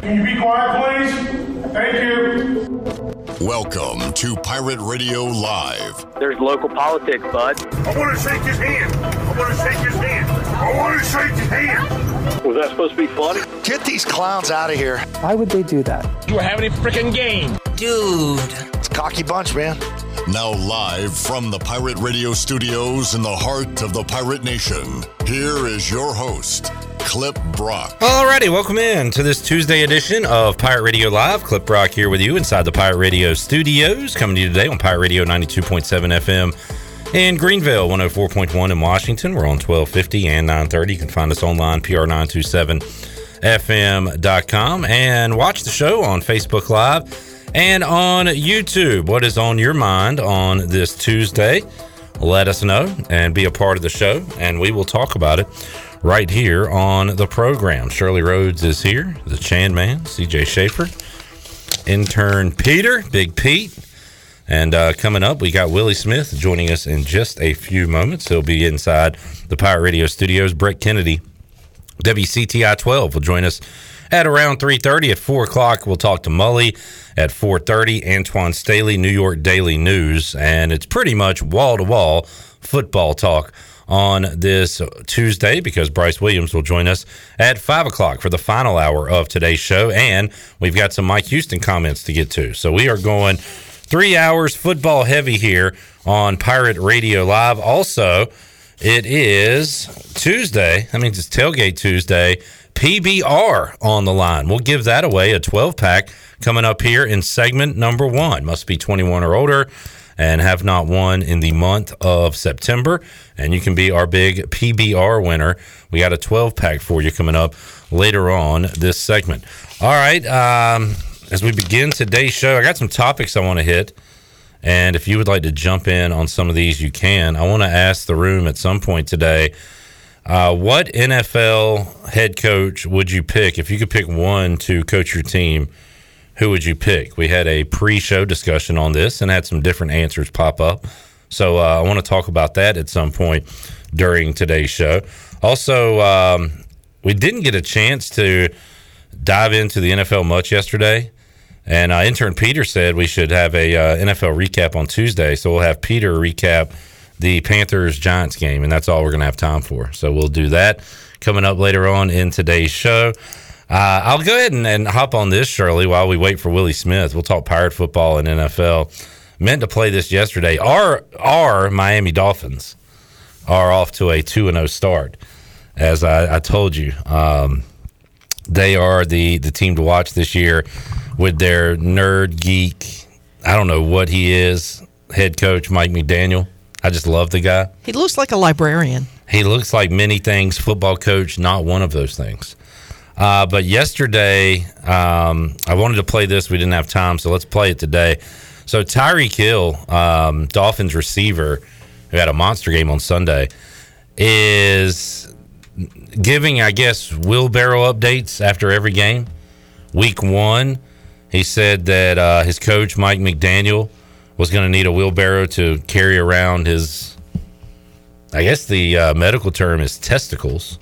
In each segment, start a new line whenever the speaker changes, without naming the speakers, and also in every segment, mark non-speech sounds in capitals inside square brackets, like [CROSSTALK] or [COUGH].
Can you be quiet, please? Thank you.
Welcome to Pirate Radio Live.
There's local politics, bud.
I want to shake his hand. I want to shake his hand. I want to shake his hand.
Was that supposed to be funny?
Get these clowns out of here.
Why would they do that?
You were having a freaking game.
Dude.
It's a cocky bunch, man.
Now, live from the Pirate Radio studios in the heart of the Pirate Nation, here is your host, Clip Brock.
Alrighty, welcome in to this Tuesday edition of Pirate Radio Live. Clip Brock here with you inside the Pirate Radio studios, coming to you today on Pirate Radio 92.7 FM in Greenville, 104.1 in Washington. We're on 1250 and 930. You can find us online, PR927FM.com, and watch the show on Facebook Live and on YouTube. What is on your mind on this Tuesday? Let us know and be a part of the show, and we will talk about it right here on the program. Shirley Rhodes is here, the Chan Man, CJ Schaefer, intern Peter, Big Pete. And uh, coming up, we got Willie Smith joining us in just a few moments. He'll be inside the Pirate Radio studios. Brett Kennedy, WCTI 12, will join us at around 3.30 at 4 o'clock we'll talk to mully at 4.30 Antwan Staley new york daily news and it's pretty much wall-to-wall football talk on this tuesday because bryce williams will join us at 5 o'clock for the final hour of today's show. And we've got some mike houston comments to get to. So we are going three hours football heavy here on pirate radio live. Also it is tuesday. That means it's tailgate tuesday. PBR on the line. We'll give that away. A 12 pack coming up here in segment number one. Must be 21 or older and have not won in the month of September. And you can be our big PBR winner. We got a 12 pack for you coming up later on this segment. All right. Um, as we begin today's show, I got some topics I want to hit. And if you would like to jump in on some of these, you can. I want to ask the room at some point today uh, what NFL head coach would you pick if you could pick one to coach your team? Who would you pick? We had a pre-show discussion on this and had some different answers pop up. So uh, I want to talk about that at some point during today's show. Also, um, we didn't get a chance to dive into the NFL much yesterday. And uh, intern Peter said we should have a uh, NFL recap on Tuesday. So we'll have Peter recap the Panthers Giants game, and that's all we're going to have time for. So we'll do that coming up later on in today's show. Uh, I'll go ahead and, and, hop on this, Shirley, while we wait for Willie Smith. We'll talk pirate football and NFL. Meant to play this yesterday. Our, our Miami Dolphins are off to a 2 0 start. As I, I told you, um, they are the, the team to watch this year with their nerd geek. I don't know what he is, head coach Mike McDaniel. I just love the guy.
He looks like a librarian.
He looks like many things. Football coach, not one of those things. Uh, but yesterday, um, I wanted to play this. We didn't have time, so let's play it today. So Tyreek Hill, um, Dolphins receiver, who had a monster game on Sunday, is giving, I guess, wheelbarrow updates after every game. Week one, he said that uh, his coach Mike McDaniel was going to need a wheelbarrow to carry around his, I guess the uh, medical term is testicles.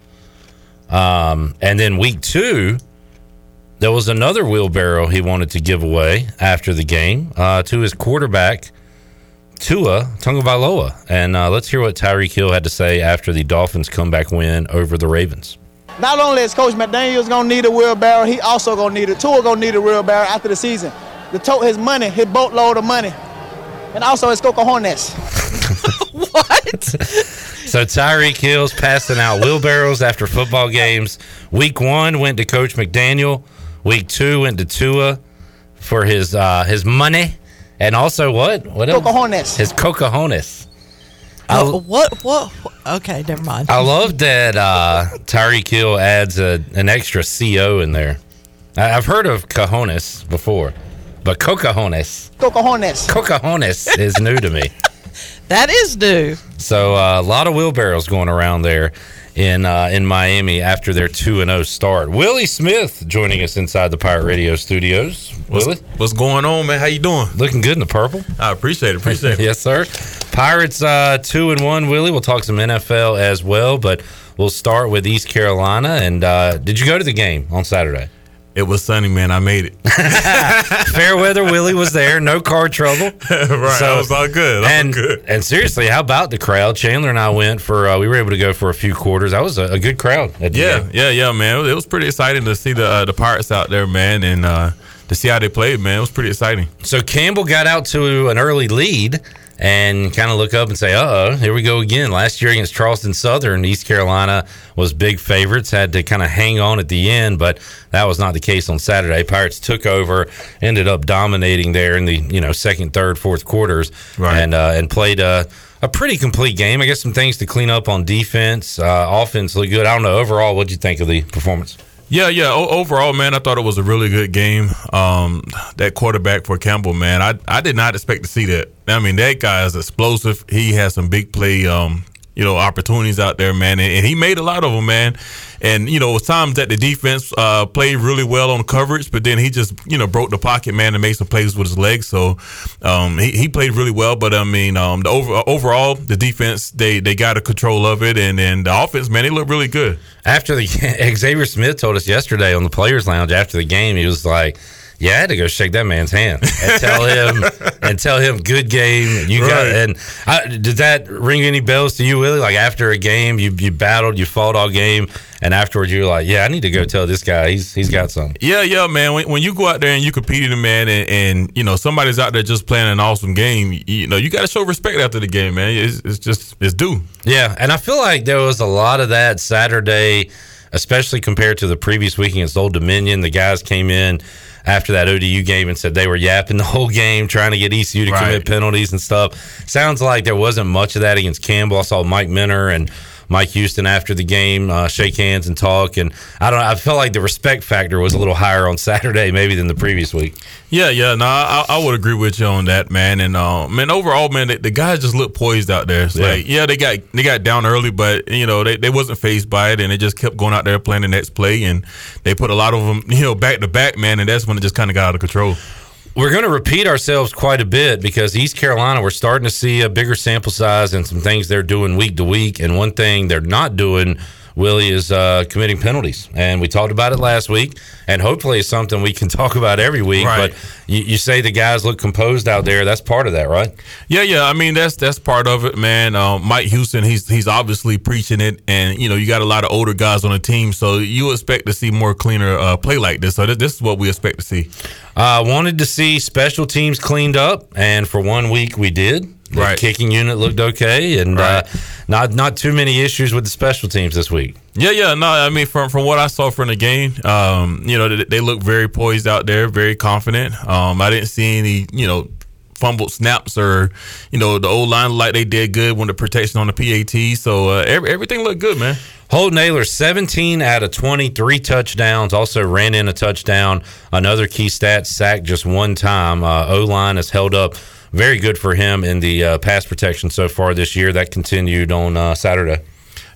Um, and then week two, there was another wheelbarrow he wanted to give away after the game uh, to his quarterback, Tua Tagovailoa. And uh, let's hear what Tyreek Hill had to say after the Dolphins' comeback win over the Ravens.
Not only is Coach McDaniels gonna need a wheelbarrow, he also gonna need a Tua gonna need a wheelbarrow after the season. To tote his money, his boatload of money and also his it's cocojones. [LAUGHS]
what?
So Tyreek Hill's passing out wheelbarrows after football games. Week one went to Coach McDaniel. Week two went to Tua for his uh, his money, and also what? What
else? Cocojones.
His cocojones.
Oh, what, what? Okay, never mind.
I love that uh, Tyreek Hill adds a, an extra CO in there. I've heard of cojones before. But cocajones.
Cocajones.
Cocajones is new to me.
That is new.
So uh, a lot of wheelbarrows going around there in uh, in Miami after their two and zero start. Willie Smith joining us inside the Pirate Radio studios.
What's,
Willie,
what's going on, man? How you doing?
Looking good in the purple.
I appreciate it. Appreciate it. [LAUGHS]
yes, sir. Pirates uh, two and one. Willie, we'll talk some NFL as well, but we'll start with East Carolina. And uh, did you go to the game on Saturday?
It was sunny, man. I made it. [LAUGHS]
Fair weather Willie was there, no car trouble. [LAUGHS]
right, so, was all good. All
and
good.
and seriously, how about the crowd? Chandler and I went for. Uh, we were able to go for a few quarters. That was a, a good crowd.
yeah,
game.
yeah, yeah, man. It was, it was, pretty exciting to see the uh, the Pirates out there, man, and uh, to see how they played, man. It was pretty exciting.
So Campbell got out to an early lead and kind of look up and say, "Uh oh, here we go again." Last year against Charleston Southern, East Carolina was big favorites, had to kind of hang on at the end, but that was not the case on Saturday. Pirates took over, ended up dominating there in the you know second, third, fourth quarters,
right.
and uh, and played a. A pretty complete game. I guess some things to clean up on defense. Uh, offense looked good. I don't know. Overall, what'd you think of the performance?
Yeah, yeah. O- overall, man, I thought it was a really good game. Um, that quarterback for Campbell, man, I I did not expect to see that. I mean, that guy is explosive. He has some big play um, you know opportunities out there, man, and, and, he made a lot of them, man. And you know, it was times that the defense uh, played really well on coverage, but then he just you know broke the pocket, man, and made some plays with his legs. So um, he, he played really well. But I mean, um, the over, overall, the defense they they got a control of it, and then the offense, man, they looked really good.
After the [LAUGHS] Xavier Smith told us yesterday on the Players Lounge after the game, he was like yeah, I had to go shake that man's hand and tell him [LAUGHS] and tell him good game. You right. got and I, did that ring any bells to you, Willie? Like after a game, you you battled, you fought all game, and afterwards you were like, yeah, I need to go tell this guy he's he's got something.
Yeah, yeah, man. When, when you go out there and you compete in a man, and, and, you know somebody's out there just playing an awesome game, you, you know you got to show respect after the game, man. It's, it's just it's due.
Yeah, and I feel like there was a lot of that Saturday, especially compared to the previous week against Old Dominion. The guys came in after that ODU game and said they were yapping [LAUGHS] the whole game, trying to get ECU to right. commit penalties and stuff. Sounds like there wasn't much of that against Campbell. I saw Mike Minter and Mike Houston after the game, uh, shake hands and talk. And I don't. I felt like the respect factor was a little higher on [LAUGHS] Saturday maybe than the previous week.
Yeah, yeah. No, I, I would agree with you on that, man. And uh, man, overall, man, the, the, guys just look poised out there. Yeah. Like, yeah, they got they got down early, but you know they, they wasn't phased by it, and they just kept going out there playing the next play, and they put a lot of them, [LAUGHS] you know, back to back, man. And that's when it just kind of got out of control.
We're going to repeat ourselves quite a bit because East Carolina, we're starting to see a bigger sample size and some things they're doing week to week. And one thing they're not doing Willie is uh, committing penalties, and we talked about it last week, and hopefully it's something we can [LAUGHS] talk about every week. Right. But you, you, say the guys look composed out there. That's part of that, right?
Yeah, yeah. I mean, that's that's part of it, man. Uh, Mike Houston, he's he's obviously preaching it, and you know, you got a lot of older guys on the team, so you expect to see more cleaner uh, play like this. So th- this is what we expect to see.
I uh, wanted to see special teams cleaned up, and for one week we did. The right. kicking unit looked okay, and uh, right. uh, not not too many issues with the special teams this week.
Yeah, yeah, no, I mean from from what I saw from the game, um, you know, they, they look very poised out there, very confident. Um, I didn't see any, you know, fumbled snaps or you know the old line like they did good when the protection on the PAT. So uh, every, everything looked good, man.
Holton Ahlers, 17 out of 23 touchdowns. Also ran in a touchdown. Another key stat, sacked just one time. Uh, o line has held up very good for him in the uh, pass protection so far this year. That continued on uh, Saturday.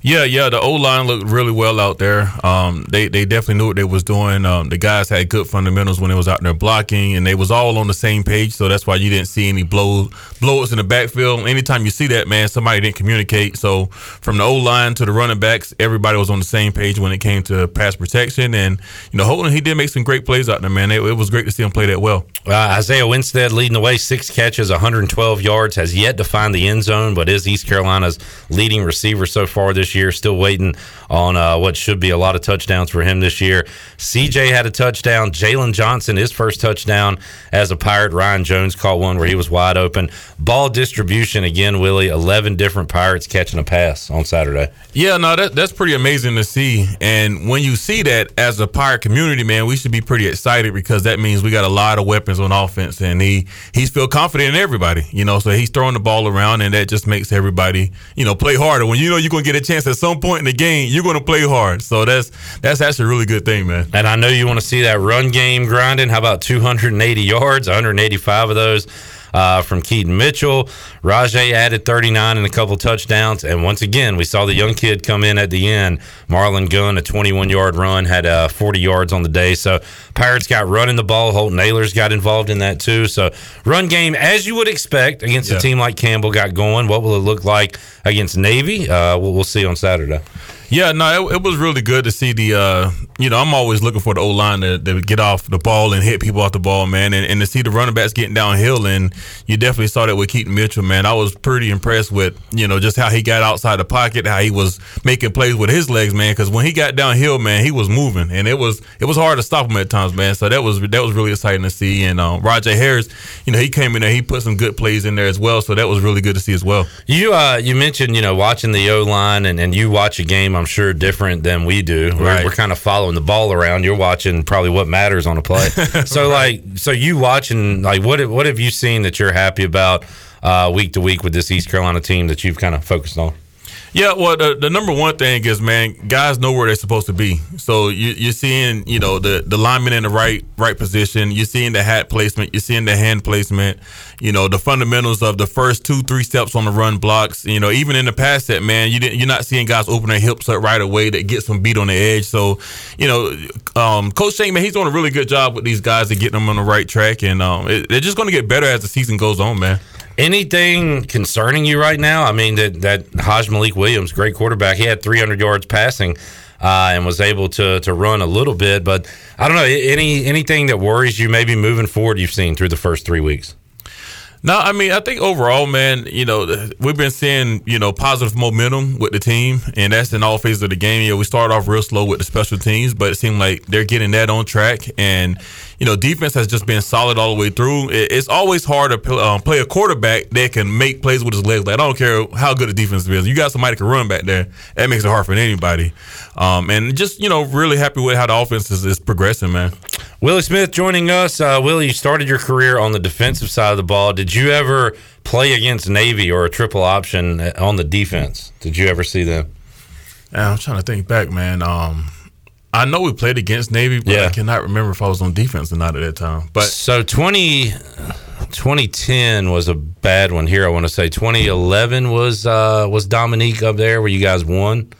Yeah, yeah, the O line looked really well out there. Um, they they definitely knew what they was doing. Um, the guys had good fundamentals when they was out there blocking, and they was all on the same page. So that's why you didn't see any blow blowups in the backfield. Anytime you see that, man, somebody didn't communicate. So from the O line to the running backs, everybody was on the same page when it came to pass protection. And you know, Holton he did make some great plays out there, man. It, it was great to see him play that well.
Uh, Isaiah Winstead leading the way, six catches, 112 yards, has yet to find the end zone, but is East Carolina's leading receiver so far this year. Still waiting on uh, what should be a lot of touchdowns for him this year. CJ had a touchdown. Jalen Johnson, his first touchdown as a Pirate. Ryan Jones caught one where he was wide open. Ball distribution again, Willie. 11 different Pirates catching a pass on Saturday.
Yeah, no, that, that's pretty amazing to see. And when you see that as a Pirate community, man, we should be pretty excited because that means we got a lot of weapons on offense, and he he's feel confident in everybody. You know, so he's throwing the ball around, and that just makes everybody you know play harder. When you know you're gonna get a chance at some point in the game, you're going to play hard. So that's that's actually a really good thing, man.
And I know you want to see that run game grinding. How about 280 yards, 185 of those? Uh, from Keaton Mitchell. Rahjai added 39 and a couple touchdowns. And once again, we saw the young kid come in at the end. Marlon Gunn, a 21 yard run, had uh, 40 yards on the day. So Pirates got running the ball. Holton Ahlers got involved in that too. So run game, as you would expect, against yeah. a team like Campbell got going. What will it look like against Navy? Uh, we'll, we'll see on Saturday.
Yeah, no, it, it was really good to see the. Uh, you know, I'm always looking for the O line to, to get off the ball and hit people off the ball, man, and, and to see the running backs getting downhill, and you definitely saw that with Keaton Mitchell, man. I was pretty impressed with you know just how he got outside the pocket, how he was making plays with his legs, man. Because when he got downhill, man, he was moving, and it was it was hard to stop him at times, man. So that was that was really exciting to see. And uh, Rahjai Harris, you know, he came in there, he put some good plays in there as well, so that was really good to see as well.
You uh, you mentioned you know watching the O line, and, and you watch a game, I'm sure different than we do. We're,
Right.
we're kind of following the ball around. You're watching probably what matters on a play. [LAUGHS] So like, so you watching like what what have you seen that you're happy about uh, week to week with this East Carolina team that you've kind of focused on?
Yeah, well, the, the number one thing is, man, guys know where they're supposed to be. So you, you're seeing, you know, the the lineman in the right right position. You're seeing the hat placement. You're seeing the hand placement. You know, the fundamentals of the first two, three steps on the run blocks. You know, even in the pass set, man, you didn't, you're not seeing guys open their hips up right away that gets them beat on the edge. So, you know, um, Coach Shane, man, he's doing a really good job with these guys to get them on the right track, and um, it, they're just going to get better as the season goes on, man.
Anything concerning you right now? I mean, that that Hajj-Malik Williams, great quarterback, he had 300 yards passing. Uh, and was able to to run a little bit, but I don't know any anything that worries you maybe moving forward. You've seen through the first three weeks.
No, I mean, I think overall, man, you know, we've been seeing, you know, positive momentum with the team, and that's in all phases of the game. You know, we started off real slow with the special teams, but it seemed like they're getting that on track. And, you know, defense has just been solid all the way through. It's always hard to pl- um, play a quarterback that can make plays with his legs. Like, I don't care how good the defense is. You got somebody that can run back there. That makes it hard for anybody. Um, and just, you know, really happy with how the offense is, is progressing, man.
Willie Smith joining us. Uh, Willie, you started your career on the defensive side of the ball. Did you ever play against Navy or a triple option on the defense? Did you ever see them?
Yeah, I'm trying to think back, man. Um, I know we played against Navy, but
Yeah.
I cannot remember if I was on defense or not at that time. But
so 20, 2010 was a bad one here. I want to say 2011 was uh, was Dominique up there where you guys won.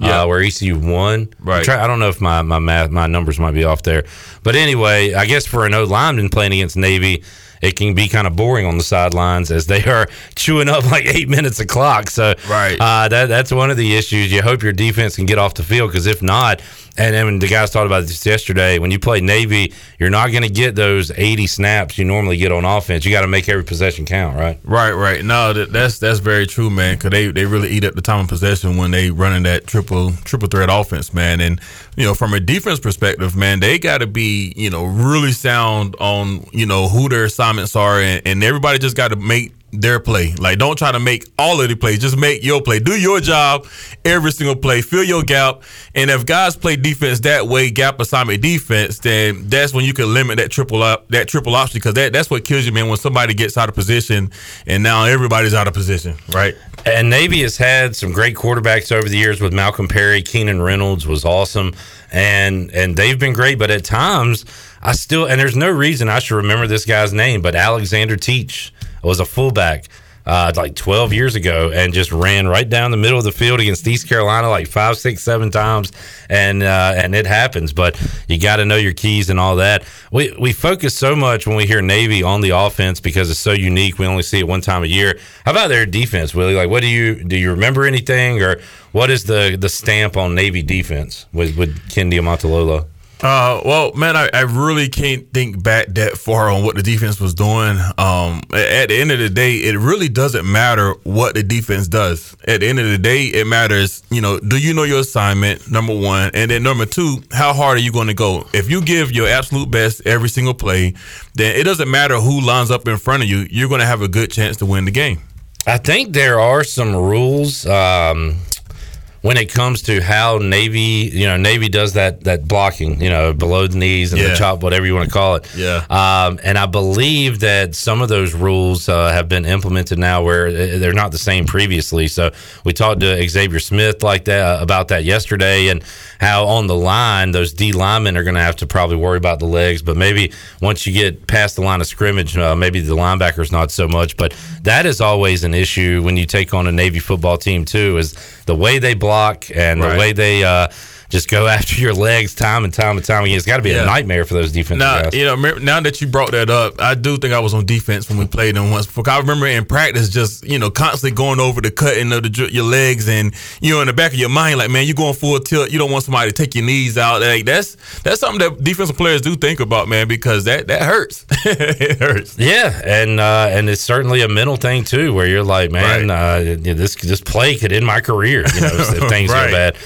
Yeah.
uh, where ECU won.
Right.
Try- I don't know if my my math my numbers might be off there, but anyway, I guess for an old lineman playing against Navy, it can be kind of boring on the sidelines as they are chewing up like eight minutes of clock. So
Right.
uh, that that's one of the issues. You hope your defense can get off the field because if not, and then the guys talked about this yesterday. When you play Navy, you're not going to get those 80 snaps you normally get on offense. You got to make every possession count, right?
right, right. No, that, that's that's very true, man. Because they, they really eat up the time of possession when they running that triple triple threat offense, man. And you know, from a defense perspective, man, they got to be you know really sound on you know who their assignments are, and, and everybody just got to make their play. Like, don't try to make all of the plays. Just make your play. Do your job every single play. Fill your gap. And if guys play defense that way, gap assignment defense, then that's when you can limit that triple up, that triple option, because that, that's what kills you, man. When somebody gets out of position, and now everybody's out of position, right?
And Navy has had some great quarterbacks over the years with Malcolm Perry, Keenan Reynolds was awesome, and and they've been great. But at times, I still and there's no reason I should remember this guy's name, but Alexander Teich was a fullback. Uh, like 12 years ago, and just ran right down the middle of the field against East Carolina like five, six, seven times, and uh, and it happens. But you got to know your keys and all that. We we focus so much when we hear Navy on the offense because it's so unique. We only see it one time a year. How about their defense, Willie? Like, what do you do? You remember anything, or what is the the stamp on Navy defense with with Ken Niumatalolo?
Uh, well, man, I, I really can't think back that far on what the defense was doing. Um, at the end of the day, it really doesn't matter what the defense does. At the end of the day, it matters, you know, do you know your assignment, number one? And then number two, how hard are you going to go? If you give your absolute best every single play, then it doesn't matter who lines up in front of you, you're going to have a good chance to win the game.
I think there are some rules um, when it comes to how Navy, you know, Navy does that that blocking, you know, below the knees and
Yeah.
the chop, whatever you want to call it.
Yeah.
Um, and I believe that some of those rules uh, have been implemented now where uh, they're not the same previously. So we talked to Xavier Smith like that about that yesterday, and how on the line those D linemen are going to have to probably worry about the legs, but maybe once you get past the line of scrimmage, uh, maybe the linebackers not so much. But that is always an issue when you take on a Navy football team too, is the way they block and the way they. Uh, just go after your legs time and time and time again. It's got to be
Yeah.
a nightmare for those defensive
Now,
guys.
you know, now that you brought that up, I do think I was on defense when we played them once. Because I remember in practice, just you know, constantly going over the cutting of the, your legs, and you know, in the back of your mind, like, man, you're going full tilt. You don't want somebody to take your knees out. Like that's that's something that defensive players do think about, man, because that that hurts. [LAUGHS] it hurts.
Yeah, and uh, and it's certainly a mental thing too, where you're like, man, uh, this this play could end my career, you know, if [LAUGHS] things
Right.
go bad.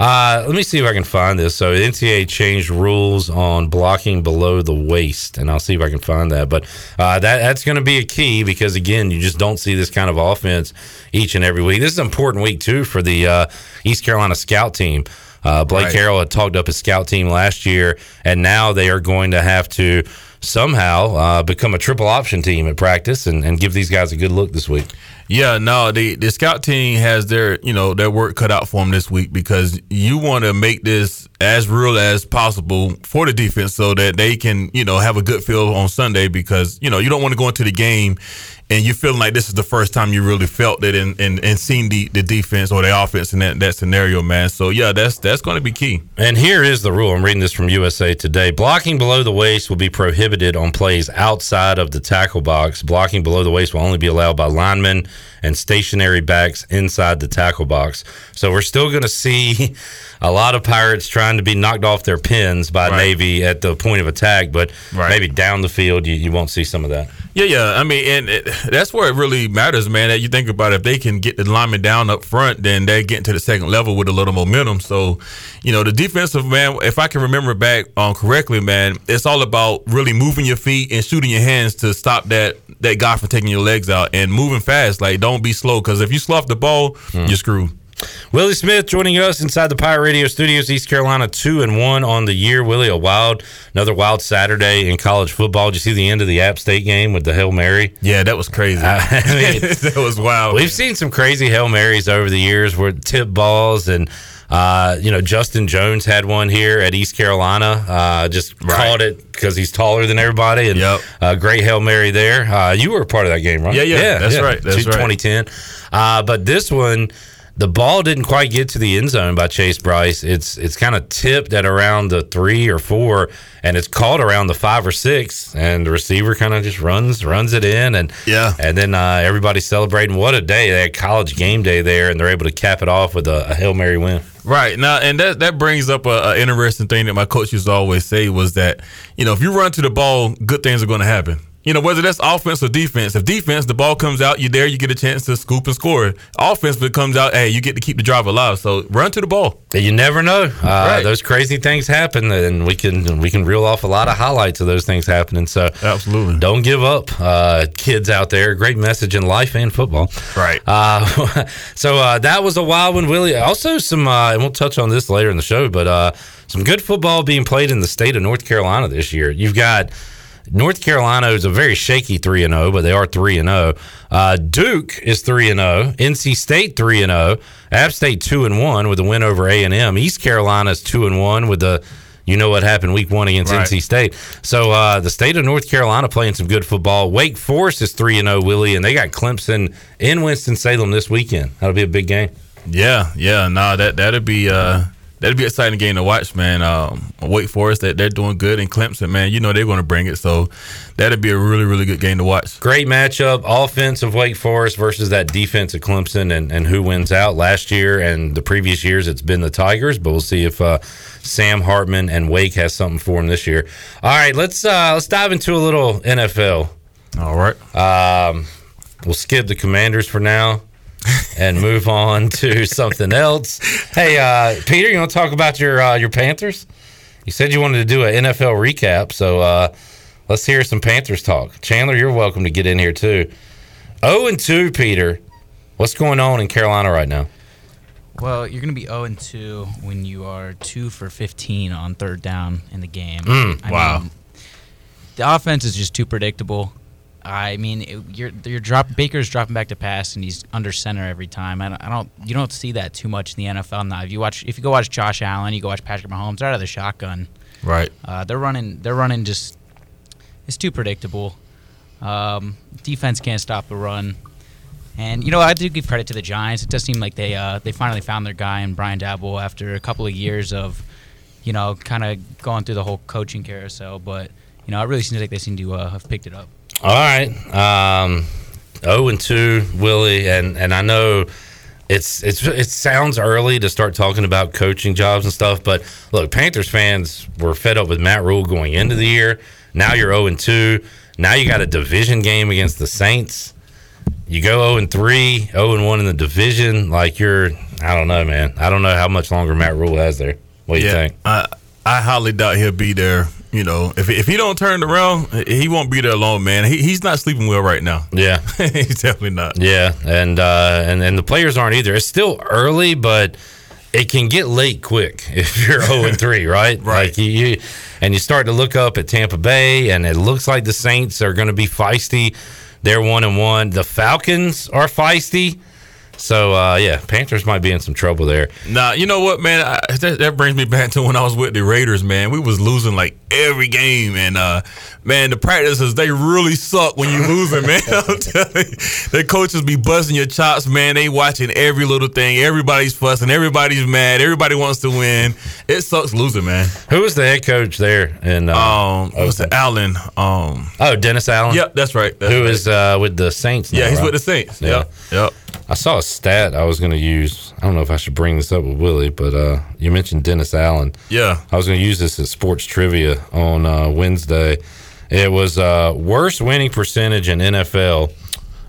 Uh, let me see if I can find this. So NCAA changed rules on blocking below the waist, and I'll see if I can find that. But uh, that that's going to be a key because again, you just don't see this kind of offense each and every week. This is an important week too for the uh, East Carolina scout team. Uh, Blake
Right.
Harrell had talked up his scout team last year, and now they are going to have to somehow uh, become a triple option team at practice and, and give these guys a good look this week.
Yeah, no, the the scout team has their you know their work cut out for them this week because you want to make this as real as possible for the defense so that they can you know have a good feel on Sunday because you know you don't want to go into the game and you're feeling like this is the first time you really felt it and and, and seen the, the defense or the offense in that, that scenario, man. So yeah, that's that's going to be key.
And here is the rule. I'm reading this from USA Today. Blocking below the waist will be prohibited on plays outside of the tackle box. Blocking below the waist will only be allowed by linemen and stationary backs inside the tackle box. So we're still going to see [LAUGHS] a lot of Pirates trying to be knocked off their pins by
Right.
Navy at the point of attack, but
Right.
maybe down the field you, you won't see some of that.
Yeah, yeah. I mean, and it, that's where it really matters, man. That you think about it, if they can get the lineman down up front, then they get to the second level with a little momentum. So, you know, the defensive man, if I can remember back um, correctly, man, it's all about really moving your feet and shooting your hands to stop that that guy from taking your legs out and moving fast. Like, don't be slow because if you slough the ball, hmm. you're screwed.
Willie Smith joining us inside the Pirate Radio Studios, East Carolina, two and one on the year. Willie, a wild, another wild Saturday in college football. Did you see the end of the App State game with the Hail Mary?
Yeah, that was crazy.
I uh, mean, [LAUGHS]
that was wild. [LAUGHS]
We've seen some crazy Hail Marys over the years where tip balls and uh, you know, Justin Jones had one here at East Carolina. Uh, just
Right.
caught it because he's taller than everybody. And
Yep.
uh, great Hail Mary there. Uh, you were a part of that game, right?
Yeah, yeah, that's right, that's right.
2010. Uh, but this one, the ball didn't quite get to the end zone by Chase Brice. It's it's kind of tipped at around the three or four, and it's caught around the five or six, and the receiver kind of just runs runs it in, and
Yeah.
and then uh, everybody's celebrating. What a day! They had college game day there, and they're able to cap it off with a, a hail mary win.
Right now, and that that brings up a, a interesting thing that my coach used to always say was that you know if you run to the ball, good things are going to happen. You know whether that's offense or defense. If defense, the ball comes out, you're there, you get a chance to scoop and score. Offense, if it comes out, hey, you get to keep the drive alive. So run to the ball.
You never know; uh,
Right.
those crazy things happen, and we can we can reel off a lot of highlights of those things happening. So
Absolutely.
don't give up, uh, kids out there. Great message in life and football.
Right.
Uh, [LAUGHS] so uh, that was a wild one, Willie. Also, some, uh, and we'll touch on this later in the show, but uh, some good football being played in the state of North Carolina this year. You've got North Carolina is a very shaky three and zero, but they are three and zero. Uh, Duke is three and zero. NC State three and zero. App State two and one with a win over A and M. East Carolina is two and one with the. You know what happened week one against
Right.
NC State. So uh, the state of North Carolina playing some good football. Wake Forest is three and zero, Willie, and they got Clemson in Winston Salem this weekend. That'll be a big game.
Yeah, yeah, nah, that that'd be uh that'd be an exciting game to watch, man. Um, Wake Forest, that they're doing good, and Clemson, man, you know they're going to bring it, so that'd be a really really good game to watch.
Great matchup, offense of Wake Forest versus that defense of Clemson, and, and who wins out. Last year and the previous years, it's been the Tigers, but we'll see if uh, Sam Hartman and Wake has something for him this year. All right, let's uh, let's dive into a little NFL.
All right.
Um, we'll skip the Commanders for now and move on to something else. Hey, uh, Peter, you want to talk about your uh, your Panthers? You said you wanted to do an NFL recap, so uh, let's hear some Panthers talk. Chandler, you're welcome to get in here too. Oh and two, Peter. What's going on in Carolina right now?
Well, you're going to be 0 and 2 when you are 2 for 15 on third down in the game.
Mm,
I
wow.
mean, the offense is just too predictable. I mean, it, you're you're drop Baker's dropping back to pass and he's under center every time. I don't, I don't you don't see that too much in the NFL now. If you watch if you go watch Josh Allen, you go watch Patrick Mahomes, they're out of the shotgun.
Right.
Uh, they're running. They're running just. It's too predictable. Um, defense can't stop the run, And you know, I do give credit to the Giants. It does seem like they uh, they finally found their guy in Brian Daboll after a couple of years of, you know, kind of going through the whole coaching carousel. But you know, it really seems like they seem to uh, have picked it up.
All right. Um, 0 and 2, Willie, and and I know it's it's it sounds early to start talking about coaching jobs and stuff, but look, Panthers fans were fed up with Matt Rhule going into the year. Now you're 0 and 2. Now you got a division game against the Saints. You go 0 and 3, 0 and 1 in the division. Like you're, I don't know, man. I don't know how much longer Matt Rhule has there. What do you think?
I I highly doubt he'll be there. You know, if if he don't turn around, he won't be there alone, man. He, he's not sleeping well right now.
Yeah, [LAUGHS]
he's definitely not.
Yeah, and uh, and and the players aren't either. It's still early, but it can get late quick [LAUGHS] if you're 0 and 3, [LAUGHS] right?
Right.
Like you, you, and you start to look up at Tampa Bay, and it looks like the Saints are going to be feisty. They're one and one. The Falcons are feisty. So uh, yeah, Panthers might be in some trouble there.
Nah, you know what, man? I, that, that brings me back to when I was with the Raiders, man. We was losing like every game, and uh, man, the practices they really suck when you losing, [LAUGHS] man. I'm telling you, the coaches be busting your chops, man. They watching every little thing. Everybody's fussing. Everybody's mad. Everybody wants to win. It sucks losing, man.
Who was the head coach there? And uh,
Um, it, Allen? Um,
oh, Dennis Allen.
yep, that's right. That's
Who
right.
is uh, with the Saints? Now,
Yeah, he's
right?
with the Saints.
Yeah.
Yep, yep.
I saw a stat I was going to use. I don't know if I should bring this up with Willie, but uh, you mentioned Dennis Allen.
Yeah.
I was going to use this as sports trivia on uh, Wednesday. It was uh, worst winning percentage in NFL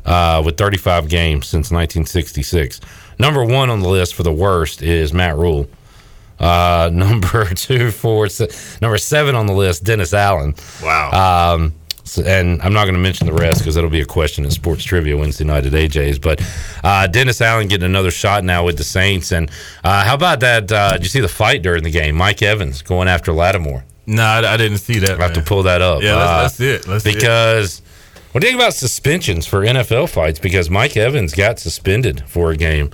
uh, with 35 games since 1966. Number one on the list for the worst is Matt Rhule. Uh, [LAUGHS] number two, four, se- number seven on the list, Dennis Allen.
Wow.
Um, so- and I'm not going to mention the rest because it'll be a question in sports trivia Wednesday night at AJ's. But uh, Dennis Allen getting another shot now with the Saints. And uh, how about that? Uh, did you see the fight during the game? Mike Evans going after Lattimore.
No, I, I didn't see that.
I have to pull that up.
Yeah,
Uh,
let's, let's see it. Let's see it.
because what do you think about suspensions for NFL fights? Because Mike Evans got suspended for a game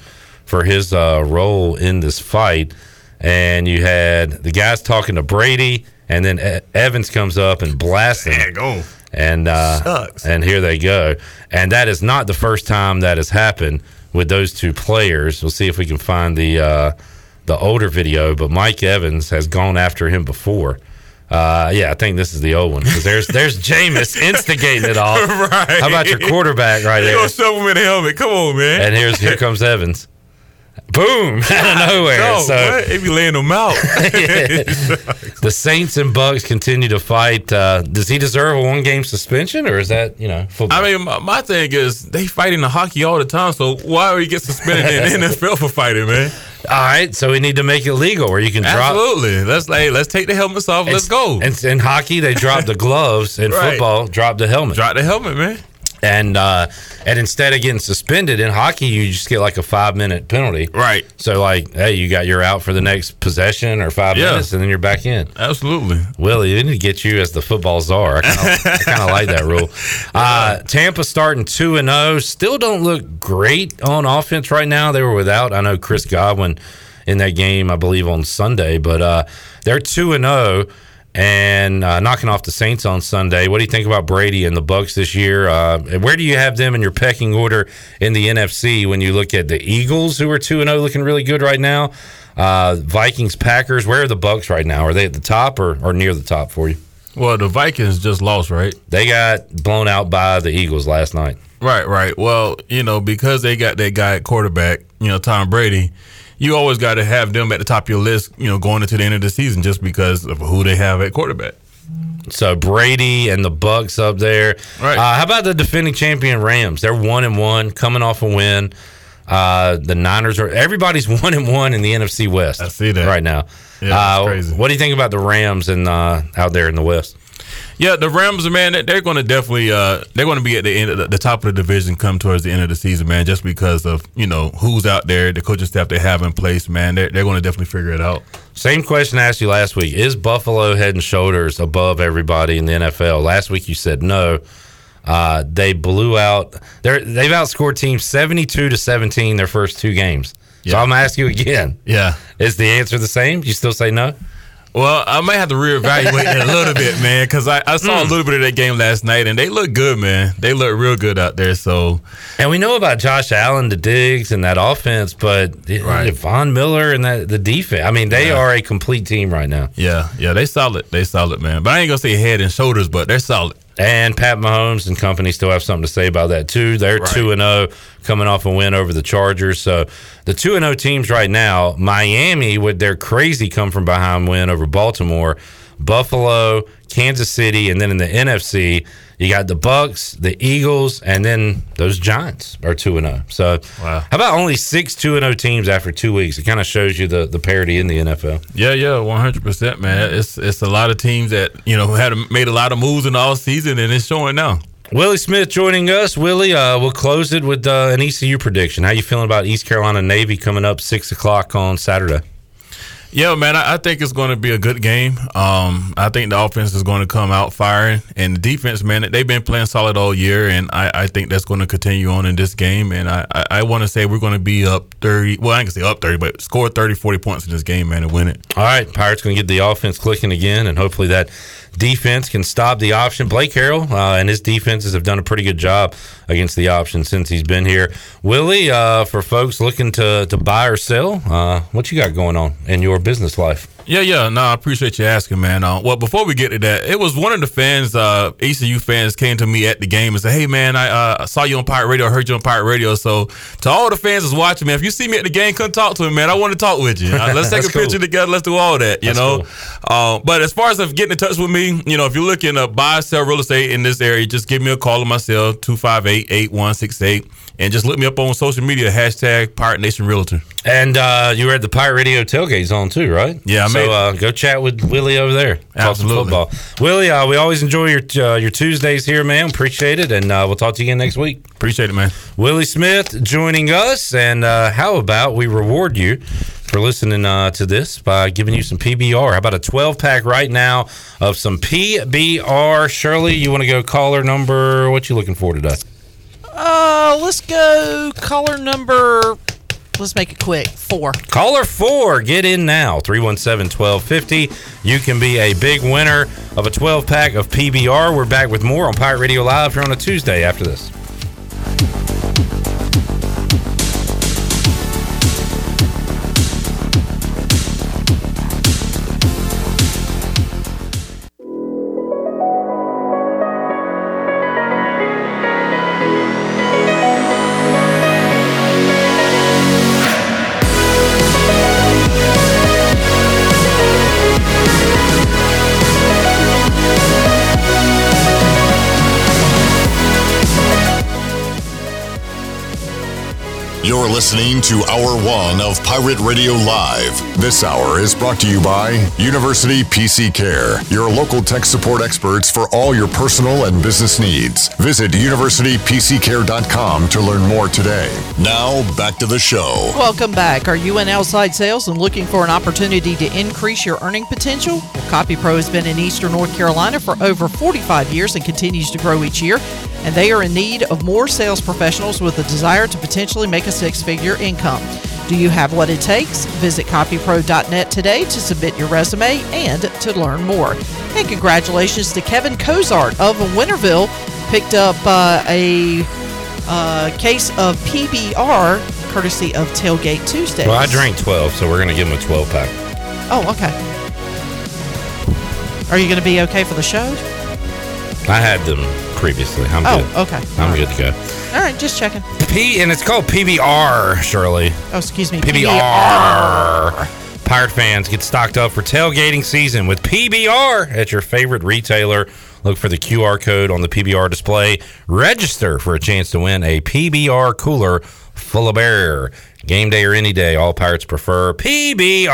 for his uh, role in this fight, and you had the guys talking to Brady, and then E- Evans comes up and blasts him.
Dang, go.
And uh, and here they go. And that is not the first time that has happened with those two players. We'll see if we can find the uh, the older video. But Mike Evans has gone after him before. Uh, yeah, I think this is the old one because there's there's Jameis [LAUGHS] instigating it all.
Right.
How about your quarterback right there?
gonna shove him in the helmet. Come on, man.
And here's here comes Evans. Boom! [LAUGHS] Out of [LAUGHS] nowhere.
No,
so
what? They be laying them out. [LAUGHS]
the Saints and Bucks continue to fight. Uh, does he deserve a one game suspension, or is that you know football?
I mean, my, my thing is they fight in the hockey all the time. So why would he get suspended in the NFL for fighting, man?
All right, so we need to make it legal where you can drop.
Absolutely. Let's like let's take the helmets off. Let's go.
And in hockey, they drop the gloves. In
Right.
football, drop the helmet.
Drop the helmet, man.
And uh, and instead of getting suspended in hockey, you just get like a five minute penalty.
Right.
So like, hey, you got you're out for the next possession or five
Yeah.
minutes, and then you're back in.
Absolutely.
Willie, they need to get you as the football czar. I kind of [LAUGHS] like that rule. Uh, Tampa starting two and zero. Still don't look great on offense right now. They were without. I know Chris Godwin in that game, I believe on Sunday, but uh, they're two and zero and uh, knocking off the Saints on Sunday. What do you think about Brady and the Bucks this year? Uh, where do you have them in your pecking order in the NFC when you look at the Eagles, who are two and zero, looking really good right now? Uh, Vikings, Packers. Where are the Bucks right now? Are they at the top or, or near the top for you?
Well, the Vikings just lost, right?
They got blown out by the Eagles last night.
Right, right. Well, you know, because they got that guy at quarterback, you know, Tom Brady, you always got to have them at the top of your list, you know, going into the end of the season just because of who they have at quarterback.
So Brady and the Bucks up there.
Right.
Uh, how about the defending champion Rams? They're one and one, coming off a win. Uh, the Niners are everybody's [LAUGHS] one and one in the NFC West. I
see that
right now.
Yeah,
uh,
crazy.
What do you think about the Rams and uh, out there in the West?
Yeah, the Rams, man, they- they're going to definitely uh, they're going to be at the end of the, the top of the division come towards the end of the season, man. Just because of you know who's out there, the coaching staff they have in place, man. They're they're going to definitely figure it out.
Same question I asked you last week. Is Buffalo head and shoulders above everybody in the NFL? Last week you said no. Uh, they blew out. They're, they've outscored teams seventy-two to seventeen their first two games. So I'm gonna ask you again.
Yeah.
Is the answer the same? You still say no?
Well, I might have to reevaluate that a little bit, [LAUGHS] man, because I, I saw a hmm. little bit of that game last night, and they look good, man. They look real good out there. So,
And we know about Josh Allen, the Diggs, and that offense, but
Right.
Von Miller and that the defense. I mean, they
Yeah.
are a complete team right now.
yeah, yeah, they solid. They solid, man. But I ain't gonna say head and shoulders, but they're solid.
And Pat Mahomes and company still have something to say about that too. They're
Right.
two and zero, coming off a win over the Chargers. So the two and zero teams right now, Miami with their crazy come from behind win over Baltimore, Buffalo, Kansas City, and then in the NFC you got the Bucks, the Eagles, and then those Giants are two and zero. So
Wow.
how about only six two and zero teams after two weeks? It kind of shows you the the parity in the NFL.
Yeah, yeah, one hundred percent, man. It's it's a lot of teams that you know had made a lot of moves in the all season, and it's showing now.
Willie Smith joining us. Willie, uh, we'll close it with uh, an ECU prediction. How you feeling about East Carolina Navy coming up six o'clock on Saturday?
Yeah, man, I, I think it's going to be a good game. Um, I think the offense is going to come out firing, and the defense, man, they've been playing solid all year, and I, I think that's going to continue on in this game. And I, I, I want to say we're going to be up 30. Well, I can say up 30, but score 30, 40 points in this game, man, and win it.
All right, Pirates going to get the offense clicking again, and hopefully that defense can stop the option. Blake Harrell uh, and his defenses have done a pretty good job against the option since he's been here. Willie, uh, for folks looking to to buy or sell, uh, what you got going on in your business life?
Yeah, yeah. No, I appreciate you asking, man. Uh, well, before we get to that, it was one of the fans, uh, ECU fans, came to me at the game and said, "Hey, man, I uh, saw you on Pirate Radio, I heard you on Pirate Radio." So, to all the fans that's watching, man, if you see me at the game, come talk to me, man. I want to talk with you. [LAUGHS] Uh, let's take a picture together. Let's do all that, you
That's
know. Uh, but as far as getting in touch with me, you know, if you're looking to buy, sell real estate in this area, just give me a call on my cell 258-8168 and just look me up on social media hashtag Pirate Nation Realtor.
And uh, you were at the Pirate Radio tailgate zone too, right?
Yeah, I
so
made-
uh, go chat with Willie over there. Talk some
Absolutely.
football. Willie, uh, we always enjoy your uh, your Tuesdays here, man. Appreciate it, and uh, we'll talk to you again next week.
Appreciate it, man.
Willie Smith joining us, and uh, how about we reward you for listening uh, to this by giving you some PBR? How about a 12 pack right now of some PBR? Shirley, you want to go caller number? What you looking for today?
Uh, let's go caller number. Let's make it quick. Four.
Caller four, get in now. 317 1250. You can be a big winner of a 12 pack of PBR. We're back with more on Pirate Radio Live here on a Tuesday after this.
You're listening to Hour One of Pirate Radio Live. This hour is brought to you by University PC Care, your local tech support experts for all your personal and business needs. Visit universitypccare.com to learn more today. Now, back to the show.
Welcome back. Are you in outside sales and looking for an opportunity to increase your earning potential? Well, Copy Pro has been in Eastern North Carolina for over 45 years and continues to grow each year. And they are in need of more sales professionals with a desire to potentially make a six figure income. Do you have what it takes? Visit copypro.net today to submit your resume and to learn more. And congratulations to Kevin Cozart of Winterville, picked up uh, a uh, case of PBR courtesy of Tailgate Tuesday.
Well, I drank 12, so we're going to give him a 12 pack.
Oh, okay. Are you going to be okay for the show?
I had them previously. I'm
Oh,
good.
okay.
I'm good to go.
All right, just checking.
P and it's called PBR, Shirley.
Oh, excuse me.
PBR. Pirate fans get stocked up for tailgating season with PBR at your favorite retailer. Look for the QR code on the PBR display. Register for a chance to win a PBR cooler full of beer. Game day or any day, all Pirates prefer PBR.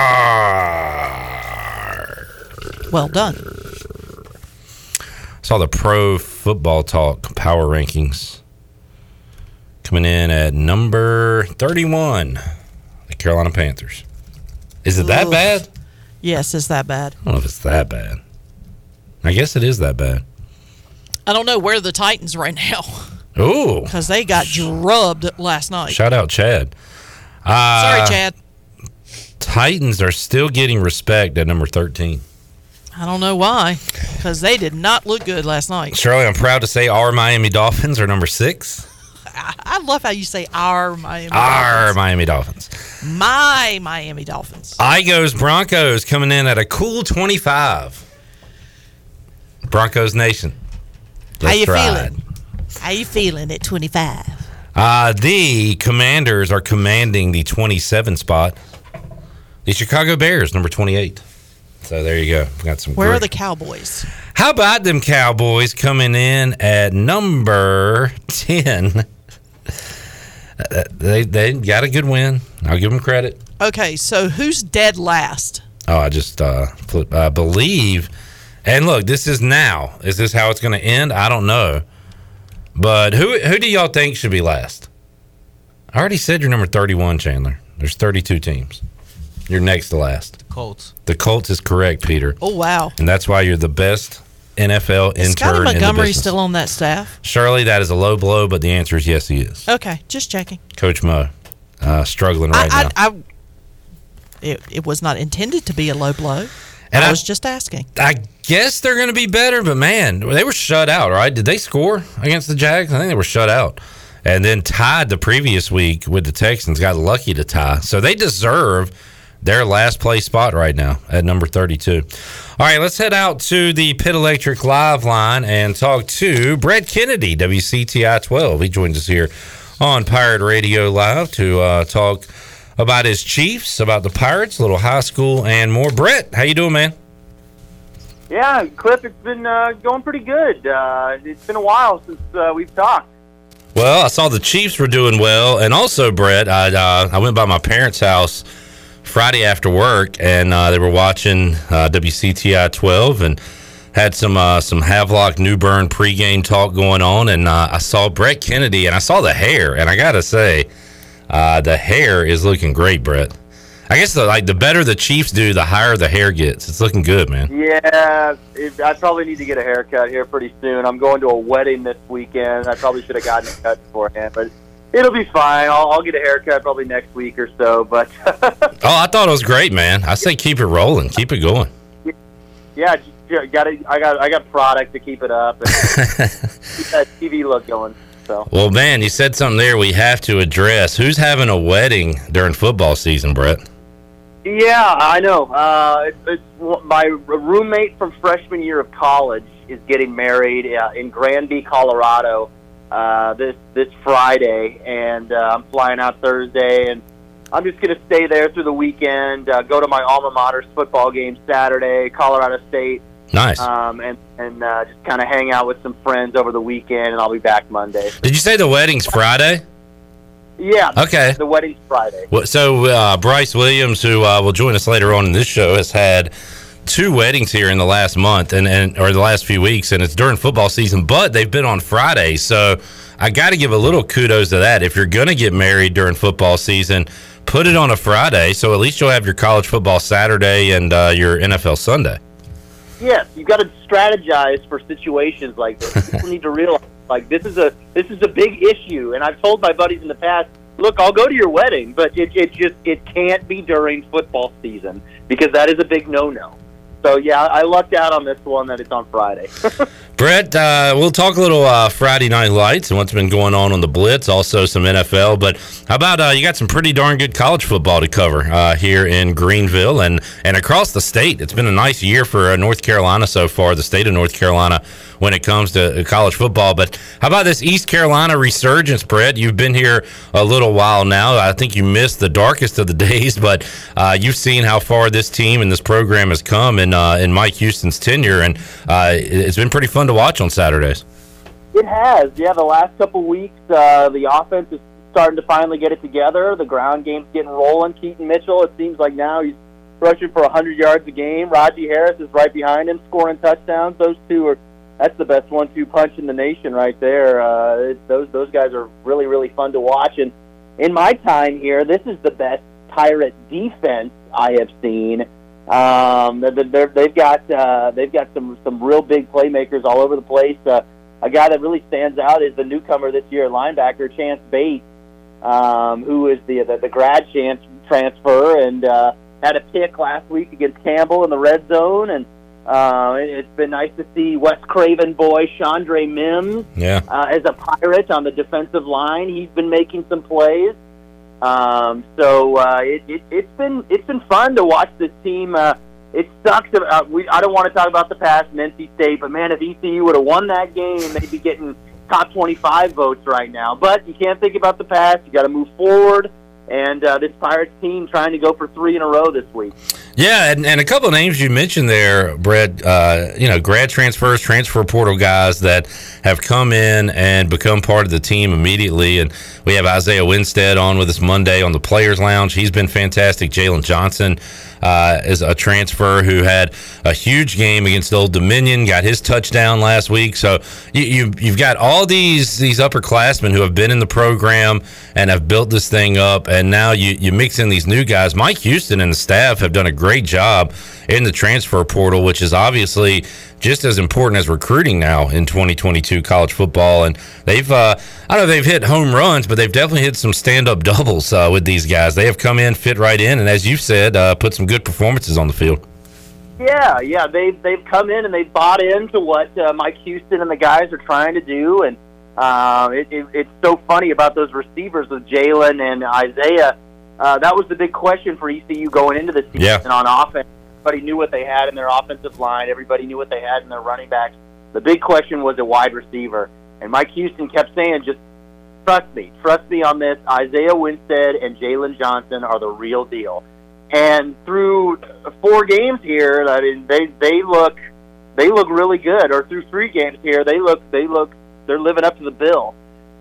Well done.
Saw the Pro Football Talk power rankings coming in at number 31, the Carolina Panthers. Is it that bad?
Yes, it's that bad.
I don't know if it's that bad. I guess it is that bad.
I don't know where the Titans are right now
Ooh.
because they got drubbed last night.
Shout out Chad. Uh,
Sorry, Chad.
Titans are still getting respect at number 13.
I don't know why, because they did not look good last night.
Shirley, I'm proud to say our Miami Dolphins are number six.
I, I love how you say our Miami
Our
Dolphins.
Miami Dolphins.
My Miami Dolphins.
Igos Broncos coming in at a cool 25. Broncos Nation.
How
Let's
you
ride.
feeling? How you feeling at 25?
Uh, the Commanders are commanding the 27 spot. The Chicago Bears, number 28. So there you go. Got some.
Where
great-
are the Cowboys?
How about them Cowboys coming in at number 10? [LAUGHS] Uh, They, they got a good win. I'll give them credit.
Okay, so who's dead last?
Oh, I just uh, flip, I believe. And look, this is now. Is this how it's going to end? I don't know. But who who do y'all think should be last? I already said you're number 31, Chandler. There's 32 teams. You're next to last.
The Colts.
The Colts is correct, Peter.
Oh wow,
And that's why you're the best NFL
is Scotty
intern in the
Montgomery
business.
still on that staff?
Shirley, that is a low blow, but the answer is yes, he is.
Okay, just checking.
Coach Mo, uh, struggling right
I,
now.
I, I, it, it was not intended to be a low blow.
And
I
I-
was just asking.
I guess they're going to be better, but man, they were shut out, right? Did they score against the Jags? I think they were shut out. And then tied the previous week with the Texans, got lucky to tie. So they deserve their last place spot right now at number 32. All right, let's head out to the Pit Electric Live line and talk to Brett Kennedy, WCTI 12. He joins us here on Pirate Radio Live to uh, talk about his Chiefs, about the Pirates, little high school, and more. Brett, how you doing, man?
Yeah, Cliff, it's been uh, going pretty good. Uh, it's been a while since uh, we've talked.
Well, I saw the Chiefs were doing well, and also Brett, I uh, I went by my parents' house Friday after work, and uh, they were watching uh, WCTI 12 and had some uh, some Havelock New Bern pregame talk going on, and uh, I saw Brett Kennedy, and I saw the hair, and I gotta say, uh, the hair is looking great, Brett. I guess the like the better the Chiefs do, the higher the hair gets. It's looking good, man.
Yeah, it, I probably need to get a haircut here pretty soon. I'm going to a wedding this weekend. I probably should have gotten a cut beforehand, but it'll be fine. I'll, I'll get a haircut probably next week or so. But [LAUGHS]
Oh, I thought it was great, man. I say keep it rolling, keep it going.
yeah, got I got I got product to keep it up and [LAUGHS] keep that TV look going. So
Well, man, you said something there we have to address. Who's having a wedding during football season, Brett?
Yeah, I know. Uh, it's, it's my roommate from freshman year of college is getting married uh, in Granby, Colorado, uh, this this Friday, and uh, I'm flying out Thursday, and I'm just going to stay there through the weekend. Uh, go to my alma mater's football game Saturday, Colorado State,
Nice.
um, and and uh, just kind of hang out with some friends over the weekend, and I'll be back Monday.
Did you say the wedding's Friday?
Yeah.
Okay.
The wedding's Friday.
Well, so uh, Bryce Williams, who uh, will join us later on in this show, has had two weddings here in the last month and, and or the last few weeks, and it's during football season. But they've been on Friday, so I got to give a little kudos to that. If you're going to get married during football season, put it on a Friday, so at least you'll have your college football Saturday and uh, your NFL Sunday.
Yes, you've got to strategize for situations like this. [LAUGHS] People need to realize like this is a this is a big issue, and I've told my buddies in the past, look, I'll go to your wedding, but it it just it can't be during football season because that is a big no no. So yeah, I lucked out on this one that it's on Friday. [LAUGHS]
Brett, uh, we'll talk a little uh, Friday Night Lights and what's been going on on the Blitz, also some NFL. But how about uh, you got some pretty darn good college football to cover uh, here in Greenville and, and across the state. It's been a nice year for uh, North Carolina so far, the state of North Carolina, when it comes to uh, college football. But how about this East Carolina resurgence, Brett? You've been here a little while now. I think you missed the darkest of the [LAUGHS] days, but uh, you've seen how far this team and this program has come in, uh, in Mike Houston's tenure, and uh, it's been pretty fun to watch on Saturdays.
It has, yeah. The last couple weeks, uh, the offense is starting to finally get it together. The ground game's getting rolling. Keaton Mitchell, it seems like now he's rushing for 100 yards a game. Rahjai Harris is right behind him, scoring touchdowns. Those two are that's the best one-two punch in the nation right there. Uh, those those guys are really really fun to watch. And in my time here, this is the best Pirate defense I have seen. Um, they're, they've got uh, they've got some some real big playmakers all over the place. Uh, a guy that really stands out is the newcomer this year, linebacker Chance Bates, um, who is the, the the grad chance transfer and uh, had a pick last week against Campbell in the red zone, and Uh, it, it's been nice to see West Craven boy Chandre Mims
Yeah.
uh, as a pirate on the defensive line. He's been making some plays. Um, so uh, it, it, it's been it's been fun to watch this team. Uh, it sucks. that, Uh, we I don't want to talk about the past in NC State, but man, if ECU would have won that game, they'd be getting top 25 votes right now. But you can't think about the past. You got to move forward. And uh, this Pirates team trying to go for three in a row this week.
Yeah, and, and a couple of names you mentioned there, Brett. Uh, you know, grad transfers, transfer portal guys that have come in and become part of the team immediately. And we have Isaiah Winstead on with us Monday on the Players Lounge. He's been fantastic. Jalen Johnson uh, is a transfer who had a huge game against Old Dominion, got his touchdown last week. So you, you you've got all these these upperclassmen who have been in the program and have built this thing up, and now you you mix in these new guys. Mike Houston and the staff have done a great job in the transfer portal, which is obviously just as important as recruiting now in 2022 college football. And they've, uh, I don't know, they've hit home runs, but they've definitely hit some stand up doubles uh, with these guys. They have come in, fit right in, and as you've said, uh, put some good performances on the field.
Yeah, yeah, they've they've come in and they've bought into what uh, Mike Houston and the guys are trying to do, and uh, it, it, it's so funny about those receivers with Jalen and Isaiah. Uh, that was the big question for ECU going into the season
Yeah.
on offense. Everybody knew what they had in their offensive line. Everybody knew what they had in their running backs. The big question was a wide receiver, and Mike Houston kept saying, "Just trust me, trust me on this. Isaiah Winstead and Jalen Johnson are the real deal." And through four games here, I mean, they they look they look really good. Or through three games here, they look they look they're living up to the bill.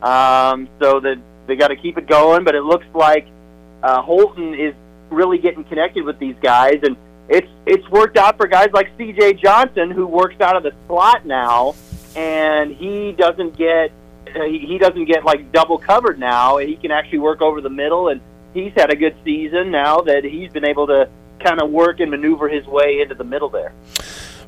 Um, so that they got to keep it going. But it looks like uh, Holton is really getting connected with these guys, and it's it's worked out for guys like C.J. Johnson, who works out of the slot now, and he doesn't get uh, he he doesn't get like double covered now. He can actually work over the middle, and he's had a good season now that he's been able to kind of work and maneuver his way into the middle there.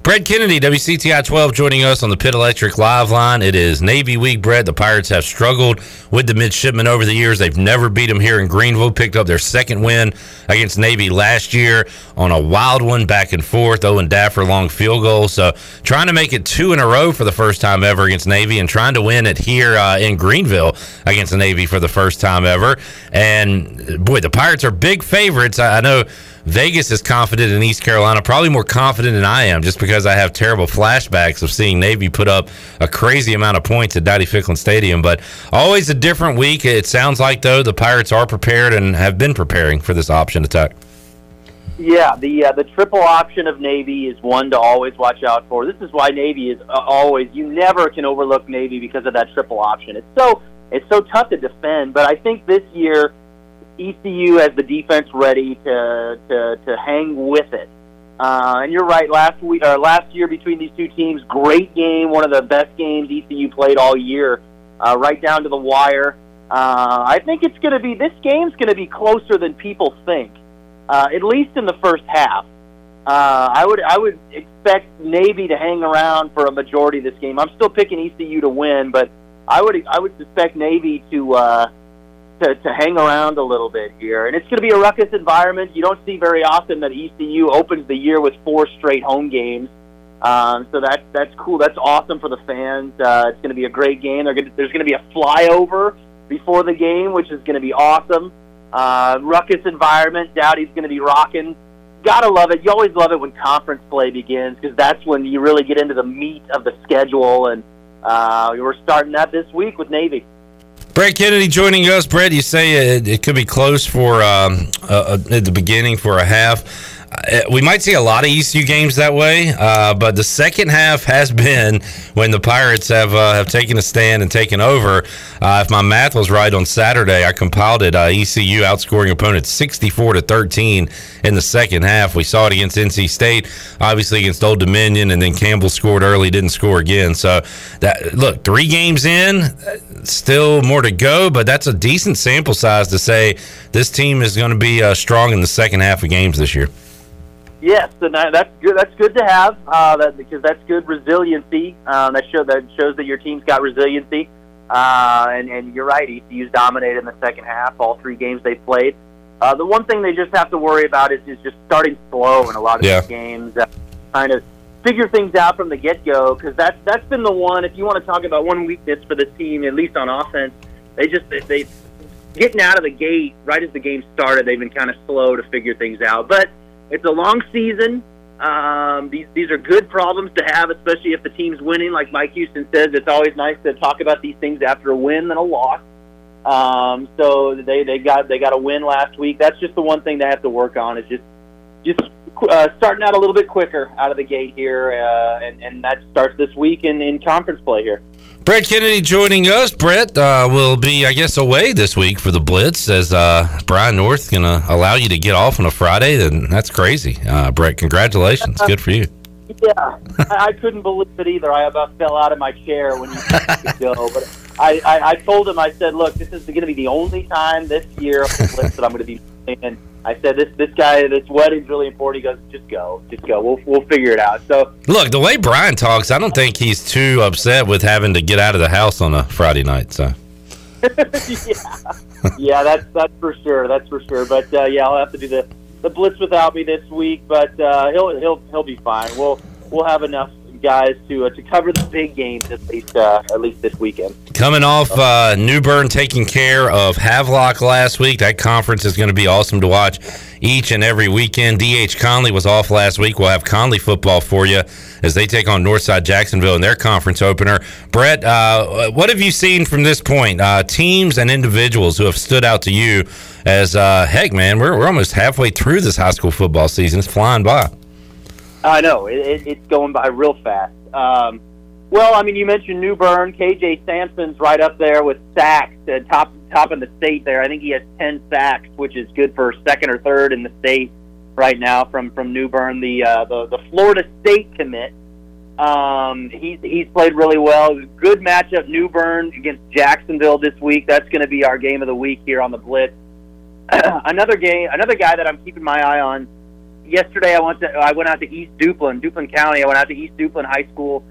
Brett Kennedy, WCTI 12, joining us on the Pit Electric Live line. It is Navy Week, Brett. The Pirates have struggled with the midshipmen over the years. They've never beat them here in Greenville. Picked up their second win against Navy last year on a wild one, back and forth. Owen Daffer long field goal. So trying to make it two in a row for the first time ever against Navy, and trying to win it here uh, in Greenville against Navy for the first time ever. And boy, the Pirates are big favorites. I, I know. Vegas is confident in East Carolina, probably more confident than I am, just because I have terrible flashbacks of seeing Navy put up a crazy amount of points at Dowdy Ficklen Stadium. But always a different week. It sounds like though the Pirates are prepared and have been preparing for this option attack.
Yeah, the uh, the triple option of Navy is one to always watch out for. This is why Navy is uh, always you never can overlook Navy because of that triple option. It's so it's so tough to defend, but I think this year ECU has the defense ready to to, to hang with it. Uh, and you're right. Last week or last year between these two teams, great game, one of the best games ECU played all year, uh, right down to the wire. Uh, I think it's going to be this game's going to be closer than people think uh, at least in the first half. Uh, I would I would expect Navy to hang around for a majority of this game. I'm still picking ECU to win, but I would I would suspect Navy to uh, to to hang around a little bit here. And it's going to be a ruckus environment. You don't see very often that ECU opens the year with four straight home games. Um, so that that's cool. That's awesome for the fans. Uh, it's going to be a great game. Gonna, there's going to be a flyover before the game, which is going to be awesome. Uh, ruckus environment. Dowdy's going to be rocking. Gotta love it. You always love it when conference play begins because that's when you really get into the meat of the schedule. And uh, we're starting that this week with Navy.
Brett Kennedy joining us. Brett, you say it, it could be close for um, uh, at the beginning for a half. Uh, we might see a lot of ECU games that way, uh, but the second half has been when the Pirates have uh, have taken a stand and taken over. Uh, if my math was right on Saturday, I compiled it. Uh, ECU outscoring opponents sixty four to thirteen in the second half. We saw it against NC State, obviously against Old Dominion, and then Campbell scored early, didn't score again. So that look, three games in, still more to go, but that's a decent sample size to say this team is going to be uh, strong in the second half of games this year.
Yes, and that's good. That's good to have uh, that because that's good resiliency. Um, that show that shows that your team's got resiliency. Uh, and and you're right. ECU's dominated in the second half. All three games they played. Uh, the one thing they just have to worry about is, is just starting slow in a lot of
Yeah.
these games. Uh, kind of
figure things out from the get go because that's that's been the one. If you want to talk about one weakness for this team, at least on offense, they just they, they getting out of the gate right as the game started. They've been kind of slow to figure things out, but it's a long season. Um, these these are good problems to have, especially if the team's winning. Like Mike Houston says, it's always nice to talk about these things after a win than a loss. Um, so they they got they got a win last week. That's just the one thing they have to work on is just just uh, starting out a little bit quicker out of the gate here, uh, and and that starts this week in in conference play here.
Brett Kennedy joining us. Brett uh, will be, I guess, away this week for the Blitz. As uh, Brian North going to allow you to get off on a Friday, then that's crazy. Uh, Brett, congratulations. Good for you.
Yeah, I, I couldn't believe it either. I about fell out of my chair when you said go. But I, I, I told him, I said, look, this is going to be the only time this year on the Blitz that I'm going to be playing. I said, this this guy, this wedding's really important. He goes, just go, just go. We'll we'll figure it out. So
Look, the way Brian talks, I don't think he's too upset with having to get out of the house on a Friday night. So [LAUGHS]
yeah, yeah, that's that's for sure. That's for sure. But uh, yeah, I'll have to do the the blitz without me this week. But uh, he'll he'll he'll be fine. We'll we'll have enough guys to uh, to cover the big games at least uh, at least this weekend.
Coming off uh, New Bern taking care of Havelock last week, that conference is going to be awesome to watch each and every weekend. DH Conley was off last week. We'll have Conley football for you as they take on Northside Jacksonville in their conference opener. Brett, uh, what have you seen from this point? Uh, teams and individuals who have stood out to you as uh, heck, man, we're, we're almost halfway through this high school football season. It's flying by.
I know it, it, it's going by real fast. Um, well, I mean, you mentioned New Bern. KJ Sampson's right up there with sacks, uh, top top in the state. There, I think he has ten sacks, which is good for second or third in the state right now from from New Bern. The uh, the the Florida State commit. Um, he's he's played really well. Good matchup, New Bern against Jacksonville this week. That's going to be our game of the week here on the Blitz. [CLEARS THROAT] another game, another guy that I'm keeping my eye on yesterday I went to I went out to East Duplin, Duplin County. I went out to East Duplin High School.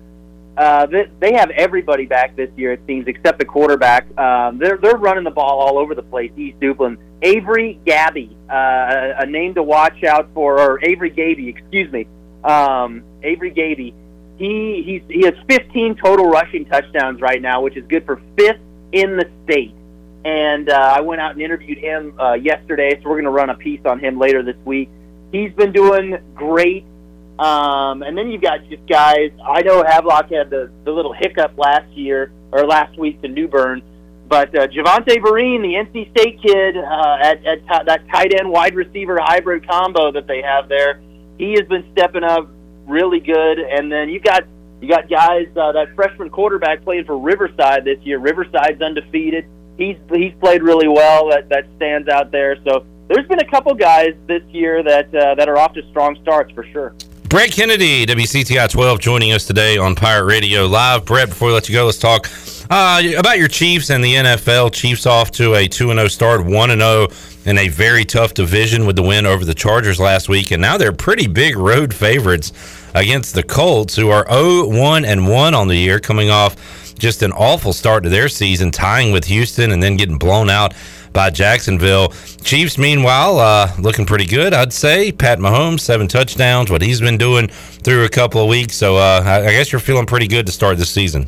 Uh, they, have everybody back this year, it seems, except the quarterback. Um, they're they're running the ball all over the place. East Duplin, Avery Gabby, uh, a name to watch out for, or Avery Gaby, excuse me, um, Avery Gaby. He he's, he has 15 total rushing touchdowns right now, which is good for fifth in the state. And uh, I went out and interviewed him uh, yesterday, so we're going to run a piece on him later this week he's been doing great. Um, and then you've got just guys. I know Havelock had the, the little hiccup last year or last week to New Bern, but uh, Javante Vereen, the NC State kid, uh, at, at t- that tight end wide receiver hybrid combo that they have there, he has been stepping up really good. And then you've got you got guys uh, that freshman quarterback playing for Riverside this year. Riverside's undefeated. He's he's played really well. That that stands out there. So there's been a couple guys this year that uh, that are off to strong starts for sure.
Brett Kennedy, WCTI 12, joining us today on Pirate Radio Live. Brett, before we let you go, let's talk uh, about your Chiefs and the NFL. Chiefs off to a 2 0 start, 1 0 in a very tough division with the win over the Chargers last week. And now they're pretty big road favorites against the Colts, who are 0 1 and 1 on the year, coming off just an awful start to their season, tying with Houston and then getting blown out by Jacksonville. Chiefs, meanwhile, uh, looking pretty good, I'd say. Pat Mahomes, seven touchdowns, what he's been doing through a couple of weeks. So uh, I guess you're feeling pretty good to start this season.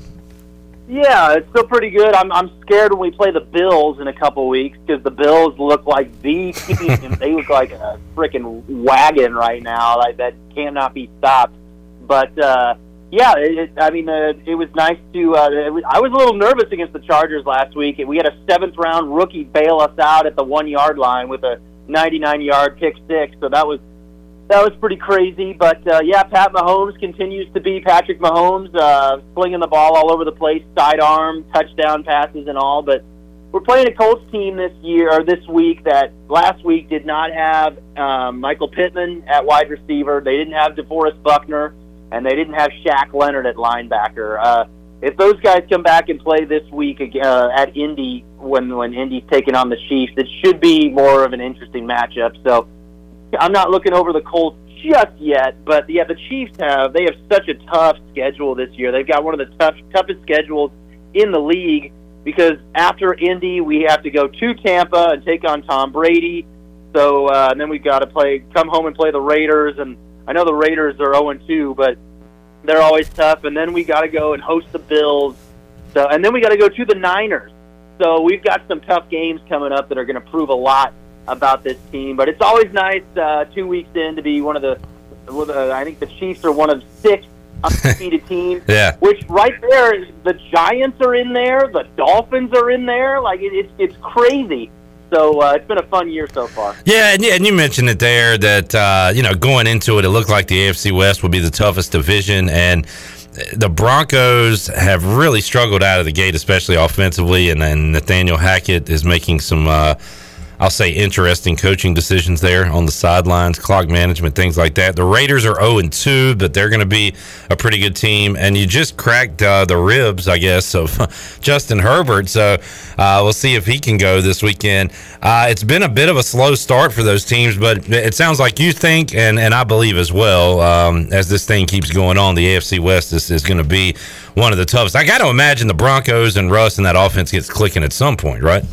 Yeah, it's still pretty good. I'm I'm scared when we play the Bills in a couple weeks because the Bills look like the team. they look like a freaking wagon right now, like that cannot be stopped. But uh, yeah, it, I mean, uh, it was nice to. Uh, was, I was a little nervous against the Chargers last week. We had a seventh round rookie bail us out at the one yard line with a 99 yard pick six, so that was that was pretty crazy. But uh, yeah, Pat Mahomes continues to be Patrick Mahomes, uh, slinging the ball all over the place, sidearm, touchdown passes, and all. But we're playing a Colts team this year or this week that last week did not have um, Michael Pittman at wide receiver. They didn't have DeForest Buckner and they didn't have Shaq Leonard at linebacker. Uh, if those guys come back and play this week uh, at Indy when when Indy's taking on the Chiefs, it should be more of an interesting matchup. So I'm not looking over the Colts just yet, but yeah, the Chiefs have they have such a tough schedule this year. They've got one of the tough toughest schedules in the league because after Indy we have to go to Tampa and take on Tom Brady. So uh, and then we've got to play come home and play the Raiders and I know the Raiders are 0 2, but They're always tough, and then we got to go and host the Bills. So, and then we got to go to the Niners. So we've got some tough games coming up that are going to prove a lot about this team. But it's always nice uh, two weeks in to be one of the. Uh, I think the Chiefs are one of six undefeated [LAUGHS] teams.
Yeah.
Which right there, the Giants are in there, the Dolphins are in there. Like it, it's it's crazy. So uh, it's been a fun year so far.
Yeah, and, and you mentioned it there that uh, you know going into it, it looked like the AFC West would be the toughest division, and the Broncos have really struggled out of the gate, especially offensively, and, and Nathaniel Hackett is making some. Uh, I'll say interesting coaching decisions there on the sidelines, clock management, things like that. The Raiders are 0 2, but they're going to be a pretty good team. And you just cracked uh, the ribs, I guess, of [LAUGHS] Justin Herbert. So uh, we'll see if he can go this weekend. Uh, it's been a bit of a slow start for those teams, but it sounds like you think, and, and I believe as well, um, as this thing keeps going on, the AFC West is, is going to be one of the toughest. I got to imagine the Broncos and Russ and that offense gets clicking at some point, right?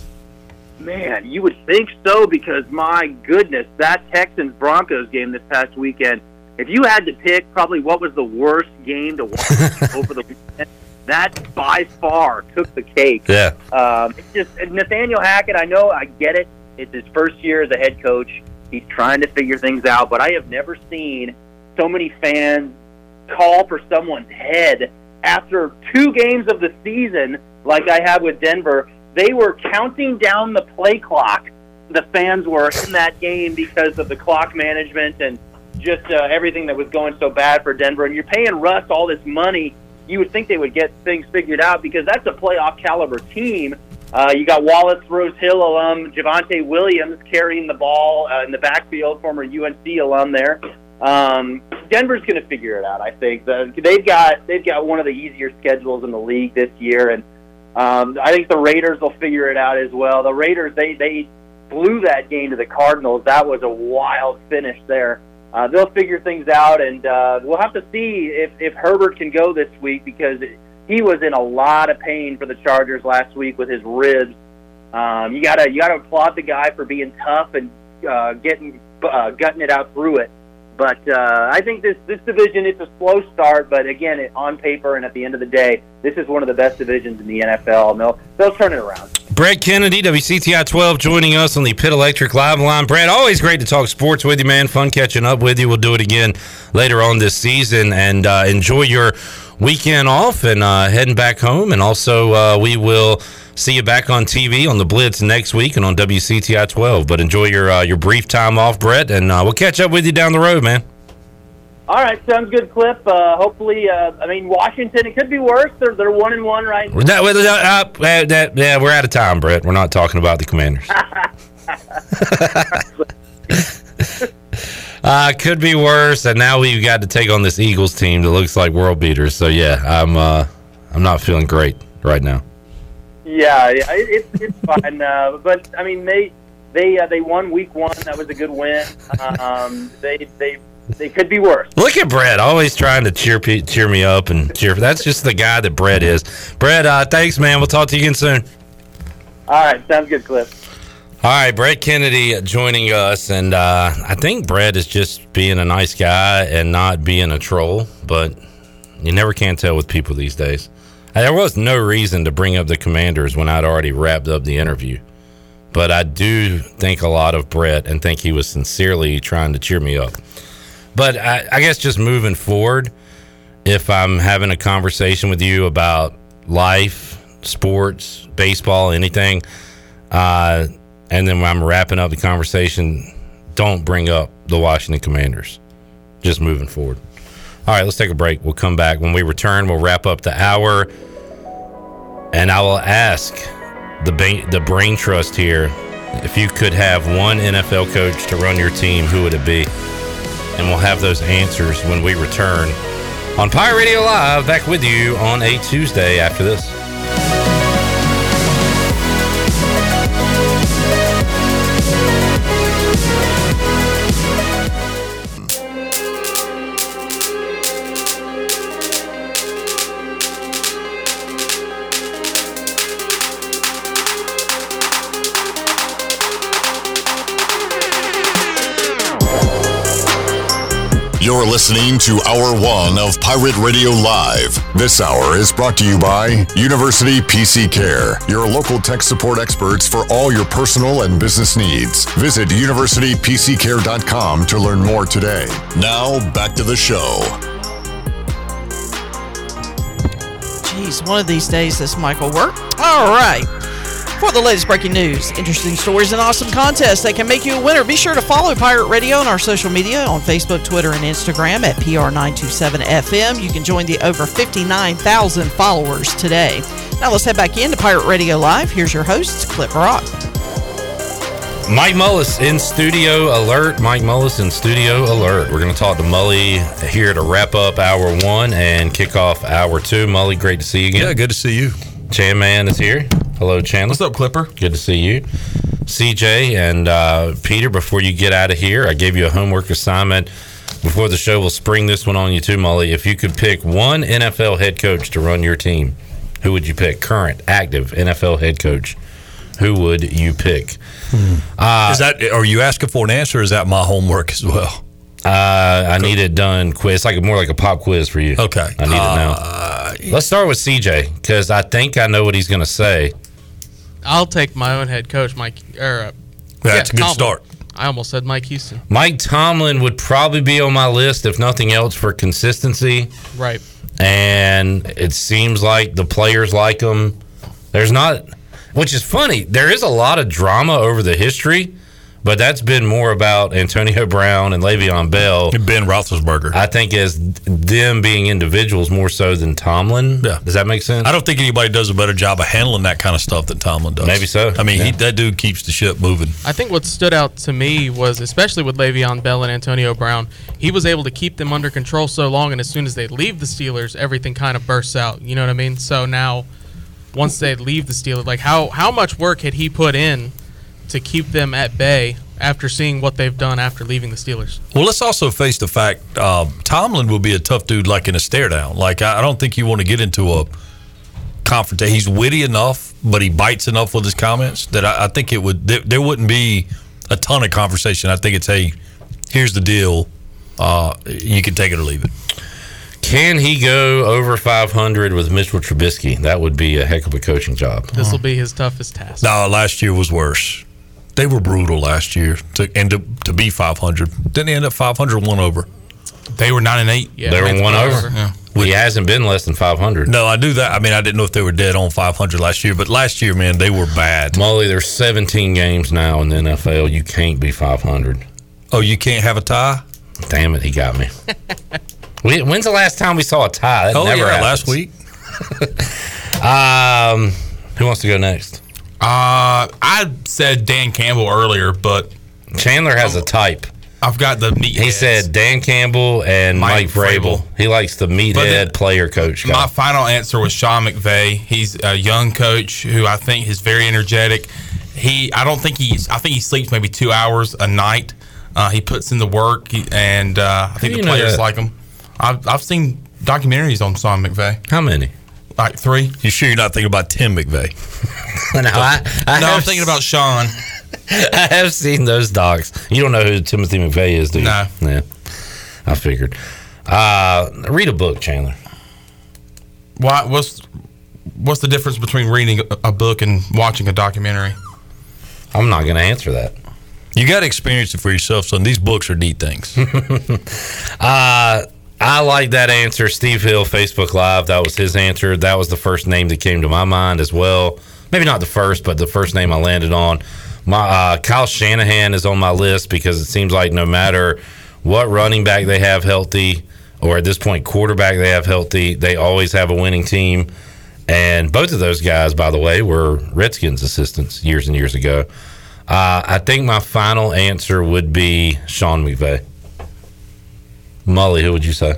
Man, you would think so because my goodness, that Texans Broncos game this past weekend. If you had to pick probably what was the worst game to watch [LAUGHS] over the weekend, that by far took the cake.
Yeah.
Um, it's just Nathaniel Hackett. I know, I get it. It's his first year as a head coach. He's trying to figure things out, but I have never seen so many fans call for someone's head after two games of the season, like I have with Denver they were counting down the play clock. The fans were in that game because of the clock management and just uh, everything that was going so bad for Denver. And you're paying Russ all this money. You would think they would get things figured out because that's a playoff caliber team. Uh, you got Wallace Rose Hill alum Javonte Williams carrying the ball uh, in the backfield, former UNC alum there. Um, Denver's going to figure it out. I think the, they've got they've got one of the easier schedules in the league this year, and um, I think the Raiders will figure it out as well. The Raiders they they blew that game to the Cardinals. That was a wild finish there. Uh, they'll figure things out, and uh, we'll have to see if if Herbert can go this week because he was in a lot of pain for the Chargers last week with his ribs. Um, you gotta you gotta applaud the guy for being tough and uh, getting uh, gutting it out through it. But uh, I think this this division it's a slow start, but again, it, on paper and at the end of the day, this is one of the best divisions in the NFL, and they'll they'll turn it around.
Brett Kennedy, WCTI 12, joining us on the Pit Electric Live Line. Brett, always great to talk sports with you, man. Fun catching up with you. We'll do it again later on this season, and uh, enjoy your weekend off and uh, heading back home. And also, uh, we will see you back on TV on the Blitz next week and on WCTI 12. But enjoy your uh, your brief time off, Brett, and uh, we'll catch up with you down the road, man.
All right, sounds good, Clip. Uh, hopefully, uh, I mean Washington. It could be worse. They're they're one and one right now.
That, uh, that, yeah, we're out of time, Brett. We're not talking about the Commanders. [LAUGHS] uh, could be worse, and now we've got to take on this Eagles team that looks like world beaters. So yeah, I'm uh, I'm not feeling great right now.
Yeah, it, it's it's fine, uh, but I mean they they uh, they won week one. That was a good win. Um, they they they could be worse.
Look at Brett, always trying to cheer cheer me up and cheer. That's just the guy that Brett is. Brett, uh, thanks, man. We'll talk to you again soon.
All right, sounds good, Cliff.
All right, Brett Kennedy joining us, and uh, I think Brett is just being a nice guy and not being a troll. But you never can tell with people these days. There was no reason to bring up the Commanders when I'd already wrapped up the interview. But I do think a lot of Brett and think he was sincerely trying to cheer me up. But I, I guess just moving forward, if I'm having a conversation with you about life, sports, baseball, anything, uh, and then when I'm wrapping up the conversation, don't bring up the Washington Commanders. Just moving forward. All right, let's take a break. We'll come back. When we return, we'll wrap up the hour. And I will ask the, ba- the brain trust here if you could have one NFL coach to run your team, who would it be? And we'll have those answers when we return on Pirate Radio Live, back with you on a Tuesday after this.
You're listening to Hour One of Pirate Radio Live. This hour is brought to you by University PC Care, your local tech support experts for all your personal and business needs. Visit universitypccare.com to learn more today. Now, back to the show.
Jeez, one of these days this mic will work. All right. For the latest breaking news, interesting stories, and awesome contests that can make you a winner, be sure to follow Pirate Radio on our social media on Facebook, Twitter, and Instagram at PR927FM. You can join the over 59,000 followers today. Now let's head back into Pirate Radio Live. Here's your host, Clip Rock.
Mike Mullis in studio alert. Mike Mullis in studio alert. We're going to talk to Mully here to wrap up hour one and kick off hour two. Mully, great to see you again.
Yeah, good to see you.
Chan Man is here. Hello, Chandler.
What's up, Clipper?
Good to see you. CJ and uh, Peter, before you get out of here, I gave you a homework assignment before the show. We'll spring this one on you too, Molly. If you could pick one NFL head coach to run your team, who would you pick? Current, active NFL head coach. Who would you pick? Uh,
is that are you asking for an answer? Or is that my homework as well?
Uh, I need it done quiz. It's like more like a pop quiz for you.
Okay,
I need it now. Let's start with CJ because I think I know what he's going to say.
I'll take my own head coach, Mike. Or, uh,
That's a good
Tomlin.
start.
I almost said Mike Houston.
Mike Tomlin would probably be on my list if nothing else for consistency.
Right.
and it seems like the players like him. There's not, which is funny. There is a lot of drama over the history, but that's been more about Antonio Brown and Le'Veon Bell,
and Ben Roethlisberger.
I think as them being individuals more so than Tomlin.
Yeah.
Does that make sense?
I don't think anybody does a better job of handling that kind of stuff than Tomlin does.
Maybe so.
I mean, he, that dude keeps the ship moving.
I think what stood out to me was, especially with Le'Veon Bell and Antonio Brown, he was able to keep them under control so long, and as soon as they leave the Steelers, everything kind of bursts out. You know what I mean? So now, once they leave the Steelers, like how how much work had he put in to keep them at bay after seeing what they've done after leaving the Steelers?
Well, let's also face the fact um, Tomlin will be a tough dude, like in a stare down. Like I, I don't think you want to get into a confrontation. He's witty enough, but he bites enough with his comments that I, I think it would there, there wouldn't be a ton of conversation. I think it's hey, here's the deal. Uh, you can take it or leave it.
Can he go over 500 with Mitchell Trubisky? That would be a heck of a coaching job.
This will be his toughest task.
No, last year was worse. They were brutal last year to and to, to be 500. Didn't they end up 500 one over?
They were nine and eight.
Yeah,
they were one
one
over.
over.
He hasn't been less than 500.
No, I knew that. I mean, I didn't know if they were dead on 500 last year, but last year, man, they were bad.
Molly, there's 17 games now in the NFL. You can't be 500.
Oh, you can't have a tie?
Damn it, he got me. [LAUGHS] When's the last time we saw a tie? That
oh,
never
yeah,
happens.
last week. [LAUGHS]
Um, who wants to go next?
Uh, I said Dan Campbell earlier, but
Chandler has a type.
I've got the meat.
He said Dan Campbell and Mike,
Mike
Vrabel.
Vrabel.
He likes the meathead player coach guy.
My final answer was Sean McVay. He's a young coach who I think is very energetic. He, I don't think he's. I think he sleeps maybe two hours a night. Uh, he puts in the work, and uh, I think the players
that?
like him. I've, I've seen documentaries on Sean McVay.
How many?
Like three.
You sure you're not thinking about Tim McVeigh? [LAUGHS]
no, I, I
no, I'm thinking about Sean. [LAUGHS]
I have seen those docs. You don't know who Timothy McVeigh is, do you?
No.
Yeah, I figured. Uh, read a book, Chandler.
Why? What's What's the difference between reading a- a book and watching a documentary?
I'm not going to answer that.
You got to experience it for yourself, son. These books are neat things. [LAUGHS]
Uh, I like that answer. Steve Hill, Facebook Live. That was his answer. That was the first name that came to my mind as well. Maybe not the first, but the first name I landed on. My uh, Kyle Shanahan is on my list because it seems like no matter what running back they have healthy, or at this point quarterback they have healthy, they always have a winning team. And both of those guys, by the way, were Redskins assistants years and years ago. Uh, I think my final answer would be Sean McVay. Mully, who would you say?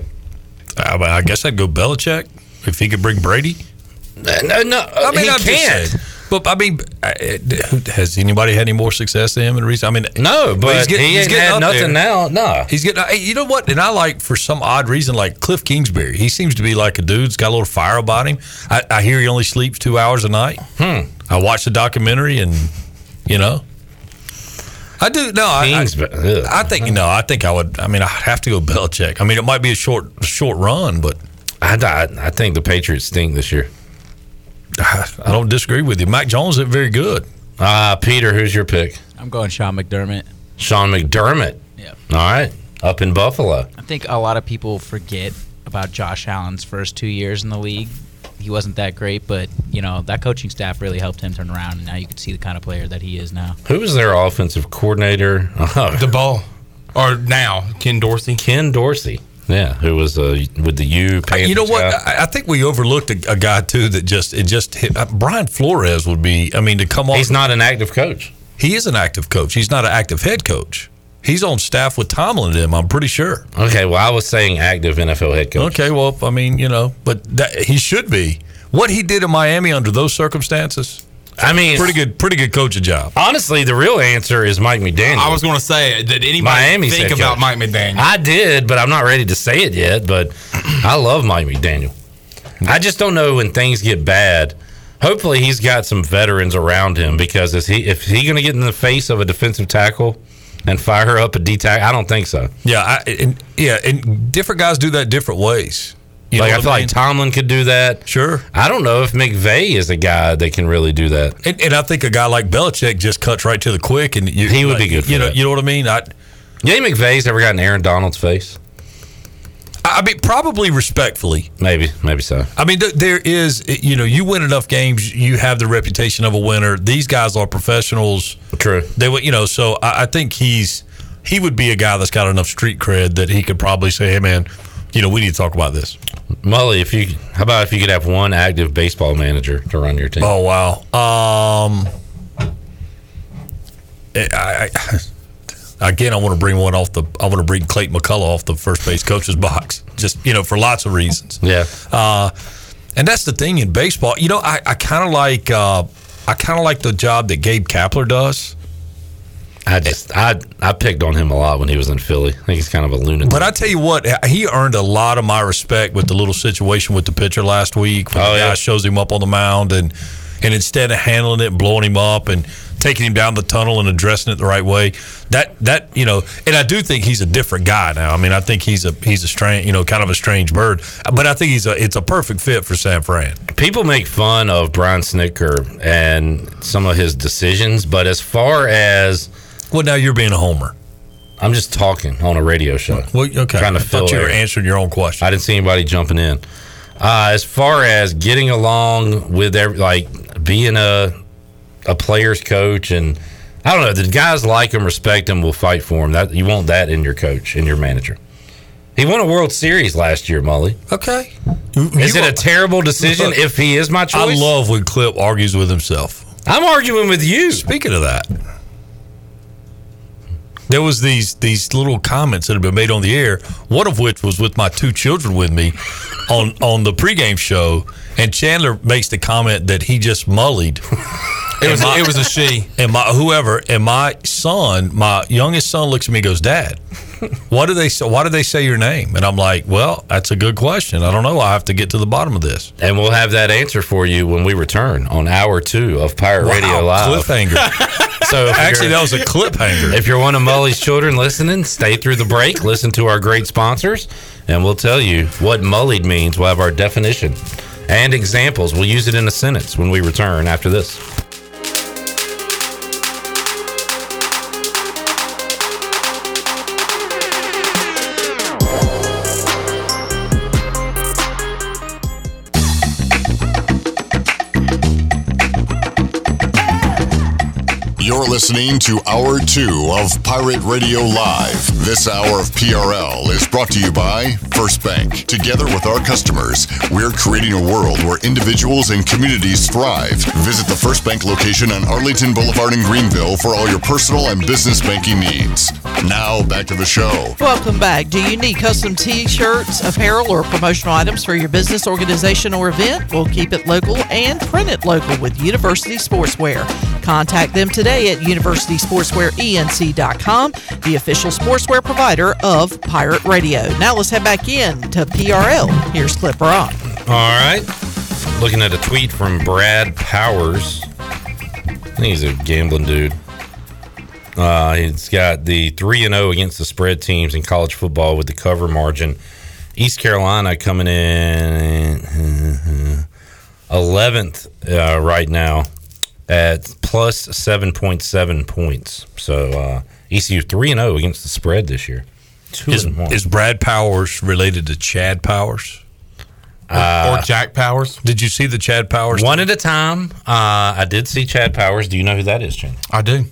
I, I guess I'd go Belichick if he could bring Brady.
No, no,
I mean,
he
I'm
can't.
saying. But I mean, uh, has anybody had any more success than him in recent? I mean,
No, but he ain't had
up
nothing now. No.
He's getting. You know what? And I like for some odd reason, like Kliff Kingsbury. He seems to be like a dude's got a little fire about him. I, I hear he only sleeps two hours a night.
Hmm.
I watched the documentary, and you know, I do. No, I,
Kings, but, ugh.
I, I think no. I think I would. I mean, I'd have to go Belichick. I mean, it might be a short short run, but
I, I, I think the Patriots stink this year.
I don't disagree with you. Mac Jones is very good.
Uh, Peter, who's your pick?
I'm going Sean McDermott.
Sean McDermott.
Yep.
All right. Up in Buffalo.
I think a lot of people forget about Josh Allen's first two years in the league. He wasn't that great, but you know that coaching staff really helped him turn around, and now you can see the kind of player that he is now.
Who was their offensive coordinator? [LAUGHS]
The ball. Or now, Ken Dorsey.
Ken Dorsey. Yeah, who was uh, with the U. Panthers
you know what?
guy.
I, I think we overlooked a, a guy too that just it just hit. Uh, Brian Flores would be. I mean, to come on.
He's not an active coach.
He is an active coach. He's not an active head coach. He's on staff with Tomlin and him. I'm pretty sure.
Okay, well, I was saying active NFL head coach.
Okay, well, I mean, you know, but that, he should be. What he did in Miami under those circumstances,
I mean,
pretty good, pretty good coaching job.
honestly, the real answer is Mike McDaniel.
I was going to say, did anybody
Miami's
think about
coach.
Mike McDaniel?
I did, but I'm not ready to say it yet. But [CLEARS THROAT] I love Mike McDaniel. I just don't know when things get bad. Hopefully, he's got some veterans around him because is he if he going to get in the face of a defensive tackle and fire her up a D tackle? I don't think so.
Yeah, I, and, yeah, and different guys do that different ways. You
like I feel
mean?
like Tomlin could do that.
Sure.
I don't know if McVay is a guy that can really do that.
And, and I think a guy like Belichick just cuts right to the quick, and you,
He would be good for
you know,
that.
you know what I mean? I,
You think McVay's ever gotten Aaron Donald's face?
I mean, probably respectfully.
Maybe, maybe so.
I mean, there is, you know, you win enough games, you have the reputation of a winner. These guys are professionals.
True.
They would, you know, so I, I think he's he would be a guy that's got enough street cred that he could probably say, "Hey, man, you know, we need to talk about this."
Mully, if you how about if you could have one active baseball manager to run your team?
Oh wow. Um. I, I, [LAUGHS] again, I want to bring one off the. I want to bring Clayton McCullough off the first base coach's [LAUGHS] box. Just you know, for lots of reasons.
Yeah.
Uh, and that's the thing in baseball. You know, I, I kind of like. Uh, I kind of like the job that Gabe Kapler does.
I just I I picked on him a lot when he was in Philly. I think he's kind of a lunatic.
But I tell you what, he earned a lot of my respect with the little situation with the pitcher last week. When
Oh,
the guy
yeah.
shows him up on the mound, and and instead of handling it, and blowing him up, and taking him down the tunnel and addressing it the right way, that that you know, and I do think he's a different guy now. I mean, I think he's a he's a strange, you know, kind of a strange bird. But I think he's a it's a perfect fit for San Fran.
People make fun of Brian Snitker and some of his decisions, but as far as
well, now you're being a homer.
I'm just talking on a radio show.
Well, okay.
Trying to
I
fill
you were answering your own question.
I didn't see anybody jumping in. Uh, as far as getting along with every, like being a a player's coach, and I don't know, the guys like him, respect him, will fight for him. That you want that in your coach, in your manager. He won a World Series last year, Mully.
Okay.
Is
You
it
are-
a terrible decision
Look,
if he is my choice?
I love when Clip argues with himself.
I'm arguing with you.
Speaking of that, there was these these little comments that have been made on the air. One of which was with my two children with me on on the pregame show, and Chandler makes the comment that he just mullied.
It was
my-
it was a she.
And my whoever and my son, my youngest son, looks at me and goes, "Dad, what do they say? Why do they say your name?" And I'm like, "Well, that's a good question. I don't know. I have to get to the bottom of this."
And we'll have that answer for you when we return on hour two of Pirate Radio Live.
cliffhanger. [LAUGHS]
So
Actually, that was a cliffhanger.
If you're one of Mully's children listening, stay through the break, listen to our great sponsors, and we'll tell you what mullied means. We'll have our definition and examples. We'll use it in a sentence when we return after this.
You're listening to Hour 2 of Pirate Radio Live. This hour of PRL is brought to you by First Bank. Together with our customers, we're creating a world where individuals and communities thrive. Visit the First Bank location on Arlington Boulevard in Greenville for all your personal and business banking needs. Now, back to the show.
Welcome back. Do you need custom t shirts, apparel, or promotional items for your business, organization, or event? We'll keep it local and print it local with University Sportswear. Contact them today at universitysportswearenc.com, the official sportswear provider of Pirate Radio. Now let's head back in to PRL. Here's Clip Rock.
All right. Looking at a tweet from Brad Powers. I think he's a gambling dude. Uh, he's got the three and zero against the spread teams in college football with the cover margin. East Carolina coming in eleventh uh, right now at plus seven point seven points. So uh, ECU three and zero against the spread this year. Two
Is, is Brad Powers related to Chad Powers?
Uh,
or Jack Powers?
Did you see the Chad Powers?
One at a time. Uh, I did see Chad Powers. Do you know who that is, Chan?
I do.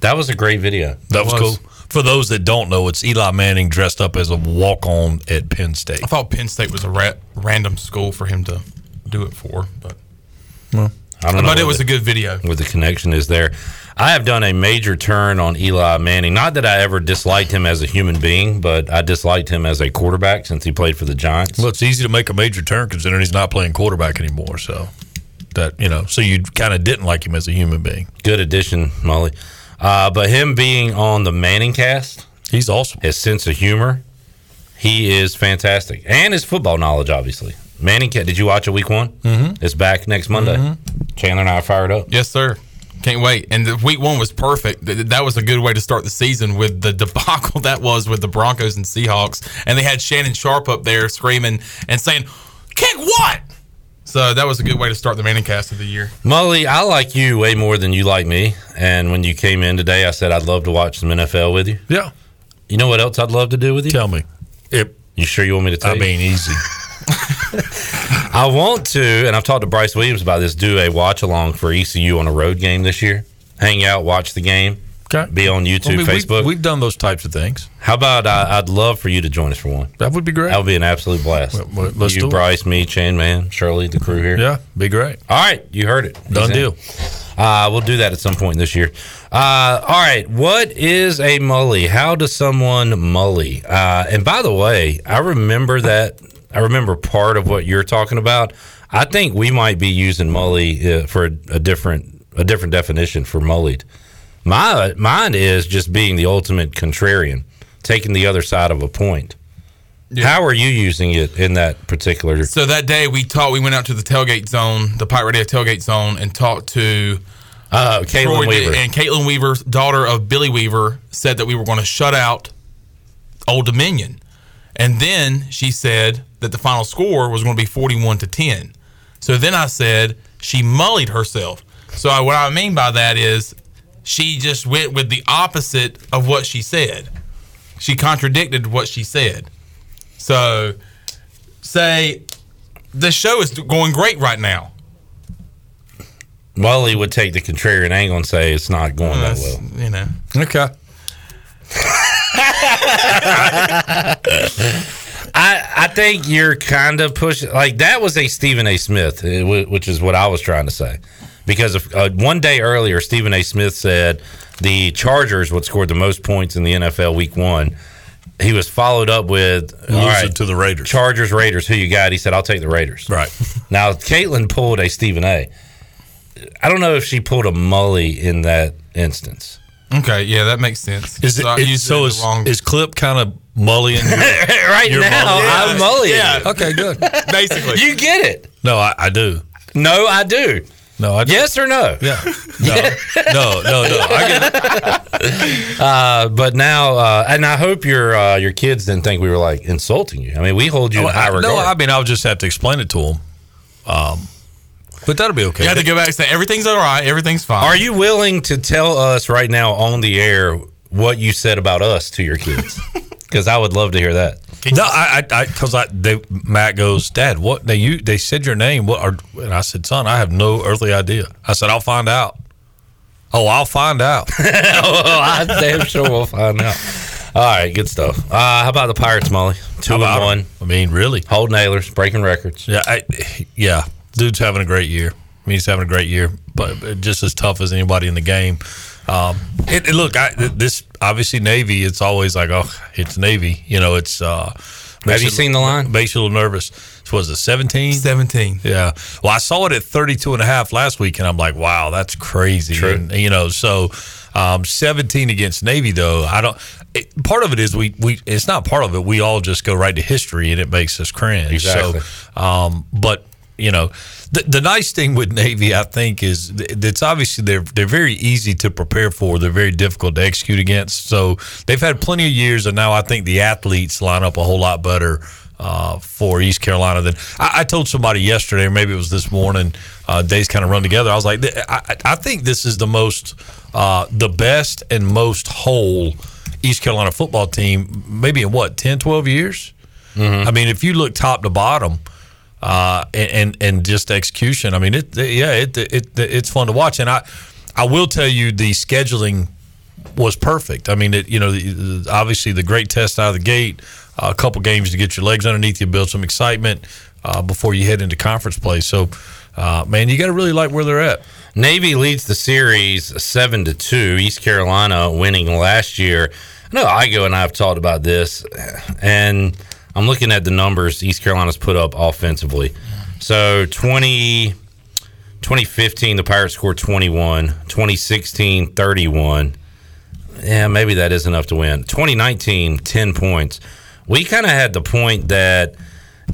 That was a great video.
That was, cool. For those that don't know, it's Eli Manning dressed up as a walk on at Penn State.
I thought Penn State was a ra- random school for him to do it for, but
I don't know
but it was
the-
a good video.
What the connection is there. I have done a major turn on Eli Manning. Not that I ever disliked him as a human being, but I disliked him as a quarterback since he played for the Giants.
Well, it's easy to make a major turn considering he's not playing quarterback anymore. So that you know, so you kind of didn't like him as a human being.
Good addition, Molly. Uh, but him being on the Manning cast,
he's awesome.
His sense of humor, he is fantastic, and his football knowledge, obviously. Manning, ca- did you watch it week one?
Mhm.
It's back next Monday.
Mhm.
Chandler and I are fired up.
Yes, sir. Can't wait. And the week one was perfect. That was a good way to start the season with the debacle [LAUGHS] that was with the Broncos and Seahawks. And they had Shannon Sharpe up there screaming and saying, Kick what? So that was a good way to start the Manning cast of the year.
Molly, I like you way more than you like me. And when you came in today, I said I'd love to watch some NFL with you.
Yeah.
You know what else I'd love to do with you?
Tell me. If
you sure you want me to tell
I
you?
mean, easy. [LAUGHS] [LAUGHS]
I want to, and I've talked to Bryce Williams about this. Do a watch along for ECU on a road game this year. Hang out, watch the game.
Okay.
Be on YouTube,
I mean,
Facebook.
We've, done those types of things.
How about uh, I'd love for you to join us for one.
That would be great.
That would be an absolute blast.
let's
you. Bryce, me, Chan, man, Shirley, the crew here.
Yeah, be great.
All right, you heard it.
Done
He's
deal.
Uh, we'll do that at some point this year. Uh, all right, what is a mully? How does someone mully? Uh, and by the way, I remember that. I remember part of what you're talking about. I think we might be using mully uh, for a, a different a different definition for mullied. My mine is just being the ultimate contrarian, taking the other side of a point. How are you using it in that particular?
So that day we talked, we went out to the tailgate zone, the Pirate Radio tailgate zone, and talked to
uh, Caitlin
Troy-
Weaver.
And Caitlin Weaver, daughter of Billy Weaver, said that we were going to shut out Old Dominion. And then she said that the final score was going to be 41 to 10. So then I said she mullied herself. So I, what I mean by that is she just went with the opposite of what she said. She contradicted what she said. So say the show is going great right now.
Mully would take the contrarian angle and say it's not going that well.
You know.
Okay. [LAUGHS]
I I think you're kind of pushing like that was a Stephen A. Smith, uh, which is what I was trying to say, because of, uh, one day earlier Stephen A. Smith said the Chargers would score the most points in the NFL Week One. He was followed up with all
Losing
right,
to the Raiders.
Chargers, Raiders. Who you got? He said, "I'll take the Raiders."
Right [LAUGHS]
now, Caitlin pulled a Stephen A. I don't know if she pulled a Mully in that instance.
Okay, yeah, that makes sense.
Is it,
I
it- so is, is Clip kind of mullying? [LAUGHS] Your,
right
your
now,
mully?
I'm mullying.
Yeah.
Okay, good. [LAUGHS]
Basically,
You get it?
No, I, I do.
No, I do.
No, I do.
Yes or no?
Yeah. [LAUGHS] No, no, no, no. I get it.
Uh, but now, uh, and I hope your uh, your kids didn't think we were like insulting you. I mean, we hold you in
Oh,
high
I-
regard.
no, I mean, I'll just have to explain it to them. Um, but that'll be okay.
You have to go back and say everything's all right, everything's fine.
Are you willing to tell us right now on the air what you said about us to your kids? Because I would love to hear that.
No, I, I, because I, they, Matt goes, Dad, what they you they said your name, what? Are, and I said, Son, I have no earthly idea. I said, I'll find out. Oh, I'll find out. [LAUGHS]
oh, I'm damn sure we'll find out. All right, good stuff. Uh, how about the Pirates, Molly? Two
How
and
about
one.
'em? I mean, really,
Holton Ahlers, breaking records.
Yeah, I, yeah. Dude's having a great year. I mean, he's having a great year, but just as tough as anybody in the game. Um, it, it- look, I, this obviously Navy. It's always like, oh, it's Navy. You know, it's. Uh,
Have you seen the line?
Makes you a little nervous. So was it 17?
17.
Yeah. Well, I saw it at 32 and a half last week, and I'm like, wow, that's crazy.
True.
And, you know, so um, 17 against Navy, though, I don't. It, part of it is we, we, it's not part of it. We all just go right to history, and it makes us cringe.
Exactly.
So, um, but you know, the, the nice thing with Navy, I think, is it's obviously they're they're very easy to prepare for. They're very difficult to execute against. So they've had plenty of years, and now I think the athletes line up a whole lot better uh, for East Carolina than I, I told somebody yesterday, or maybe it was this morning. Uh, days kind of run together. I was like, I, I think this is the most, uh, the best and most whole East Carolina football team, maybe in what 10, 12 years. I mean, if you look top to bottom, uh, and, and just execution. I mean, it, yeah, it, it it's fun to watch, and I I will tell you the scheduling was perfect. I mean, it, you know, the, obviously the great test out of the gate, uh, a couple games to get your legs underneath you, build some excitement uh, before you head into conference play. So, uh, man, you got to really like where they're at.
Navy leads the series seven to two. East Carolina winning last year. I know Igo and I have talked about this, and I'm looking at the numbers East Carolina's put up offensively. So 20, 2015, the Pirates scored 21. 2016, 31. Yeah, maybe that is enough to win. 2019, 10 points. We kind of had the point that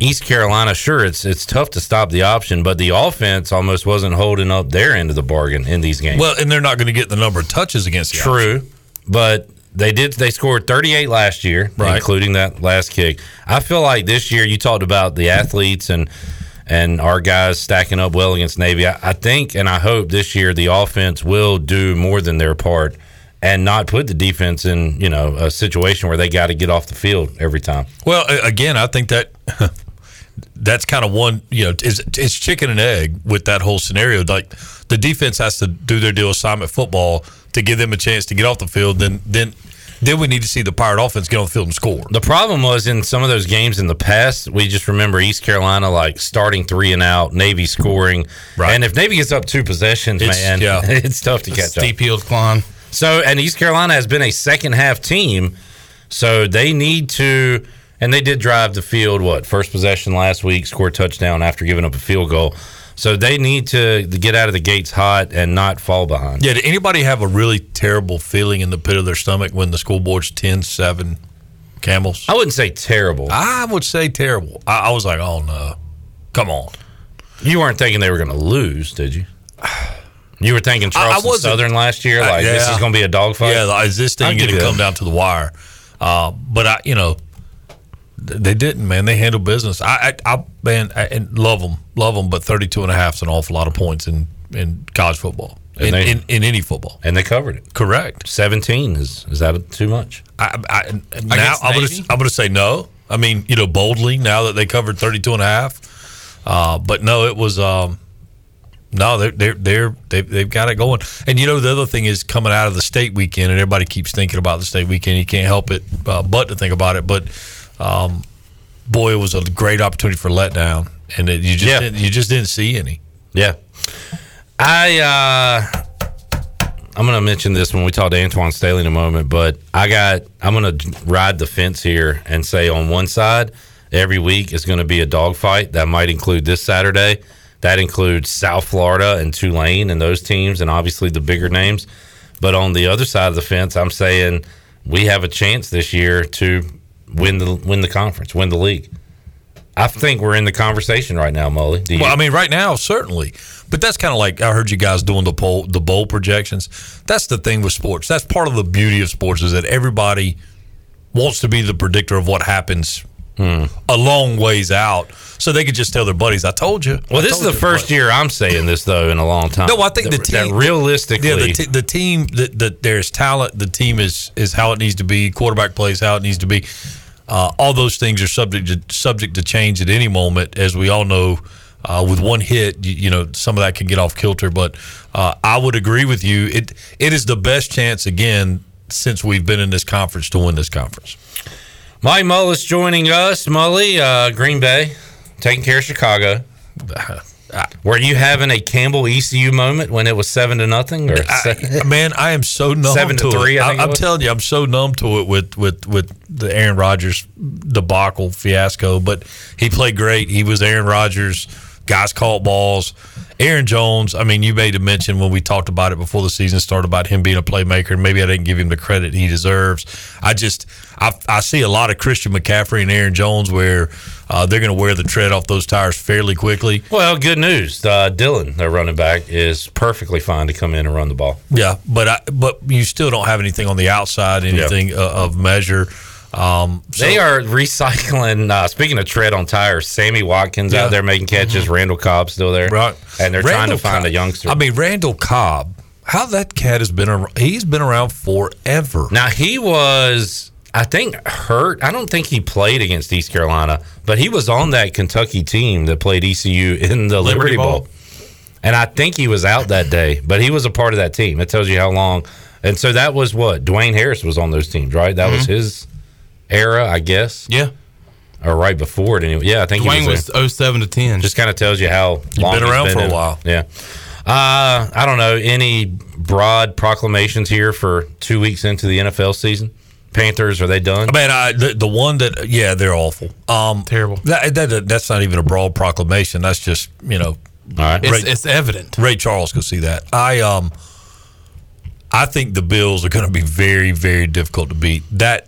East Carolina, sure, it's it's tough to stop the option, but the offense almost wasn't holding up their end of the bargain in these games.
Well, and they're not going to get the number of touches against the
True, but they did. They scored 38 last year,
Right.
including that last kick. I feel like this year you talked about the athletes and and our guys stacking up well against Navy. I, I think and I hope this year the offense will do more than their part and not put the defense in you know a situation where they got to get off the field every time.
Well, again, I think that [LAUGHS] that's kind of one. You know, it's, it's chicken and egg with that whole scenario. Like the defense has to do their deal assignment football to give them a chance to get off the field. Then, then, then we need to see the Pirate offense get on the field and score.
The problem was in some of those games in the past, we just remember East Carolina like starting three and out, Navy scoring. Right. And if Navy gets up two possessions,
It's-
man,
yeah. [LAUGHS]
it's tough to catch up.
Steep climb.
So, and East Carolina has been a second half team, so they need to, and they did drive the field. What first possession last week, scored touchdown after giving up a field goal. So they need to get out of the gates hot and not fall behind.
Yeah. Did anybody have a really terrible feeling in the pit of their stomach when the school board's 10-7 Camels?
I wouldn't say terrible.
I would say terrible. I, I was like, oh no, come on.
You weren't thinking they were going to lose, did you? You were thinking
I- I
Charleston
wasn't.
Southern last year, like this
yeah.
is going to be a dogfight.
Yeah, is this thing going to come down to the wire? Uh, but I, you know, they didn't, man. They handled business. I, I, I man, I, and love them, love them. But 32 and a half is an awful lot of points in, in college football, in,
they-
in, in any football.
and they covered it.
Correct.
Seventeen is is that too much?
I, I, now I'm gonna I'm going to say no. I mean, you know, boldly now that they covered 32 and a half. Uh, but no, it was. Um, no, they're they're they're they've, they've got it going. And you know, the other thing is coming out of the state weekend, and everybody keeps thinking about the state weekend. You can't help it uh, but to think about it. But um, boy, it was a great opportunity for letdown, and it, you just
Yeah.
didn't, you just didn't see any.
Yeah. I uh I'm gonna mention this when we talk to Antwan Staley in a moment, but I got I'm gonna ride the fence here and say on one side, every week is gonna be a dogfight. That might include this Saturday. That includes South Florida and Tulane and those teams and obviously the bigger names. But on the other side of the fence, I'm saying we have a chance this year to win the win the conference, win the league. I think we're in the conversation right now, Molly. Do you?
Well, I mean, right now, certainly, but that's kind of like I heard you guys doing the poll, the bowl projections. That's the thing with sports. That's part of the beauty of sports is that everybody wants to be the predictor of what happens
Hmm.
a long ways out, so they could just tell their buddies, "I told you."
Well,
I
this is the
you."
first year I'm saying this though in a long time.
No, I think the
That-
team
that realistically,
yeah, the, t- the team that, that there's talent. The team is is how it needs to be. Quarterback plays how it needs to be. Uh, all those things are subject to, subject to change at any moment, as we all know. Uh, with one hit, you, you know some of that can get off kilter. But uh, I would agree with you. It it is the best chance again since we've been in this conference to win this conference.
Mike Mullis joining us. Mully, uh, Green Bay, taking care of Chicago. [LAUGHS] Uh, were you having a Campbell ECU moment when it was seven to nothing? Or
I- [LAUGHS] man, I am so numb
Seven to
to
three,
it.
I
am telling you, I'm so numb to it with with with the Aaron Rodgers debacle fiasco. But he played great. He was Aaron Rodgers Guys caught balls. Aaron Jones, I mean, you made a mention when we talked about it before the season started about him being a playmaker, and maybe I didn't give him the credit he deserves. I just, I, I see a lot of Christian McCaffrey and Aaron Jones where uh, they're going to wear the tread off those tires fairly quickly.
Well, good news. Uh, Dillon, their running back, is perfectly fine to come in and run the ball.
Yeah, but I, but you still don't have anything on the outside, anything uh, of measure. Um, so-
they are recycling. Uh, speaking of tread on tires, Sammy Watkins
Yeah.
out there making catches. Randall Cobb still there,
Right.
And they're trying to find
Cobb-
a youngster.
I mean, Randall Cobb. How that cat has been around? He's been around forever.
Now he was, I think, hurt. I don't think he played against East Carolina, but he was on that Kentucky team that played ECU in the Liberty,
Liberty
Bowl.
Bowl.
And I think he was out that day, but he was a part of that team. It tells you how long. And so that was what Dwayne Harris was on those teams, right? That was
Mhm.
his era, I guess.
Yeah.
Or right before it, anyway. Yeah, I think
Dwayne
he
was,
was,
07 to 10.
Just kind of tells you how long
been
he's
around for a while.
Yeah. Uh, I don't know any broad proclamations here for two weeks into the NFL season. Panthers, are they done?
Man, I the, the one that yeah, they're awful. Um,
Terrible.
That, that that's not even a broad proclamation. That's just you know.
All right.
It's, it's evident.
Ray Charles could see that. I um, I think the Bills are going to be very very difficult to beat. That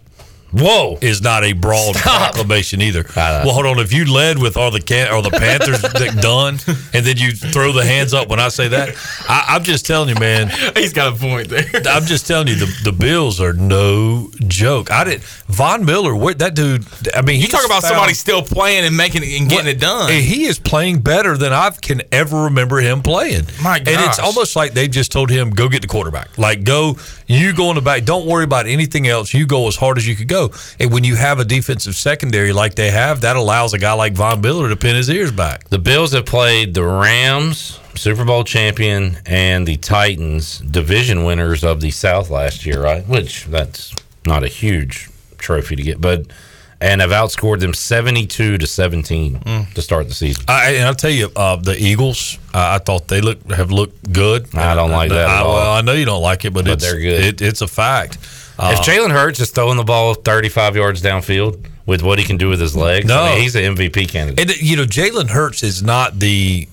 whoa
is not a broad proclamation either. well, hold on. If you led with all the can are the Panthers [LAUGHS] done, and then you throw the hands up when I say that, I, I'm just telling you, man. [LAUGHS]
He's got a point there.
I'm just telling you, the, the Bills are no joke. I did Von Miller. What that dude? I mean,
You
he's
talk about
found-
somebody still playing and making and getting it done.
and he is playing better than I can ever remember him playing.
My
And it's almost like they just told him, go get the quarterback. Like, go, you go in the back. Don't worry about anything else. You go as hard as you could go. And when you have a defensive secondary like they have, that allows a guy like Von Miller to pin his ears back.
The Bills have played the Rams, Super Bowl champion, and the Titans, division winners of the South last year, right? Which that's not a huge trophy to get, but and have outscored them seventy-two to seventeen
Mm.
to start the season.
I, and I'll tell you, uh, the Eagles, uh, I thought they look have looked good.
I don't like that
I,
at all.
Well, I know you don't like it, but,
But
it's,
they're good.
It, it's a fact. Uh,
if Jalen Hurts is throwing the ball thirty-five yards downfield with what he can do with his legs,
No.
I mean, he's an MVP candidate.
And you know, Jalen Hurts is not the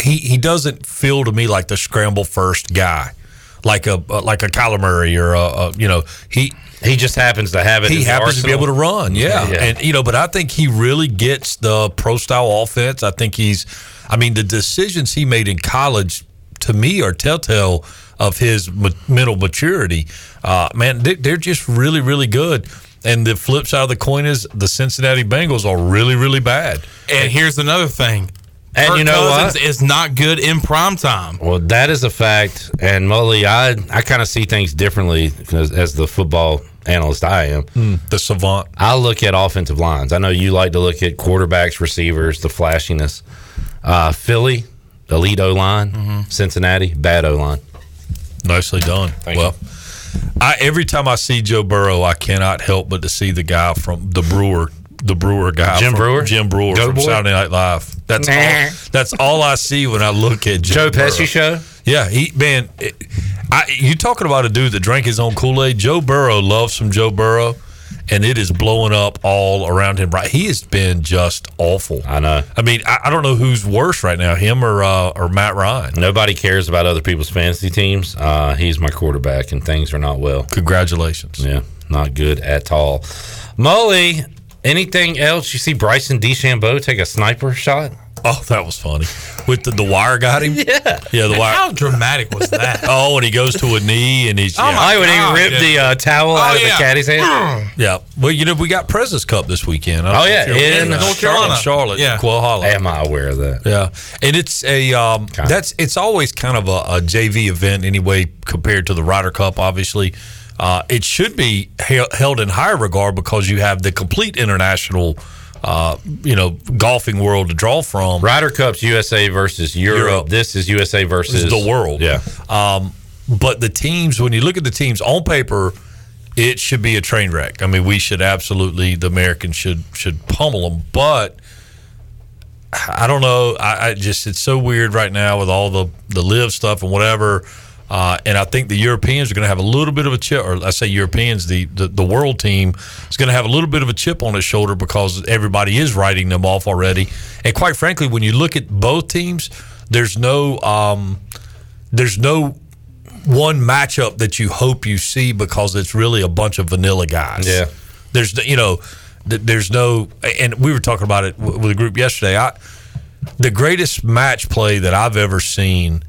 he he doesn't feel to me like the scramble first guy, like a uh, like a Kyler Murray or a, a you know he
he just happens to have it. in
He
the
happens to be able to run, yeah.
Yeah.
and you know, but I think he really gets the pro style offense. I think he's, I mean, the decisions he made in college to me are telltale of his ma- mental maturity. Uh, man, they, they're just really really good. And the flip side of the coin is the Cincinnati Bengals are really really bad.
And here's another thing.
And
Kirk
you know
Cousins
what?
is not good in prime time.
Well, that is a fact. And Mully, I I kind of see things differently as, as the football analyst I am.
the savant.
I look at offensive lines. I know you like to look at quarterbacks, receivers, the flashiness. Uh, Philly, elite O line.
Mm-hmm.
Cincinnati, bad O line.
Nicely done. well, I every time I see Joe Burrow, I cannot help but to see the guy from the Breuer, the Breuer guy,
Jim
from-
Breuer?
Jim Breuer
Go
from
boy?
Saturday Night Live. That's all. That's all I see when I look at
Joe
Burrow.
Pesci show.
Yeah, he man, it, I, you talking about a dude that drank his own Kool Aid? Joe Burrow loves some Joe Burrow, and it is blowing up all around him. Right, he has been just awful.
I know.
I mean, I, I don't know who's worse right now, him or uh, or Matt Ryan.
Nobody cares about other people's fantasy teams. Uh, he's my quarterback, and things are not well.
Congratulations.
Yeah, not good at all. Molly, anything else? You see Bryson DeChambeau take a sniper shot?
Oh, that was funny. With the, the wire got him. [LAUGHS]
Yeah,
yeah. The wire.
How dramatic was that? [LAUGHS]
Oh, and he goes to a knee and he's.
Oh,
yeah.
my
I would
God,
even rip
dude.
the uh, towel out
Oh,
of the caddy's hand. [CLEARS THROAT]
Yeah. Well, you know, we got President's Cup this weekend.
Oh, yeah,
if
in
of.
North Carolina.
Charlotte,
Yeah.
Quail Hollow.
Am I aware of that?
Yeah, and it's a um, that's it's always kind of a, a JV event anyway compared to the Ryder Cup. Obviously, uh, it should be held in higher regard because you have the complete international, uh, you know, golfing world to draw from.
Ryder Cup's USA versus Europe.
Europe.
This is USA versus
is the world.
Yeah.
Um, but the teams, when you look at the teams on paper, it should be a train wreck. I mean, we should absolutely the Americans should should pummel them, but. I don't know. I, I just it's so weird right now with all the the LIV stuff and whatever. Uh, and I think the Europeans are going to have a little bit of a chip, or I say Europeans, the, the, the world team is going to have a little bit of a chip on its shoulder because everybody is writing them off already. And quite frankly, when you look at both teams, there's no um, there's no one matchup that you hope you see because it's really a bunch of vanilla guys.
Yeah.
There's you know there's no and we were talking about it with a group yesterday. I the greatest match play that I've ever seen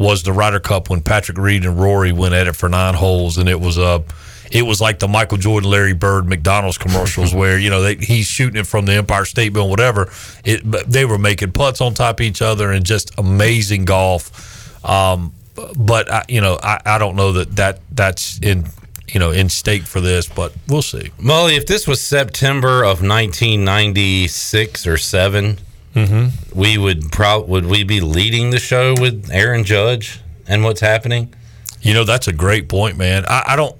was the Ryder Cup when Patrick Reed and Rory went at it for nine holes, and it was a. It was like the Michael Jordan, Larry Bird, McDonald's commercials where you know they, he's shooting it from the Empire State Building, whatever. It, but they were making putts on top of each other and just amazing golf. Um, but I, you know, I, I don't know that, that that's in you know in stake for this, but we'll see.
Molly, if this was September of 1996 or 7
Mm-hmm.
we would pro- would we be leading the show with Aaron Judge and what's happening?
You know, that's a great point, man. I, I don't.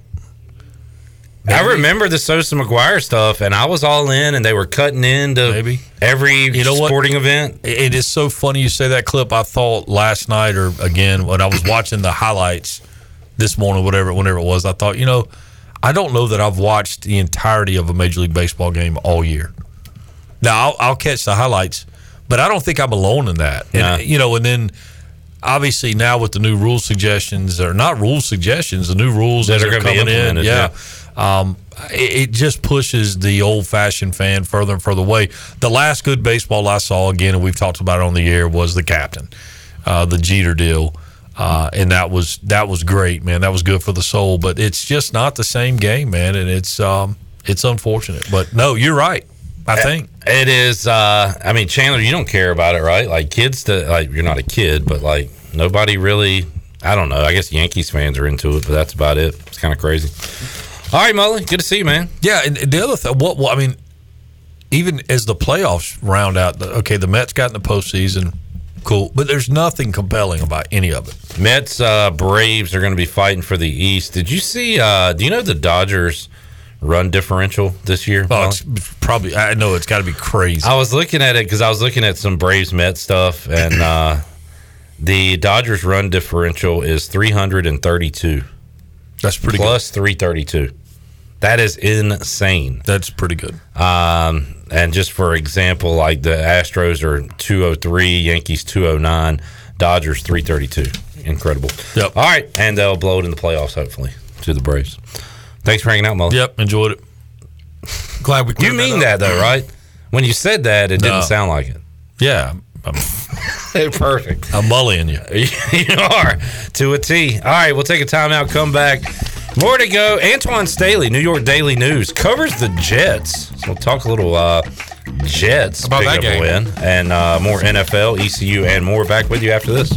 I remember the Sosa McGwire stuff, and I was all in, and they were cutting into
Maybe.
every
You know what?
sporting event.
It is so funny you say that clip. I thought last night or again when I was watching the highlights this morning, whatever, whenever it was, I thought, you know, I don't know that I've watched the entirety of a Major League Baseball game all year. Now I'll, I'll catch the highlights, but I don't think I'm alone in that. And,
Nah.
You know, and then obviously now with the new rule suggestions or not rule suggestions, the new rules
That
that,
are
are coming in,
implemented,
yeah. Um, it, it just pushes the old fashioned fan further and further away. The last good baseball I saw again, and we've talked about it on the air, was the captain, uh, the Jeter deal. Uh, and that was that was great, man. That was good for the soul, but it's just not the same game, man. And it's um, it's unfortunate, but no, you're right. I think
It is. Uh, I mean, Chandler, you don't care about it, right? Like kids, to, like you're not a kid, but like nobody really. I don't know. I guess Yankees fans are into it, but that's about it. It's kind of crazy. All right, Mully, good to see you, man.
Yeah, and the other thing, what, what I mean, even as the playoffs round out, the, okay, the Mets got in the postseason, cool, but there's nothing compelling about any of it.
Mets, uh, Braves are going to be fighting for the East. Did you see? Uh, do you know the Dodgers run differential this year?
Oh, it's probably I know it's got to be crazy.
I was looking at it because I was looking at some Braves Met stuff, and uh, the Dodgers run differential is 332.
That's pretty
plus 332. That is insane.
That's pretty good.
Um, and just for example, like the Astros are 203, Yankees 209, Dodgers 332. Incredible.
Yep.
All right, and they'll blow it in the playoffs hopefully to the Braves. Thanks for hanging out, Mo.
Yep, enjoyed it.
Glad we.
You
cleared
mean
up.
that though, right? When you said that, it
No.
didn't sound like it.
Yeah, I'm, [LAUGHS]
Perfect.
I'm mullying you. [LAUGHS]
you are to a T. All right, we'll take a timeout. Come back. More to go. Antwan Staley, New York Daily News, covers the Jets. So we'll talk a little uh, Jets
About that
picking up a
game.
win and uh, more NFL, ECU, and more. Back with you after this.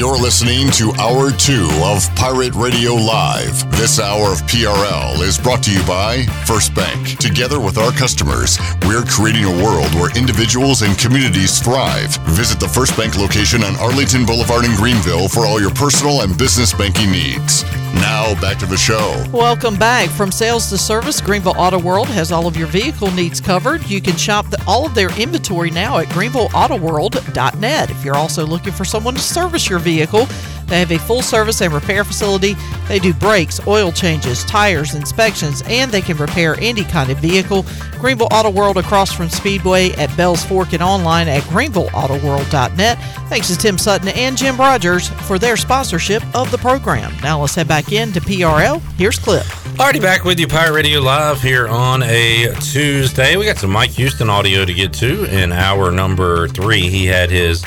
You're listening to Hour 2 of Pirate Radio Live. This hour of PRL is brought to you by First Bank. Together with our customers, we're creating a world where individuals and communities thrive. Visit the First Bank location on Arlington Boulevard in Greenville for all your personal and business banking needs. Now, back to the show.
Welcome back. From sales to service, Greenville Auto World has all of your vehicle needs covered. You can shop the, all of their inventory now at greenvilleautoworld.net. If you're also looking for someone to service your vehicle, they have a full service and repair facility. They do brakes, oil changes, tires, inspections, and they can repair any kind of vehicle. Greenville Auto World across from Speedway at Bell's Fork and online at greenvilleautoworld.net. Thanks to Tim Sutton and Jim Rogers for their sponsorship of the program. Now let's head back into PRL. Here's Clip.
Already back with you, Pirate Radio Live here on a Tuesday. We got some Mike Houston audio to get to in hour number three. He had his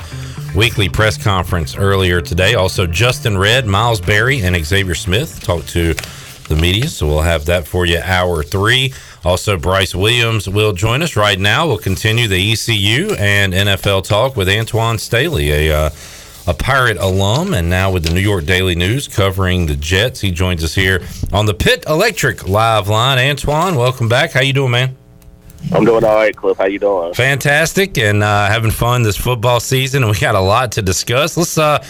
weekly press conference earlier today. Also, Justin Red, Miles Berry, and Xavier Smith talked to the media, so we'll have that for you hour three. Also, Bryce Williams will join us right now. We'll continue the ECU and NFL talk with Antwan Staley, a uh, a Pirate alum, and now with the New York Daily News covering the Jets. He joins us here on the Pit Electric live line. Antwan, welcome back. How you doing, man?
I'm doing all right, Cliff. How you doing?
Fantastic, and uh, having fun this football season. We got a lot to discuss. Let's uh,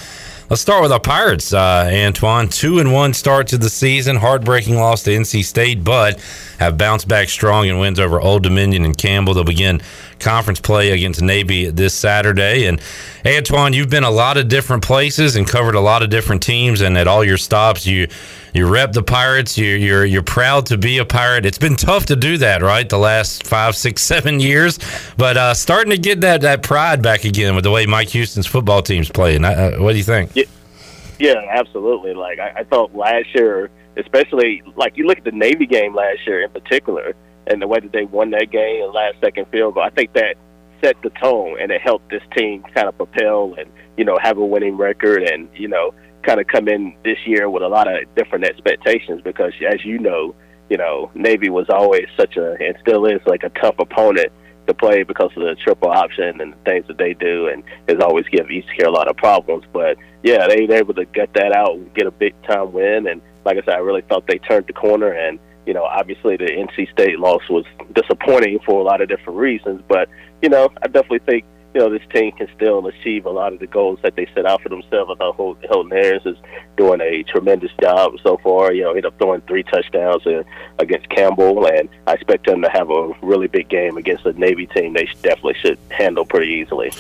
Let's start with our Pirates, uh, Antwan. Two and one start to the season. Heartbreaking loss to NC State, but have bounced back strong and wins over Old Dominion and Campbell. They'll begin conference play against Navy this Saturday. And Antwan, you've been a lot of different places and covered a lot of different teams, and at all your stops, you you rep the Pirates. You, you're you're proud to be a Pirate. It's been tough to do that, right? The last five, six, seven years, but uh, starting to get that that pride back again with the way Mike Houston's football team's playing. Uh, what do you think?
Yeah, yeah absolutely. Like I, I thought last year, especially like you look at the Navy game last year in particular, and the way that they won that game and last second field goal. I think that set the tone and it helped this team kind of propel and you know have a winning record and you know kind of come in this year with a lot of different expectations because as you know you know Navy was always such a and still is like a tough opponent to play because of the triple option and the things that they do and has always give East Carolina a lot of problems but yeah they were able to get that out and get a big time win and like I said I really thought they turned the corner and you know, obviously the NC State loss was disappointing for a lot of different reasons, but you know, I definitely think you know this team can still achieve a lot of the goals that they set out for themselves. I thought Holton Ahlers is doing a tremendous job so far. You know, ended up throwing three touchdowns against Campbell, and I expect them to have a really big game against a Navy team. They definitely should handle pretty easily.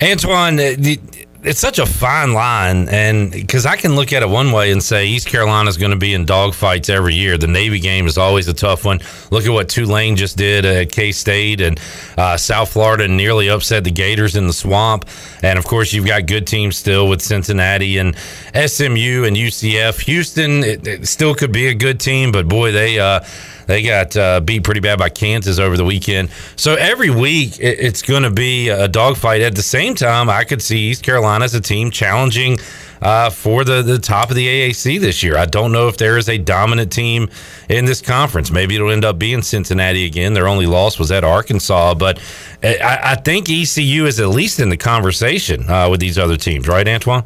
Antwan, it's such a fine line, and because I can look at it one way and say East Carolina is going to be in dogfights every year. The Navy game is always a tough one. Look at what Tulane just did at K State and uh, South Florida nearly upset the Gators in the swamp. And of course, you've got good teams still with Cincinnati and SMU and UCF. Houston it, it still could be a good team, but boy, they. Uh, they got uh, beat pretty bad by Kansas over the weekend. So every week it, it's going to be a dogfight. At the same time, I could see East Carolina as a team challenging uh, for the, the top of the AAC this year. I don't know if there is a dominant team in this conference. Maybe it'll end up being Cincinnati again. Their only loss was at Arkansas, but I, I think ECU is at least in the conversation uh, with these other teams, right, Antwan?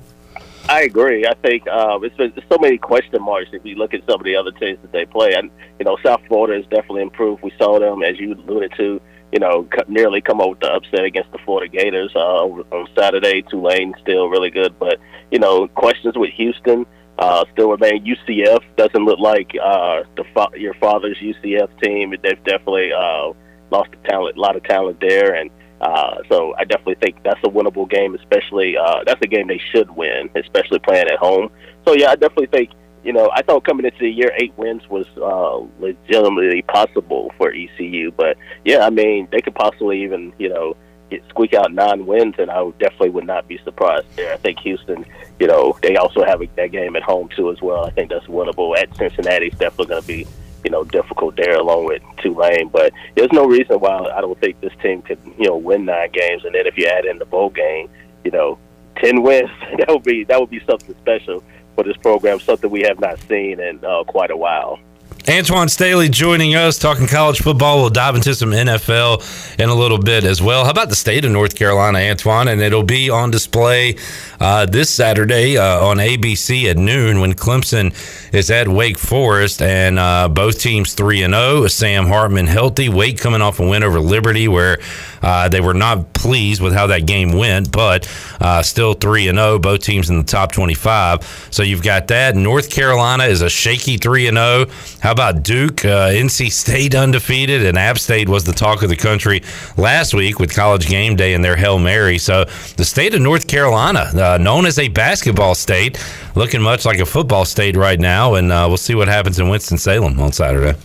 I agree. I think um, it's been so many question marks if you look at some of the other teams that they play. And you know, South Florida has definitely improved. We saw them, as you alluded to, you know, nearly come up with the upset against the Florida Gators uh, on Saturday. Tulane still really good, but you know, questions with Houston uh, still remain. UCF doesn't look like uh, the fa- your father's UCF team. They've definitely uh, lost the talent, a lot of talent there, and uh, so I definitely think that's a winnable game, especially uh, that's a game they should win, especially playing at home. So yeah, I definitely think you know I thought coming into the year eight wins was uh, legitimately possible for ECU, but yeah, I mean they could possibly even you know get, squeak out nine wins, and I would definitely would not be surprised there. I think Houston, you know, they also have a, that game at home too as well. I think that's winnable. At Cincinnati, it's definitely going to be you know, difficult there along with Tulane. But there's no reason why I don't think this team could, you know, win nine games. And then if you add in the bowl game, you know, ten wins, [LAUGHS] that would be that would be something special for this program, something we have not seen in uh, quite a while.
Antwan Staley joining us, talking college football. We'll dive into some NFL in a little bit as well. How about the state of North Carolina, Antwan? And it'll be on display uh, this Saturday uh, on ABC at noon when Clemson is at Wake Forest, and uh, both teams three and zero. Oh. Sam Hartman healthy. Wake coming off a win over Liberty, where uh, they were not pleased with how that game went, but uh, still three and zero. Oh, both teams in the top twenty-five. So you've got that. North Carolina is a shaky three and zero. How about Duke? Uh, NC State [LAUGHS] undefeated, and App State was the talk of the country last week with College Game Day and their Hail Mary. So the state of North Carolina, uh, known as a basketball state, looking much like a football state right now, and uh, we'll see what happens in Winston Salem on Saturday.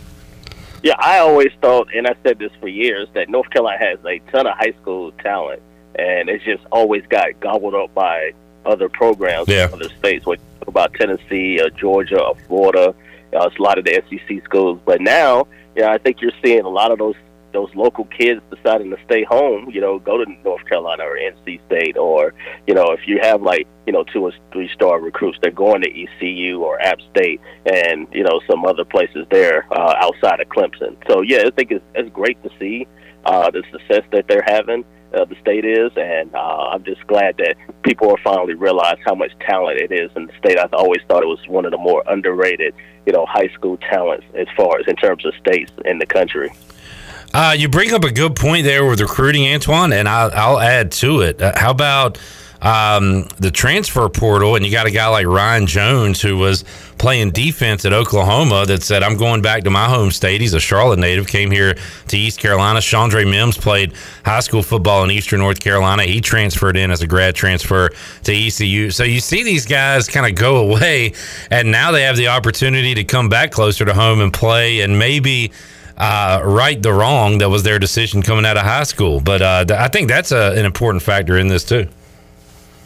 Yeah, I always thought, and I said this for years, that North Carolina has a ton of high school talent, and it's just always got gobbled up by other programs
yeah.
other states. What about Tennessee, or Georgia, or Florida? Uh, a lot of the SEC schools. But now, you know, I think you're seeing a lot of those those local kids deciding to stay home, you know, go to North Carolina or NC State, or you know, if you have like you know two or three star recruits, they're going to ECU or App State, and you know some other places there uh, outside of Clemson. So yeah, I think it's, it's great to see uh, the success that they're having. Uh, the state is, and uh, I'm just glad that people are finally realize how much talent it is in the state. I've always thought it was one of the more underrated, you know, high school talents as far as in terms of states in the country.
Uh, you bring up a good point there with recruiting, Antwan, and I'll, I'll add to it. Uh, how about um, the transfer portal, and you got a guy like Ryan Jones who was playing defense at Oklahoma that said, "I'm going back to my home state." He's a Charlotte native, came here to East Carolina. Chandre Mims played high school football in Eastern North Carolina. He transferred in as a grad transfer to ECU. So you see these guys kind of go away, and now they have the opportunity to come back closer to home and play, and maybe uh, right the wrong that was their decision coming out of high school. But uh, I think that's a, an important factor in this too.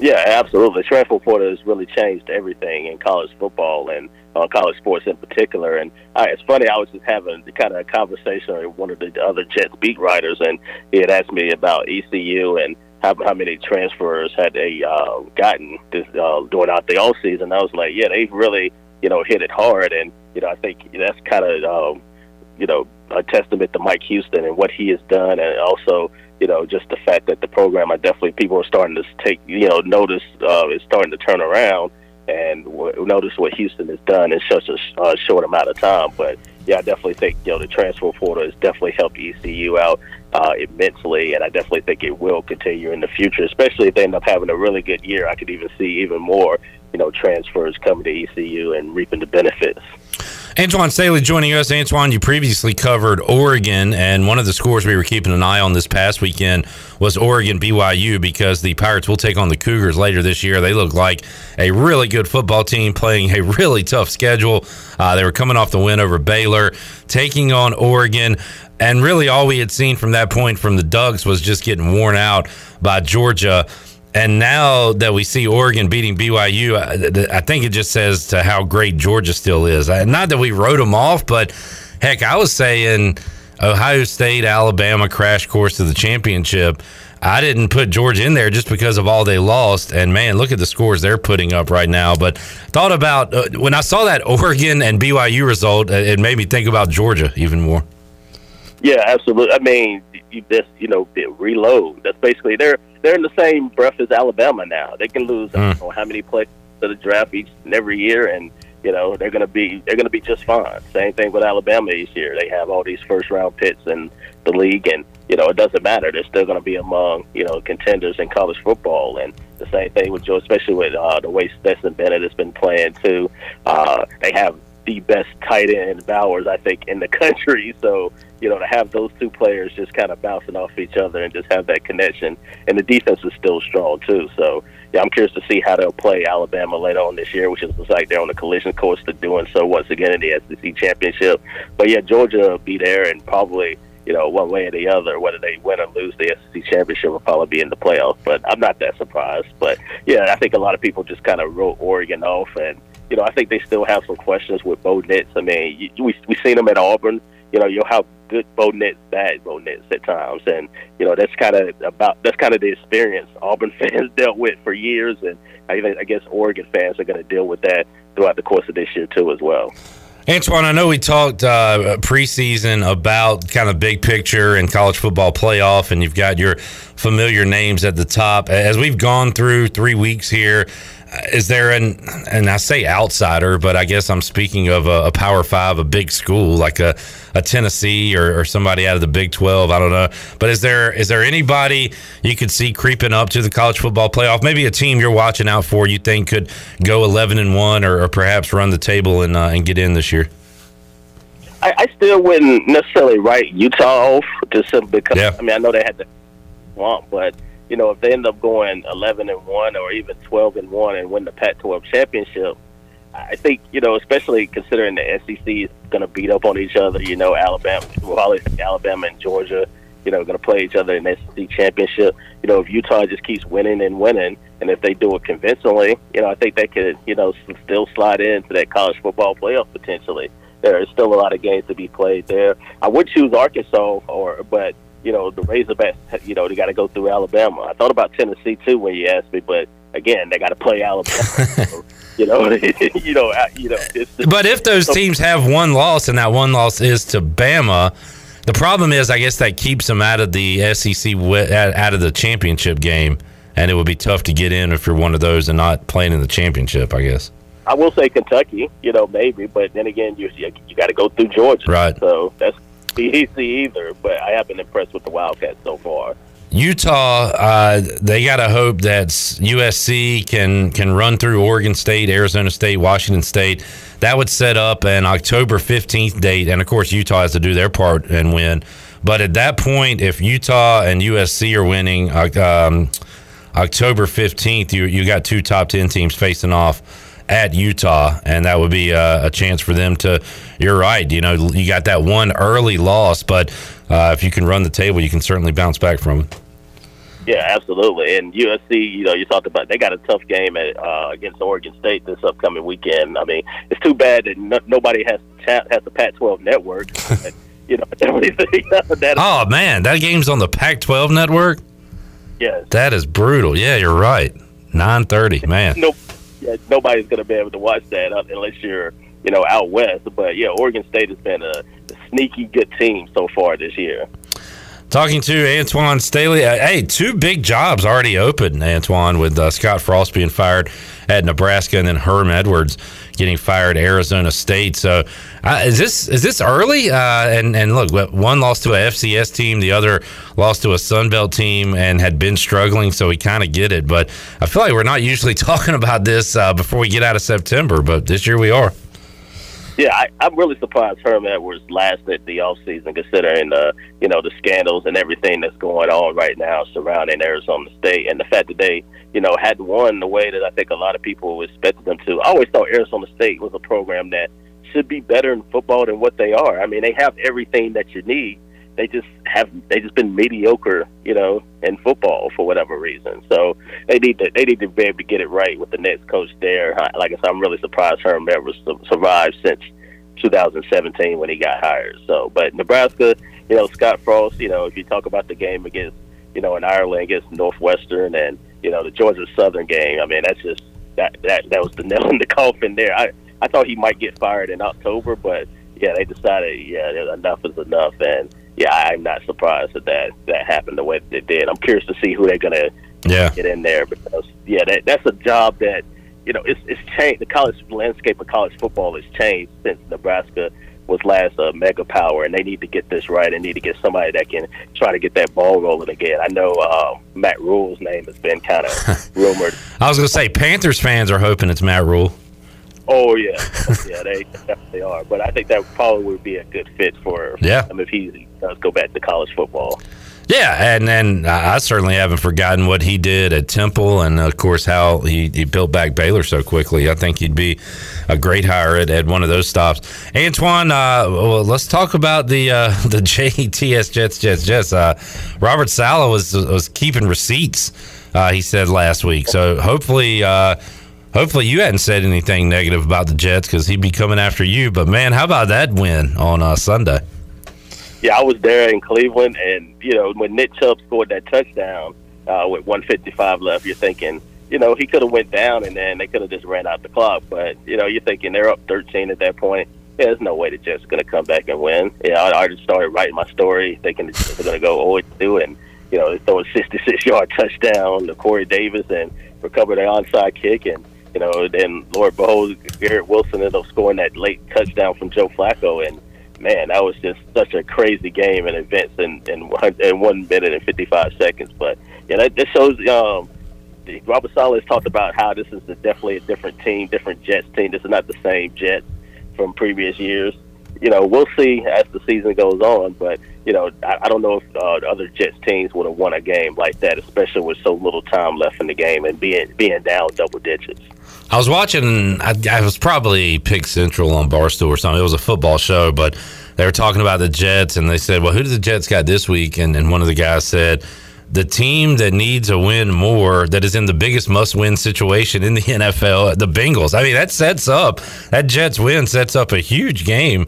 Yeah, absolutely. Transfer portal has really changed everything in college football and uh, college sports in particular. And uh, it's funny, I was just having the kind of a conversation with one of the other Jets beat writers, and he had asked me about ECU and how, how many transfers had they uh, gotten this, uh, during out the off season. I was like, yeah, they've really, you know, hit it hard, and you know, I think that's kind of, um, you know, a testament to Mike Houston and what he has done, and also you know, just the fact that the program, I definitely people are starting to take, you know, notice uh, is starting to turn around and w- notice what Houston has done in such a uh, short amount of time. But yeah, I definitely think you know the transfer portal has definitely helped ECU out uh, immensely, and I definitely think it will continue in the future, especially if they end up having a really good year. I could even see even more, you know, transfers coming to ECU and reaping the benefits.
Antwan Staley joining us. Antwan, you previously covered Oregon, and one of the scores we were keeping an eye on this past weekend was Oregon BYU because the Pirates will take on the Cougars later this year. They look like a really good football team playing a really tough schedule. Uh, they were coming off the win over Baylor, taking on Oregon. And really, all we had seen from that point from the Ducks was just getting worn out by Georgia. And now that we see Oregon beating BYU, I, I think it just says to how great Georgia still is. Not that we wrote them off, but heck, I was saying Ohio State, Alabama crash course to the championship. I didn't put Georgia in there just because of all they lost. And man, look at the scores they're putting up right now. But thought about uh, when I saw that Oregon and BYU result, it made me think about Georgia even more.
Yeah, absolutely. I mean, you just you know reload. That's basically they're they're in the same breath as Alabama now. They can lose mm. I don't know how many players to the draft each and every year, and you know they're gonna be they're gonna be just fine. Same thing with Alabama each year. They have all these first round picks in the league, and you know it doesn't matter. They're still gonna be among you know contenders in college football, and the same thing with Joe, especially with uh, the way Stetson Bennett has been playing too. Uh, they have the best tight end Bowers, I think, in the [LAUGHS] country. So, you know, to have those two players just kind of bouncing off each other and just have that connection. And the defense is still strong, too. So, yeah, I'm curious to see how they'll play Alabama later on this year, which is like they're on the collision course to doing so once again in the SEC championship. But, yeah, Georgia will be there and probably you know, one way or the other, whether they win or lose the SEC championship will probably be in the playoffs. But I'm not that surprised. But yeah, I think a lot of people just kind of wrote Oregon off, and you know, I think they still have some questions with Bo Nix. I mean, we we seen him at Auburn. You know, you'll how good Bo Nix, bad Bo Nix at times, and you know that's kind of about that's kind of the experience Auburn [LAUGHS] fans dealt with for years, and I, I guess Oregon fans are going to deal with that throughout the course of this year too as well.
Antwan, I know we talked uh, preseason about kind of big picture and college football playoff, and you've got your familiar names at the top. As we've gone through three weeks here, is there an and I say outsider, but I guess I'm speaking of a, a Power Five, a big school like a, a Tennessee or, or, somebody out of the Big Twelve. I don't know, but is there is there anybody you could see creeping up to the college football playoff? Maybe a team you're watching out for you think could go 11 and one, or, or perhaps run the table and uh, and get in this year.
I, I, still wouldn't necessarily write Utah off just simply because yeah. I mean I know they had the want, but you know, if they end up going 11 and 1 or even 12 and 1 and win the Pac 12 championship, I think, you know, especially considering the SEC is going to beat up on each other, you know, Alabama, well, Alabama and Georgia, you know, going to play each other in the SEC championship. You know, if Utah just keeps winning and winning, and if they do it convincingly, you know, I think they could, you know, still slide into that college football playoff potentially. There is still a lot of games to be played there. I would choose Arkansas, or but you know, the Razorbacks, you know, they got to go through Alabama. I thought about Tennessee too when you asked me, but again, they got to play Alabama. so, [LAUGHS] you know, [LAUGHS] you know, you know.
but if those teams have one loss and that one loss is to Bama, the problem is, I guess that keeps them out of the SEC, out of the championship game, and it would be tough to get in if you're one of those and not playing in the championship. I guess.
I will say Kentucky, you know, maybe, but then again, you you, you got to go through Georgia,
right?
So that's easy either, but I have been impressed with the Wildcats so far.
Utah, uh, they got to hope that USC can can run through Oregon State, Arizona State, Washington State. That would set up an October 15th date, and of course Utah has to do their part and win. But at that point, if Utah and USC are winning um, October 15th, you you got two top 10 teams facing off at Utah, and that would be a, a, chance for them to. You're right. You know, you got that one early loss, but uh, if you can run the table, you can certainly bounce back from it.
Yeah, absolutely. And USC, you know, you talked about they got a tough game at, uh, against Oregon State this upcoming weekend. I mean, it's too bad that no, nobody has has the Pac-12 network. [LAUGHS] you know, [LAUGHS]
that oh man, that game's on the Pac-12 network.
Yes,
that is brutal. Yeah, you're right. Nine thirty, man. [LAUGHS]
No, yeah, nobody's going to be able to watch that unless you're, you know, out west. But yeah, Oregon State has been a, sneaky good team so far this year.
Talking to Antwan Staley. Uh, hey, two big jobs already open, Antwan, with uh, Scott Frost being fired at Nebraska and then Herm Edwards getting fired at Arizona State. So, uh, is this is this early? Uh, and and look, one lost to a FCS team, the other lost to a Sun Belt team, and had been struggling. So we kind of get it. But I feel like we're not usually [LAUGHS] talking about this uh, before we get out of September. But this year we are.
Yeah, I, I'm really surprised Herm Edwards lasted the off season, considering the you know the scandals and everything that's going on right now surrounding Arizona State, and the fact that they you know had won the way that I think a lot of people expected them to. I always thought Arizona State was a program that should be better in football than what they are. I mean, they have everything that you need. They just have they just been mediocre, you know, in football for whatever reason. So they need to they need to be able to get it right with the next coach there. Like I said, I'm really surprised Herm Edwards survived since 2017 when he got hired. So, but Nebraska, you know, Scott Frost, you know, if you talk about the game against, you know, in Ireland against Northwestern and you know the Georgia Southern game, I mean, that's just that that that was the [LAUGHS] nail in the coffin there. I I thought he might get fired in October, but yeah, they decided yeah enough is enough, and yeah, I'm not surprised that that, that happened the way that it did. I'm curious to see who they're gonna
yeah.
get in there because yeah, that, that's a job that you know, it's, it's changed. The college landscape of college football has changed since Nebraska was last a mega power, and they need to get this right. They need to get somebody that can try to get that ball rolling again. I know uh, Matt Rhule's name has been kind of [LAUGHS] rumored.
I was going to say Panthers fans are hoping it's Matt Rhule.
Oh yeah, yeah, they definitely are. But I think that probably would be a good fit for
yeah.
him if he does go back to college football.
Yeah, and then I certainly haven't forgotten what he did at Temple, and of course how he, he built back Baylor so quickly. I think he'd be a great hire at, at one of those stops. Antwan, uh, well, let's talk about the uh, [LAUGHS] the JETS Jets Jets Jets. Uh, Robert Saleh was was keeping receipts. Uh, he said last week, so hopefully. Hopefully, you hadn't said anything negative about the Jets because he'd be coming after you. But man, how about that win on uh, Sunday?
yeah, I was there in Cleveland, and you know when Nick Chubb scored that touchdown uh, with 155 left, you're thinking, you know, he could have went down, and then they could have just ran out the clock. But you know, you're thinking they're up 13 at that point. Yeah, there's no way the Jets are going to come back and win. Yeah, I already started writing my story, thinking they're going to go 0 2, and you know, throw a 66 yard [LAUGHS] touchdown to Corey Davis and recover the onside kick, and you know, then Lord behold, Garrett Wilson ended up scoring that late touchdown from Joe Flacco, and man, that was just such a crazy game and events in in one, in one minute and fifty five seconds. But yeah, that, that shows. Um, Robert Saleh has talked about how this is a, definitely a different team, different Jets team. This is not the same Jets from previous years. You know, we'll see as the season goes on, but you know, I, I don't know if uh, other Jets teams would have won a game like that, especially with so little time left in the game and being being down double digits.
I was watching. I, I, was probably Pick Central on Barstool or something. It was a football show, but they were talking about the Jets, and they said, "Well, who do the Jets got this week?" And, and one of the guys said, "The team that needs a win more, that is in the biggest must-win situation in the [LAUGHS] NFL, the Bengals." I mean, that sets up that Jets win sets up a huge game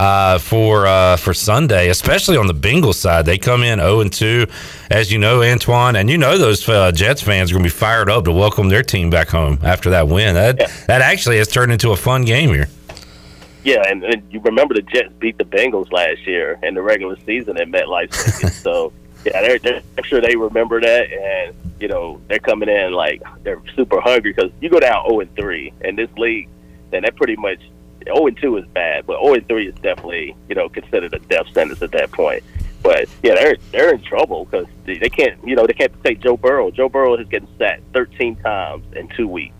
uh, for uh, for Sunday, especially on the Bengals side. They come in 0 and 2, as you know, Antwan, and you know those uh, Jets fans are going to be fired up to welcome their team back home after that win. That yeah. that actually has turned into a fun game here.
Yeah, and, and you remember the Jets beat the Bengals last year in the regular season at MetLife [LAUGHS] so yeah, they're, they're, I'm sure they remember that, and you know they're coming in like they're super hungry because you go down 0 and 3 in this league, then that pretty much 0 and 2 is bad, but 0 and 3 is definitely you know considered a death sentence at that point. But yeah, they're they're in trouble because they, they can't you know they can't take Joe Burrow. Joe Burrow is getting sacked 13 times in two weeks.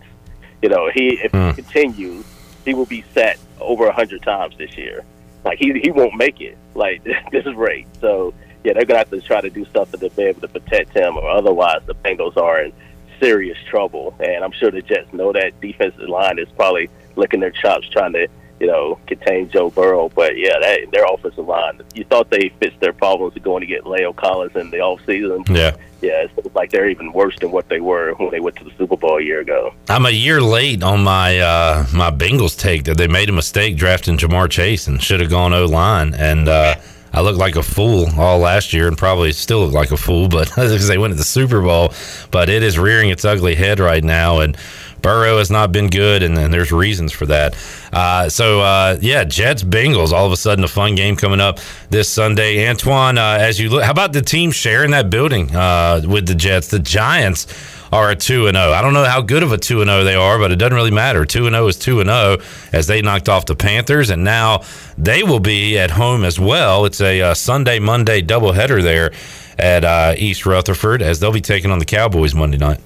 You know he if
Hmm.
he continues, he will be sacked over a 100 times this year. Like he he won't make it. Like [LAUGHS] this rate. So yeah, they're gonna have to try to do something to be able to protect him, or otherwise the Bengals are in serious trouble. And I'm sure the Jets know that defensive line is probably licking their chops trying to you know contain Joe Burrow. But yeah, that, their offensive line. You thought they fixed their problems of going to get La'el Collins in the off season.
Yeah.
Yeah, it looks like they're even worse than what they were when they went to the Super Bowl a year ago.
I'm a year late on my uh, my Bengals take that they made a mistake drafting Ja'Marr Chase and should have gone O line and. Uh, I looked like a fool all last year and probably still look like a fool, [LAUGHS] but because they went to the Super Bowl. But it is rearing its ugly head right now, and Burrow has not been good, and, there's reasons for that. Uh, so, uh, yeah, Jets Bengals, all of a sudden a fun game coming up this Sunday. Antwan, uh, as you look, how about the team sharing that building uh, with the Jets? The Giants are a 2 and 0. I don't know how good of a 2 and 0 they are, but it doesn't really matter. 2 and 0 is 2 and 0 as they knocked off the Panthers and now they will be at home as well. It's a uh, Sunday Monday doubleheader there at uh, East Rutherford as they'll be taking on the Cowboys Monday night.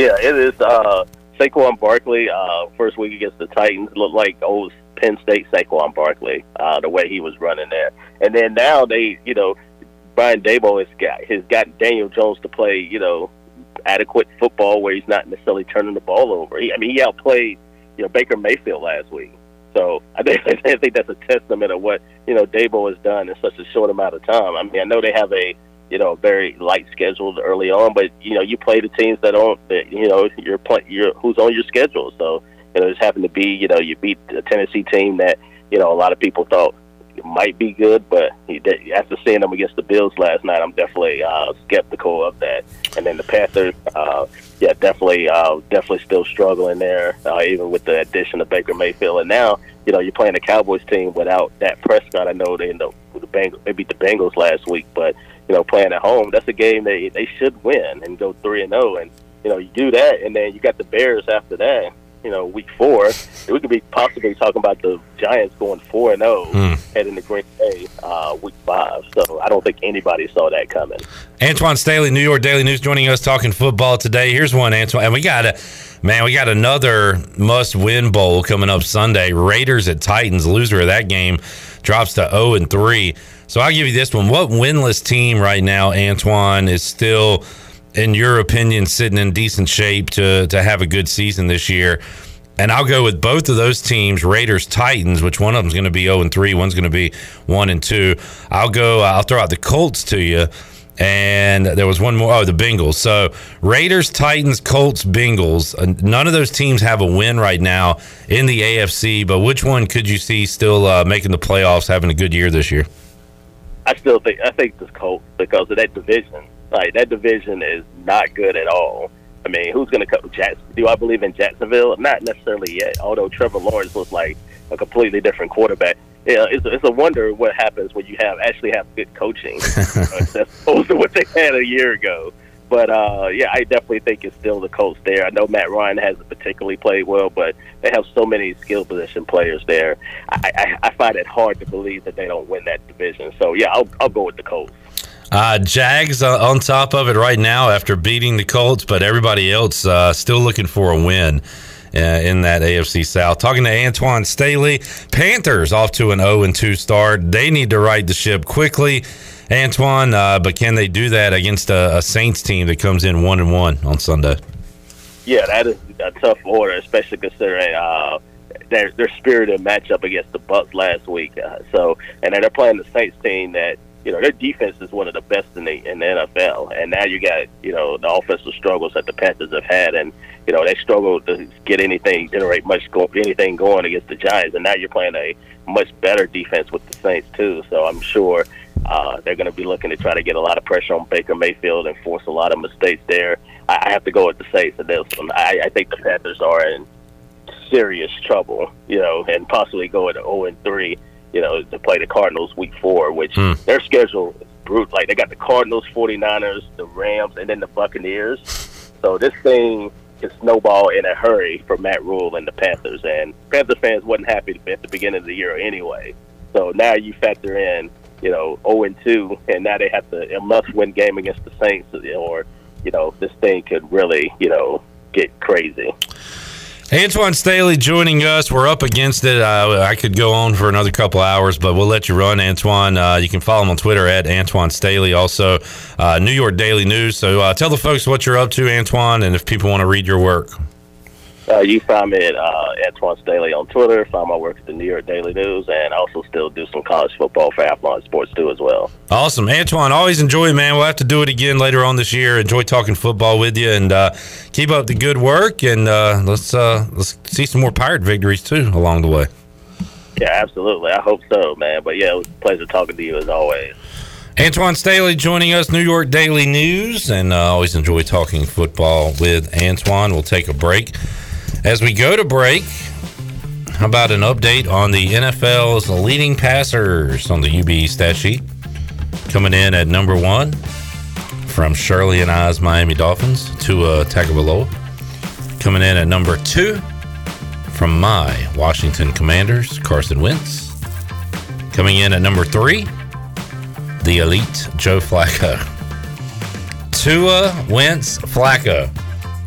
Yeah, it is. Uh, Saquon Barkley, uh, first week against the Titans, looked like old Penn State Saquon Barkley, uh, the way he was running there. And then now they, you know, Brian Daboll has got has got Daniel Jones to play, you know, adequate football where he's not necessarily turning the ball over. He, I mean, he outplayed, you know, Baker Mayfield last week. So I think [LAUGHS] I think that's a testament of what you know Dable has done in such a short amount of time. I mean, I know they have a you know very light schedule early on, but you know you play the teams that don't that you know you're play you're who's on your schedule. So you know just happened to be you know you beat the Tennessee team that you know a lot of people thought might be good, but after seeing them against the Bills last night, I'm definitely uh, skeptical of that. And then the Panthers, uh, yeah, definitely, uh, definitely still struggling there, uh, even with the addition of Baker Mayfield. And now, you know, you're playing the Cowboys team without Dak Prescott. I know they end up with the Bengals, they beat the Bengals last week, but you know, playing at home, that's a game they they should win and go three and zero. And you know, you do that, and then you got the Bears after that. You know, week four, we could be possibly talking about the Giants going four and zero
Hmm.
heading to Green Bay uh, week five. So I don't think anybody saw that coming.
Antwan Staley, New York Daily News, joining us talking football today. Here's one, Antwan, and we got a man. We got another must-win bowl coming up Sunday. Raiders at Titans. Loser of that game drops to zero and three. So I'll give you this one. What winless team right now, Antwan, is still, in your opinion, sitting in decent shape to to have a good season this year? And I'll go with both of those teams, Raiders, Titans, which one of them's going to be 0 and 3, one's going to be 1 and 2. I'll go, uh, I'll throw out the Colts to you. And there was one more, oh, the Bengals. So Raiders, Titans, Colts, Bengals. Uh, none of those teams have a win right now in the AFC, but which one could you see still uh, making the playoffs, having a good year this year?
I still think I think this Colts because of that division. Like that division is not good at all. I mean, who's going to come? Jackson? Do I believe in Jacksonville? Not necessarily yet. Although Trevor Lawrence looks like a completely different quarterback. Yeah, it's, it's a wonder what happens when you have actually have good coaching [LAUGHS] as opposed to what they had a year ago. But uh, yeah, I definitely think it's still the Colts there. I know Matt Ryan hasn't particularly played well, but they have so many skill position players there. I, I, I find it hard to believe that they don't win that division. So yeah, I'll, I'll go with the Colts.
Uh, Jags uh, on top of it right now after beating the Colts, but everybody else uh, still looking for a win uh, in that AFC South. Talking to Antwan Staley, Panthers off to an 0 and 2 start. They need to right the ship quickly, Antwan, uh, but can they do that against a, a Saints team that comes in 1 and 1 on Sunday?
Yeah, that is a tough order, especially considering uh, their their spirited matchup against the Bucks last week. Uh, so, and then they're playing the Saints team that you know their defense is one of the best in the in the NFL, and now you got you know the offensive struggles that the Panthers have had, and you know they struggled to get anything generate much go, anything going against the Giants, and now you're playing a much better defense with the Saints too. So I'm sure uh, they're going to be looking to try to get a lot of pressure on Baker Mayfield and force a lot of mistakes there. I, I have to go with the Saints in this one. I, I think the Panthers are in serious trouble, you know, and possibly go at 0 and 3, you know, to play the Cardinals week four, which
Hmm.
their schedule is brutal. Like they got the Cardinals, 49ers, the Rams, and then the Buccaneers. So this thing can snowball in a hurry for Matt Rhule and the Panthers. And Panther fans wasn't happy at the beginning of the year anyway. So now you factor in you know, 0 and 2, and now they have to a must-win game against the Saints, or you know, this thing could really, you know, get crazy.
Antwan Staley joining us. We're up against it. Uh, I could go on for another couple hours, but we'll let you run, Antwan. Uh, you can follow him on Twitter at Antwan Staley. Also, uh, New York Daily News. So uh, tell the folks what you're up to, Antwan, and if people want to read your work.
Uh, you find me at uh, Antwan Staley on Twitter. Find my work at the New York Daily News, and also still do some college football for Athlon Sports too as well.
Awesome, Antwan. Always enjoy, it, man. We'll have to do it again later on this year. Enjoy talking football with you, and uh, keep up the good work. And uh, let's uh, let's see some more pirate victories too along the way.
Yeah, absolutely. I hope so, man. But yeah, it was a pleasure talking to you as always.
Antwan Staley joining us, New York Daily News, and uh, always enjoy talking football with Antwan. We'll take a break. As we go to break, how about an update on the NFL's leading passers on the UB stat sheet? Coming in at number one from Shirley and I's Miami Dolphins, to Tua Tagovailoa. Coming in at number two from my Washington Commanders, Carson Wentz. Coming in at number three, the elite Joe Flacco. Tua Wentz Flacco.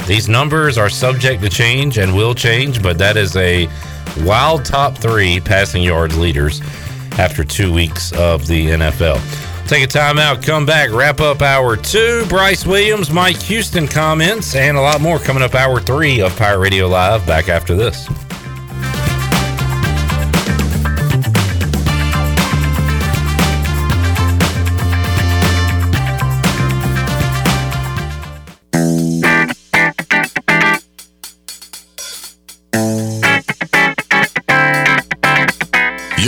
These numbers are subject to change and will change, but that is a wild top three passing yards leaders after two weeks of the NFL. Take a timeout, come back, wrap up hour two. Bryce Williams, Mike Houston comments, and a lot more coming up hour three of Pirate Radio Live. Back after this.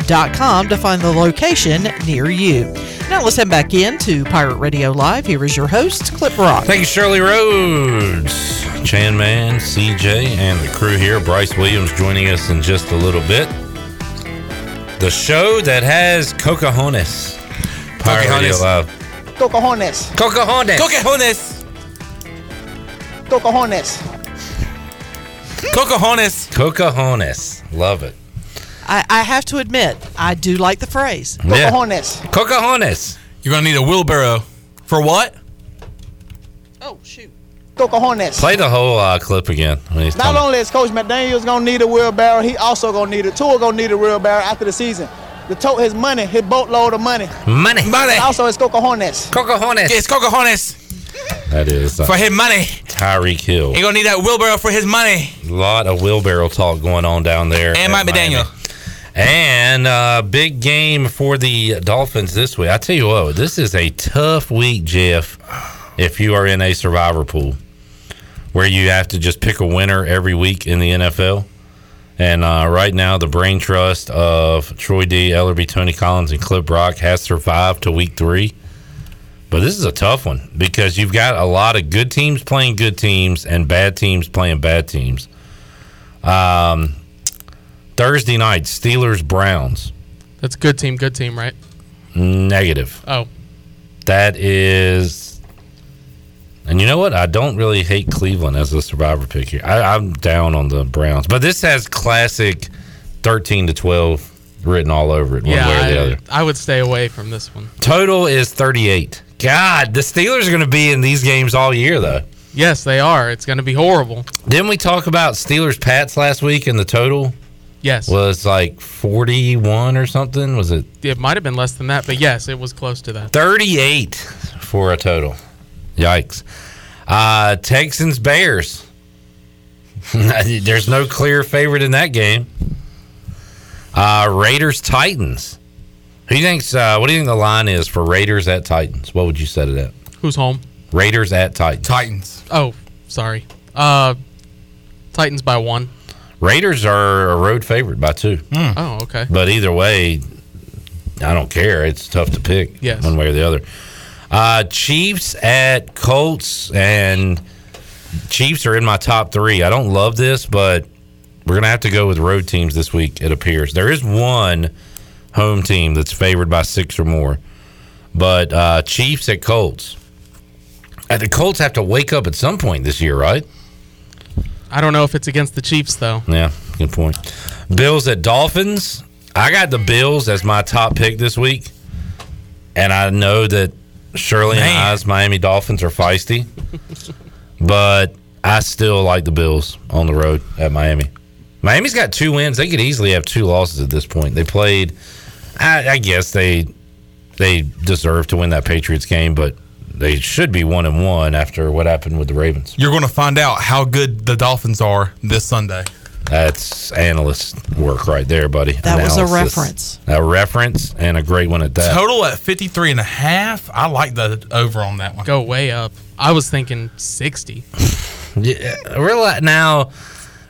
qualityequip.com to find the location near you. Now let's head back into Pirate Radio Live. Here is your host, Clip Rock.
Thank you, Shirley Rhodes, Chan Man, CJ, and the crew here. Bryce Williams joining us in just a little bit. The show that has Cocahones. Pirate Radio
Cocahones.
Live.
Cocajones.
Cocahones.
Cocajones.
Cocajones.
Cocajones.
Cocahones. Love it.
I, I have to admit, I do like the phrase.
Yeah.
Cocajones.
Cocahones.
You're gonna need a wheelbarrow. For what?
Oh, shoot.
Cocajones.
Play the whole uh, clip again.
Not
talking.
only is Coach McDaniel's gonna need a wheelbarrow, he also gonna need a tour gonna need a wheelbarrow after the season. The tote his money, his boatload of money.
Money.
Money.
And also it's Cocajones.
Cocahones.
It's Cocajones
That is uh,
for his money.
Tyreek Hill.
He gonna need that wheelbarrow for his money.
A lot of wheelbarrow talk going on down there.
And
at
Mike
Miami.
McDaniel.
And uh, big game for the Dolphins this week. I tell you what, this is a tough week, Jeff. If you are in a survivor pool, where you have to just pick a winner every week in the NFL. And uh, right now, the brain trust of Troy D, Ellerby, Tony Collins, and Clip Rock has survived to week three. But this is a tough one because you've got a lot of good teams playing good teams and bad teams playing bad teams. Um, Thursday night, Steelers Browns.
That's good team, good team, right?
Negative.
Oh,
That is. And you know what? I don't really hate Cleveland as a survivor pick here. I, I'm down on the Browns, but this has classic thirteen to twelve written all over it, one
yeah.
way or the
I,
other.
I would stay away from this one.
Total is thirty-eight. God, the Steelers are going to be in these games all year, though.
Yes, they are. It's going to be horrible.
Didn't we talk about Steelers Pats last week, and the total
Yes.
was like forty-one or something? Was it
it might have been less than that, but yes, it was close to that.
38 for a total. Yikes. Uh, Texans Bears. [LAUGHS] There's no clear favorite in that game. Uh, Raiders Titans. Who do you think's uh, what do you think the line is for Raiders at Titans? What would you set it at?
Who's home?
Raiders at Titans.
Titans.
Oh, sorry. Uh, Titans by one.
Raiders are a road favorite by two.
Oh, okay.
But either way, I don't care. It's tough to pick
Yes.
one way or the other. Uh, Chiefs at Colts, and Chiefs are in my top three. I don't love this, but we're going to have to go with road teams this week, it appears. There is one home team that's favored by six or more, but uh, Chiefs at Colts. Uh, the Colts have to wake up at some point this year, right?
I don't know if it's against the Chiefs though.
Yeah, good point. Bills at Dolphins. I got the Bills as my top pick this week, and I know that Shirley and I's Miami Dolphins are feisty, [LAUGHS] but I still like the Bills on the road at Miami. Miami's got two wins. They could easily have two losses at this point. They played. I, I guess they they deserve to win that Patriots game, but they should be one and one after what happened with the Ravens.
You're going to find out how good the Dolphins are this Sunday.
That's analyst work right there, buddy.
That was a reference.
A reference and a great one at that.
Total at 53 and a half. I like the over on that one.
Go way up. I was thinking 60. [LAUGHS]
Yeah, real now.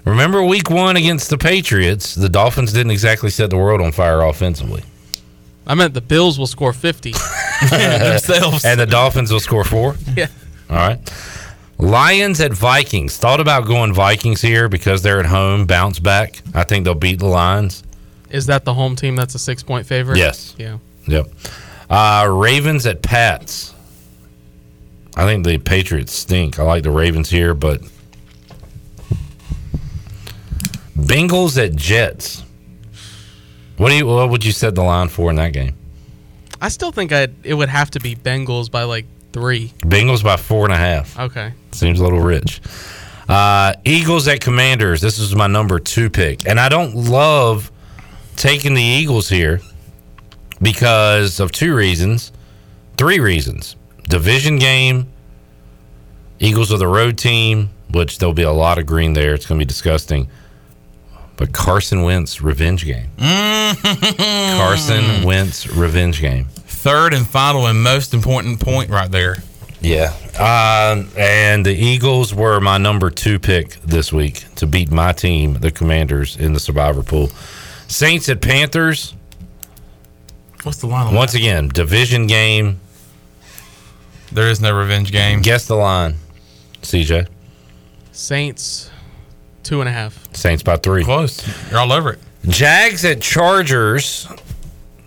Remember week one against the Patriots, the Dolphins didn't exactly set the world on fire offensively.
I meant the Bills will score 50 [LAUGHS] [LAUGHS] themselves.
and the Dolphins will score four.
Yeah.
All right. Lions at Vikings. Thought about going Vikings here because they're at home, bounce back. I think they'll beat the Lions.
Is that the home team that's a six point favorite?
Yes.
Yeah.
Yep. Uh, Ravens at Pats. I think the Patriots stink. I like the Ravens here, but Bengals at Jets. What do you? What would you set the line for in that game?
I still think I'd, it would have to be Bengals by like three.
Bengals by four and a half.
Okay.
Seems a little rich. Uh, Eagles at Commanders. This is my number two pick, and I don't love taking the Eagles here because of two reasons, three reasons. Division game. Eagles are the road team, which there'll be a lot of green there. It's going to be disgusting. But Carson Wentz revenge game. Carson Wentz revenge game.
Third and final and most important point right there.
Yeah. Um, and the Eagles were my number two pick this week to beat my team, the Commanders, in the survivor pool. Saints at Panthers.
What's the line on
Once again, division game.
There is no revenge game.
Guess the line, CJ.
Saints, two and a half.
Saints by three.
Close. You're all over it.
Jags at Chargers.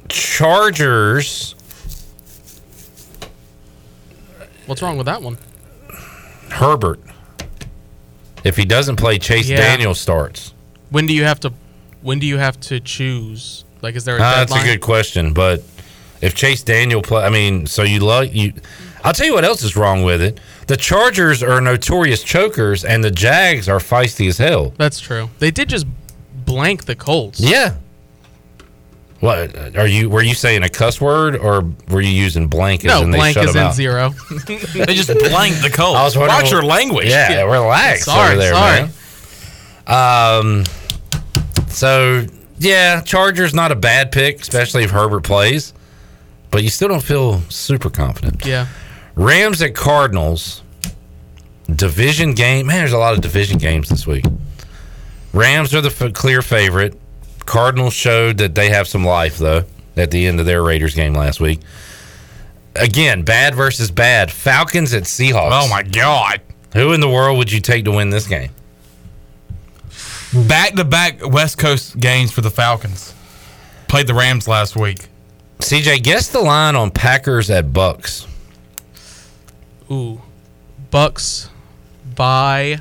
Chargers.
What's wrong with that one?
Herbert. If he doesn't play, Chase
Yeah.
Daniel starts.
When do you have to? When do you have to choose? Like, is there a
Uh, that's
deadline?
a good question, but if Chase Daniel play, I mean, so you love you. I'll tell you what else is wrong with it. The Chargers are notorious chokers, and the Jags are feisty as hell.
That's true. They did just blank the Colts.
Yeah. What are you? Were you saying a cuss word, or were you using blank? As
No,
in they
blank
shut
is in
out?
zero. [LAUGHS]
They just blanked the Colts.
I was wondering
Watch
what-
your language.
Yeah, relax
Sorry,
over there,
sorry.
man. Um. So yeah, Chargers not a bad pick, especially if Herbert plays, but you still don't feel super confident.
Yeah.
Rams at Cardinals. Division game. Man, there's a lot of division games this week. Rams are the f- clear favorite. Cardinals showed that they have some life, though, at the end of their Raiders game last week. Again, bad versus bad. Falcons at Seahawks.
Oh my God!
Who in the world would you take to win this game?
Back to back West Coast games for the Falcons. Played the Rams last week.
CJ, guess the line on Packers at Bucks.
Ooh, Bucks by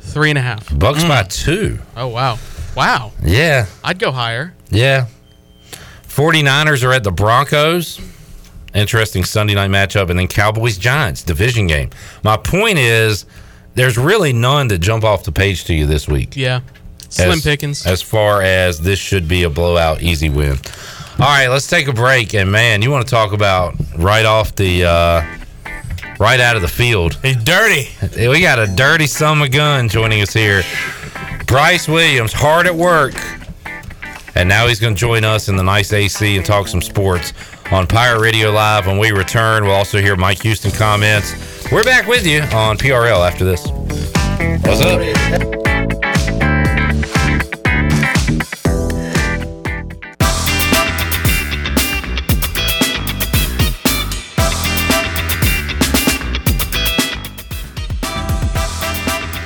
three and a half.
Bucks by two.
Oh wow, wow.
Yeah,
I'd go higher.
yeah. 49ers are at the Broncos. Interesting Sunday night matchup. And then Cowboys Giants, division game. My point is there's really none that jump off the page to you this week.
Yeah, slim
as,
pickings.
As far as this should be a blowout, easy win. All right, let's take a break. And man, you want to talk about right off the, uh, right out of the field.
He's dirty.
We got a dirty son of gun joining us here. Bryce Williams, hard at work. And now he's going to join us in the nice AC and talk some sports on Pirate Radio Live. When we return, we'll also hear Mike Houston comments. We're back with you on PRL after this. What's up?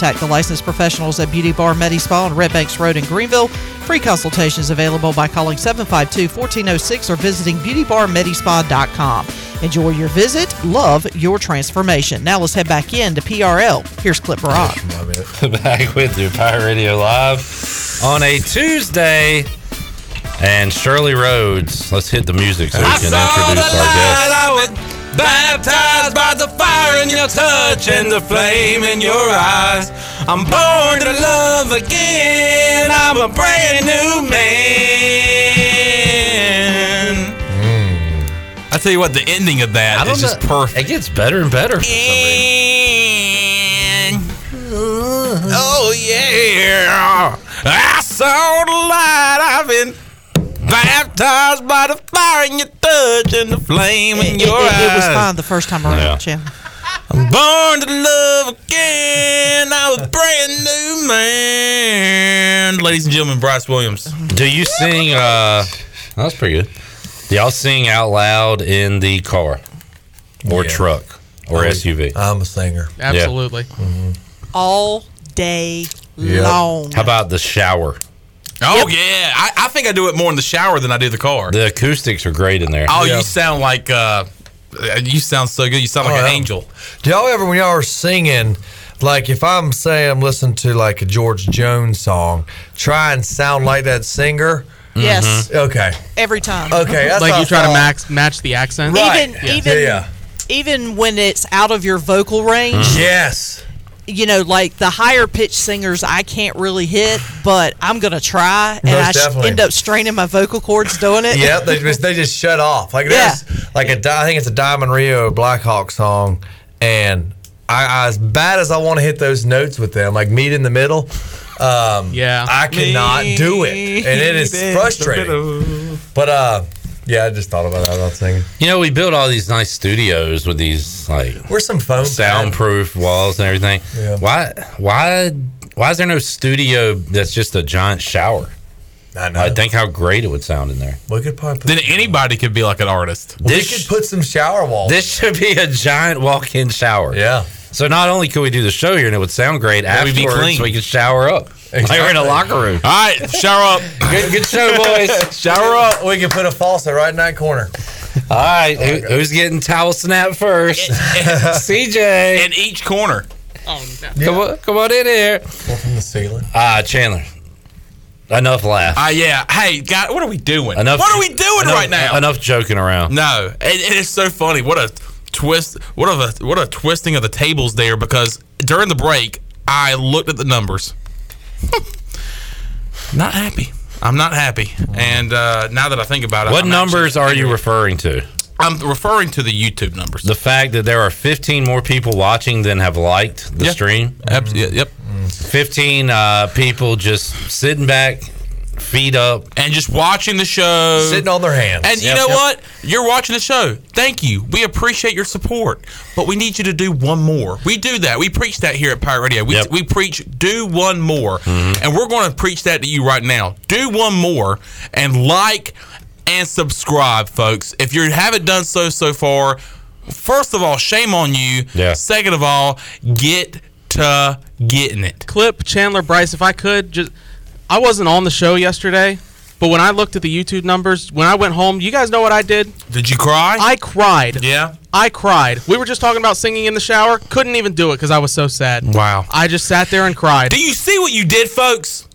the licensed professionals at Beauty Bar Medi Spa on Red Banks Road in Greenville. Free consultations available by calling 752-1406 or visiting beautybarmedispa.com. Enjoy your visit. Love your transformation. Now let's head back in to PRL. Here's Clip Rock. [LAUGHS] [LAUGHS]
Back with you, Pirate Radio Live on a Tuesday. And Shirley Rhodes, let's hit the music so we can introduce our guest.
I was baptized by the fire in your touch and the flame in your eyes. I'm born to love again. I'm a brand new man. Hmm. I tell you what, the ending of that is just perfect.
It gets better and better.
Oh yeah, I saw the light. I've been baptized by the fire in your touch and the flame in
It,
your
it- it was fine the first time around,
Yeah.
Jim.
I'm born to love again. I'm a brand new man. Ladies and gentlemen, Bryce Williams.
Do you sing? uh That's pretty good. Do y'all sing out loud in the car or
Yeah.
truck or
Oh,
SUV?
I'm a singer.
Absolutely.
All day
Yeah.
long.
How about the shower?
Oh yeah, I, I think I do it more in the shower than I do the car.
The acoustics are great in there.
Oh, you sound like uh, you sound so good. You sound like
Oh,
an
yeah.
angel.
Do y'all ever, when y'all are singing, like if I'm saying I'm listening to like a George Jones song, try and sound like that singer?
Yes.
Mm-hmm.
Okay.
Every time.
Okay. That's
like you
I
try to max match the accent.
Even
Yeah.
even
Yeah, yeah.
even when it's out of your vocal range.
Yes.
You know, like the higher pitched singers, I can't really hit, but I'm gonna try, and
Most
I
definitely.
end up straining my vocal cords doing it.
Yep, they just they just shut off. Like
Yeah.
there's like a Di- I think it's a Diamond Rio Blackhawk song, and I, I as bad as I want to hit those notes with them, like meet in the middle. Um,
yeah,
I cannot do it, and it is frustrating. But uh, yeah, I just thought about that about singing.
You know, we built all these nice studios with these like
Where's some foam
soundproof walls and everything.
Yeah.
Why? Why? Why is there no studio that's just a giant shower?
I know.
I think how great it would sound in there.
We could probably put,
Then anybody could be like an artist.
we
This
could put some shower walls.
this should be a giant walk-in shower.
yeah.
So not only could we do the show here and it would sound great
But we'd be
afterwards,
clean.
we could shower up. Like we're in a locker room.
All right, shower up.
Good, good show, boys. [LAUGHS]
Shower up. We can put a faucet right in that corner.
All right, who, who's getting towel snap first? [LAUGHS] CJ.
in each corner.
Oh no.
Come on, come on in here.
One from the ceiling.
Ah, Chandler. Enough laugh.
Ah, yeah. Hey, God, what are we doing?
Enough.
what are we doing
enough-
right now?
Enough joking around.
No, it, it is so funny. What a twist! What a what a twisting of the tables there. Because during the break, I looked at the numbers. [LAUGHS] not happy. I'm not happy. And uh, now that I think about it,
What
I'm
numbers
actually
are you referring to?
I'm referring to the YouTube numbers.
The fact that there are 15 more people watching than have liked the
Yeah.
stream.
Abs- yeah, yep.
15 uh, people just sitting back, feet up.
And just watching the show.
Sitting on their hands.
And you know
yep.
what? You're watching the show. Thank you. We appreciate your support. But we need you to do one more. We do that. We preach that here at Pirate Radio. We,
Yep.
we preach do one more. Mm-hmm. And we're going to preach that to you right now. Do one more and like and subscribe, folks. If you haven't done so so far, first of all, shame on you.
Yeah.
Second of all, get to getting it.
Clip Chandler Bryce. If I could just, I wasn't on the show yesterday, but when I looked at the YouTube numbers, when I went home, you guys know what I did?
Did you cry?
I cried.
yeah.
I cried. We were just talking about singing in the shower. Couldn't even do it because I was so sad.
Wow.
I just sat there and cried.
Do you see what you did, folks?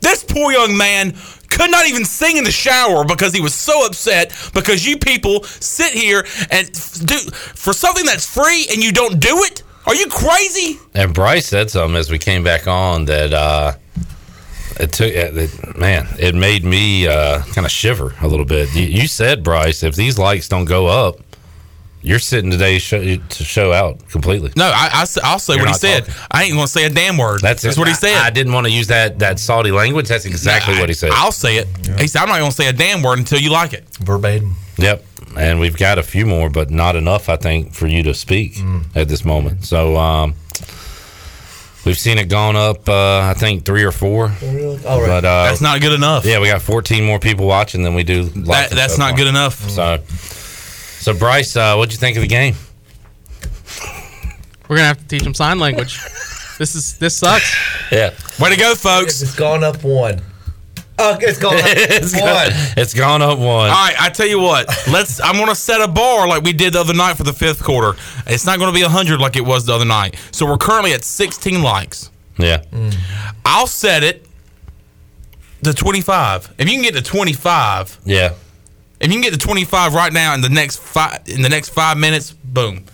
This poor young man could not even sing in the shower because he was so upset because you people sit here and do for something that's free and you don't do it. Are you crazy?
And Bryce said something as we came back on that uh, it took, it, man, it made me uh, kind of shiver a little bit. You, you said, Bryce, if these likes don't go up, you're sitting today show, to show out completely.
No, I, I, will say
You're
what he said.
talking.
I ain't going to say a damn word.
That's,
That's what he said.
I, didn't want to use that that salty language. That's exactly what he said.
I'll say it. He said, I'm not going to say a damn word until you like it.
Verbatim.
Yep. And we've got a few more, but not enough, I think, for you to speak
Mm.
at this moment. So um, we've seen it gone up, uh, I think, three or four.
All right.
But, uh,
That's not good enough.
Yeah, we got 14 more people watching than we do.
That, that's
so
not
far.
good enough.
So, so Bryce, uh, what'd you think of the game?
We're gonna have to teach them sign language. this is this sucks. [LAUGHS]
Yeah.
Way to go, folks.
It's gone up one. Oh, it's gone up [LAUGHS]
it's,
one.
gone, it's gone up one.
All right, I tell you what. Let's. I'm going to set a bar like we did the other night for the fifth quarter. It's not going to be hundred like it was the other night. So we're currently at 16 likes.
Yeah. Mm.
I'll set it to 25. If you can get to 25,
Yeah.
if you can get to 25 right now in the next five in the next five minutes, boom.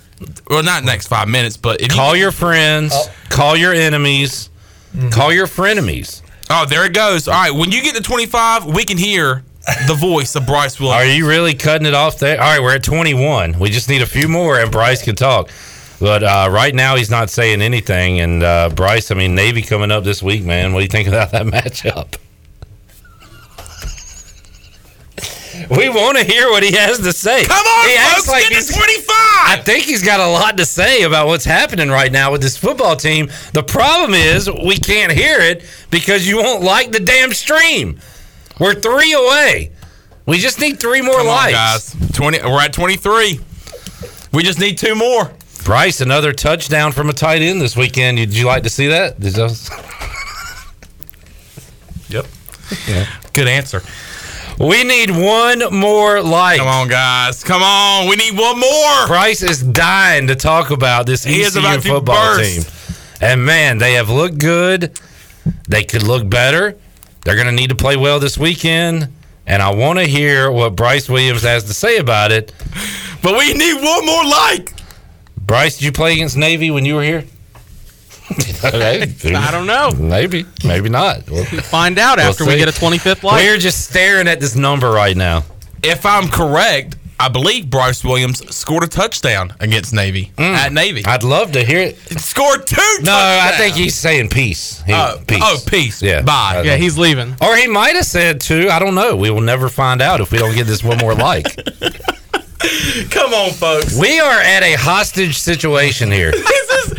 Well, not next five minutes, but if
Call
you,
your friends, oh. call your enemies, mm. call your frenemies.
Oh, there it goes. All right, when you get to 25, we can hear the voice of Bryce Williams.
Are you really cutting it off there? All right, we're at 21. We just need a few more, and Bryce can talk. But uh, right now, he's not saying anything. And uh, Bryce, I mean, Navy coming up this week, man. What do you think about that [LAUGHS] matchup? We want to hear what he has to say.
Come on,
he
folks, get to
he's-
25.
I think he's got a lot to say about what's happening right now with this football team. The problem is we can't hear it because you won't like the damn stream. We're three away. We just need three more
Come on,
likes.
guys. 20. We're at 23. We just need two more.
Bryce, another touchdown from a tight end this weekend. Did you like to see that? Did those-
Yep.
Yeah.
Good answer.
We need one more like.
Come on, guys. Come on. We need one more.
Bryce is dying to talk about this
He
ECU
about
football team. And man, they have looked good. They could look better. They're going to need to play well this weekend. And I want to hear what Bryce Williams has to say about it.
But we need one more like.
Bryce, did you play against Navy when you were here? [LAUGHS] okay.
I don't know.
Maybe, maybe not. We'll
Find out
We'll
after we get a 25th like.
We're just staring at this number right now.
If I'm correct, I believe Bryce Williams scored a touchdown against Navy mm. at Navy.
I'd love to hear it.
Scored two.
No, I think he's saying peace. He-
Oh,
peace.
oh, peace.
Yeah.
Bye.
Yeah, he's leaving.
Or he might have said two. I don't know. We will never find out if we don't get this one more like. [LAUGHS] [LAUGHS]
Come on, folks.
we are at a hostage situation here. [LAUGHS]
This is.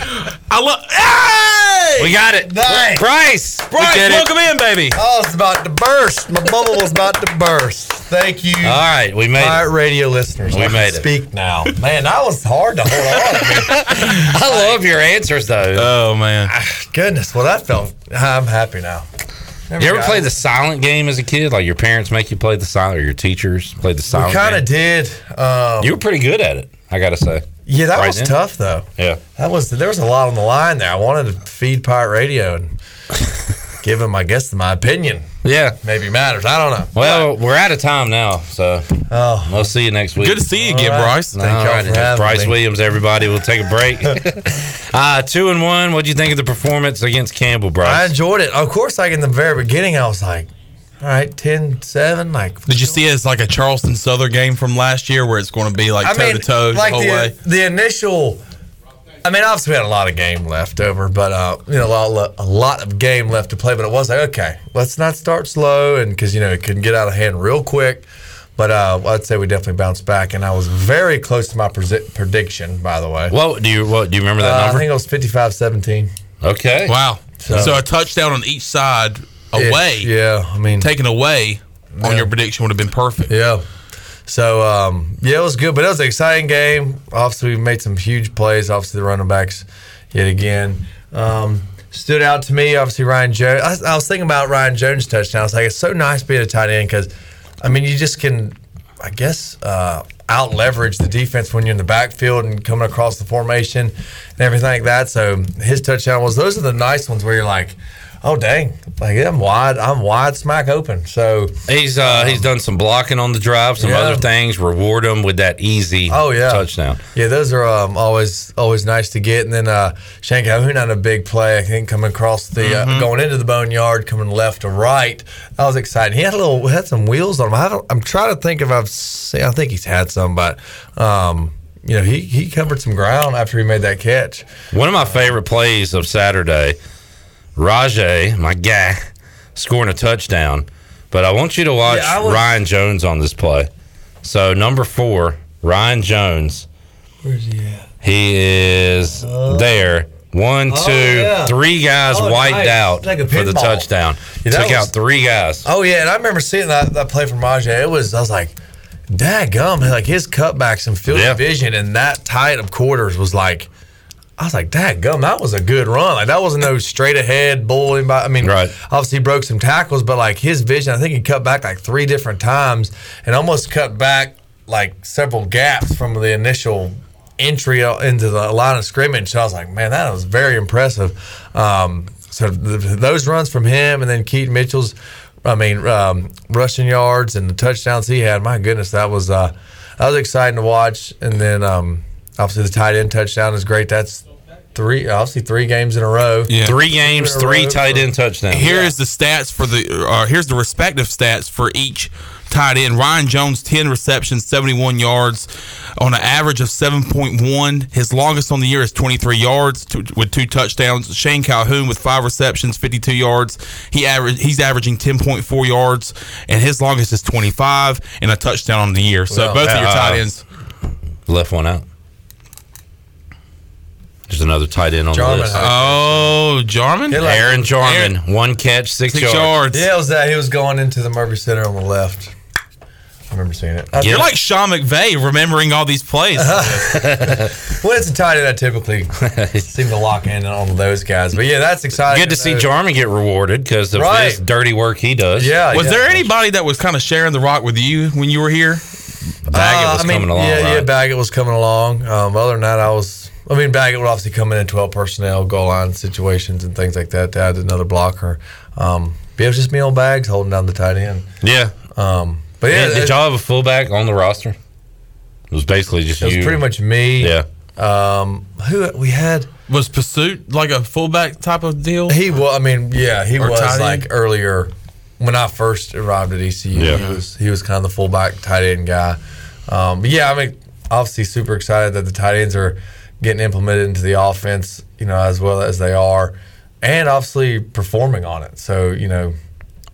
I love. Hey!
We got it.
Nice.
Bryce.
Bryce,
did it.
welcome in, baby.
Oh, it's about to burst. My bubble was about to burst. Thank you.
All right, we made
Pirate
it.
radio listeners.
We
I can
made it.
Speak now. Man, that was hard to hold on. [LAUGHS]
I love your answers though.
Oh man.
Ah, goodness. Well, that felt. I'm happy now. Never
you ever play the silent game as a kid? Like your parents make you play the silent, or your teachers play the silent
kind of did. Um,
You were pretty good at it. I gotta say.
yeah, that
right
was
then.
tough though.
Yeah.
That was there was a lot on the line there. I wanted to feed Pirate Radio and give him, I guess, my opinion.
Yeah.
Maybe matters. I don't know.
Well, we're out of time now, so
Oh,
we'll see you next week.
Good to see you again,
All right.
Bryce.
All
Thank y'all
right, Bryce
me.
Williams, everybody. We'll take a break. [LAUGHS] uh, two and one. What'd you think of the performance against Campbell, Bryce?
I enjoyed it. Of course, like in the very beginning, I was like, all right, 10 7. Like,
Did you see it as like a Charleston Southern game from last year where it's going to be like toe to toe the whole
the,
way?
the initial. I mean, obviously we had a lot of game left over, but uh, you know, a lot, a lot of game left to play. But it was like, okay, let's not start slow, and because you know it can get out of hand real quick. But uh, I'd say we definitely bounced back, and I was very close to my presi- prediction. By the way,
What do you what do you remember that
Uh, I
number?
think it was 55-17.
okay.
Wow.
So-
So, a touchdown on each side away,
Yeah, I mean,
taken away on your prediction would have been perfect.
Yeah. So um, yeah, it was good, but it was an exciting game. Obviously, we made some huge plays. Obviously, the running backs yet again um, stood out to me. Obviously, Ryan Jones. I, I was thinking about Ryan Jones' touchdown. I was like, it's so nice being a tight end because, I mean, you just can, I guess, uh, out leverage the defense when you're in the backfield and coming across the formation and everything like that. So his touchdown was those are the nice ones where you're like, oh dang, like I'm wide, I'm wide smack open. So
He's uh, he's done some blocking on the drive, some
Yeah.
other things. Reward him with that easy
Oh yeah,
touchdown.
Yeah, those are um, always always nice to get. And then uh, Shane Calhoun had a big play. I think coming across the
Mm-hmm.
uh, going into the boneyard, coming left to right. That was exciting. He had a little had some wheels on him. I I'm trying to think if I've seen. I think he's had some, but um,
you know, he he covered some ground after he made that catch.
One of my favorite plays of Saturday, Rahjai, my guy, scoring a touchdown. But I want you to watch
Yeah, was-
Ryan Jones on this play. So number four, Ryan Jones.
Where's he at?
He is uh, there. One,
Oh,
two,
yeah.
three guys
Oh,
wiped
nice.
out
Like
for the touchdown.
Yeah,
Took out three guys.
Oh yeah, and I remember seeing that, that play from Rahjai. It was I was like, Dad gum, like his cutbacks and field vision and that tight of quarters was like I was like, Dad gum, that was a good run. Like that wasn't no straight ahead bowling by I mean
Right.
obviously he broke some tackles, but like his vision, I think he cut back like three different times and almost cut back like several gaps from the initial entry into the line of scrimmage. So I was like, man, that was very impressive. Um, so th- those runs from him and then Keaton Mitchell's, I mean, um, rushing yards and the touchdowns he had, my goodness, that was uh, that was exciting to watch. And then um, obviously the tight end touchdown is great. That's three, obviously three games in a row.
Yeah.
Three games, three
row
tight end touchdowns.
Here is the stats for the. Uh, here's the respective stats for each tight end. Ryan Jones, ten receptions, seventy-one yards, on an average of seven point one. His longest on the year is twenty-three yards two, with two touchdowns. Shane Calhoun with five receptions, fifty-two yards. He average he's averaging ten point four yards, and his longest is twenty-five and a touchdown on the year. So
Well,
both of your
uh,
tight ends.
Left one out. There's another tight end on
Jarman
the list.
Oh, Jarman.
He like-
Aaron Jarman, one catch, six,
Six
yards.
yards.
Yeah, it was that. He was going into the Murphy Center on the left. I remember seeing it.
You're like Sean McVay remembering all these plays. [LAUGHS]
Well, it's a tight end. I typically seem to lock in on those guys. But yeah, that's exciting.
Good to see
know.
Jarman get rewarded because of
Right.
his dirty work he does.
Yeah.
was
yeah.
there anybody that was kind of sharing the rock with you when you were here?
Baggett
Uh,
was
I mean,
coming along.
Yeah, yeah. Baggett was coming along. Um, other than that, I was. I mean, Baggett would obviously come in in twelve personnel, goal line situations, and things like that. To add another blocker. Um, but it was just me on bags holding down the tight end.
yeah.
Um, but yeah,
And did y'all have a fullback on the roster? It was basically just
it was
you.
pretty much me.
Yeah.
Um, who we had?
Was Pursuit like a fullback type of deal?
He was. I mean, yeah, he
Or
was
tight end?
like earlier when I first arrived at ECU.
Yeah.
He was he was kind of the fullback tight end guy. Um, but yeah, I mean, obviously super excited that the tight ends are getting implemented into the offense. You know, as well as they are, and obviously performing on it. So you know,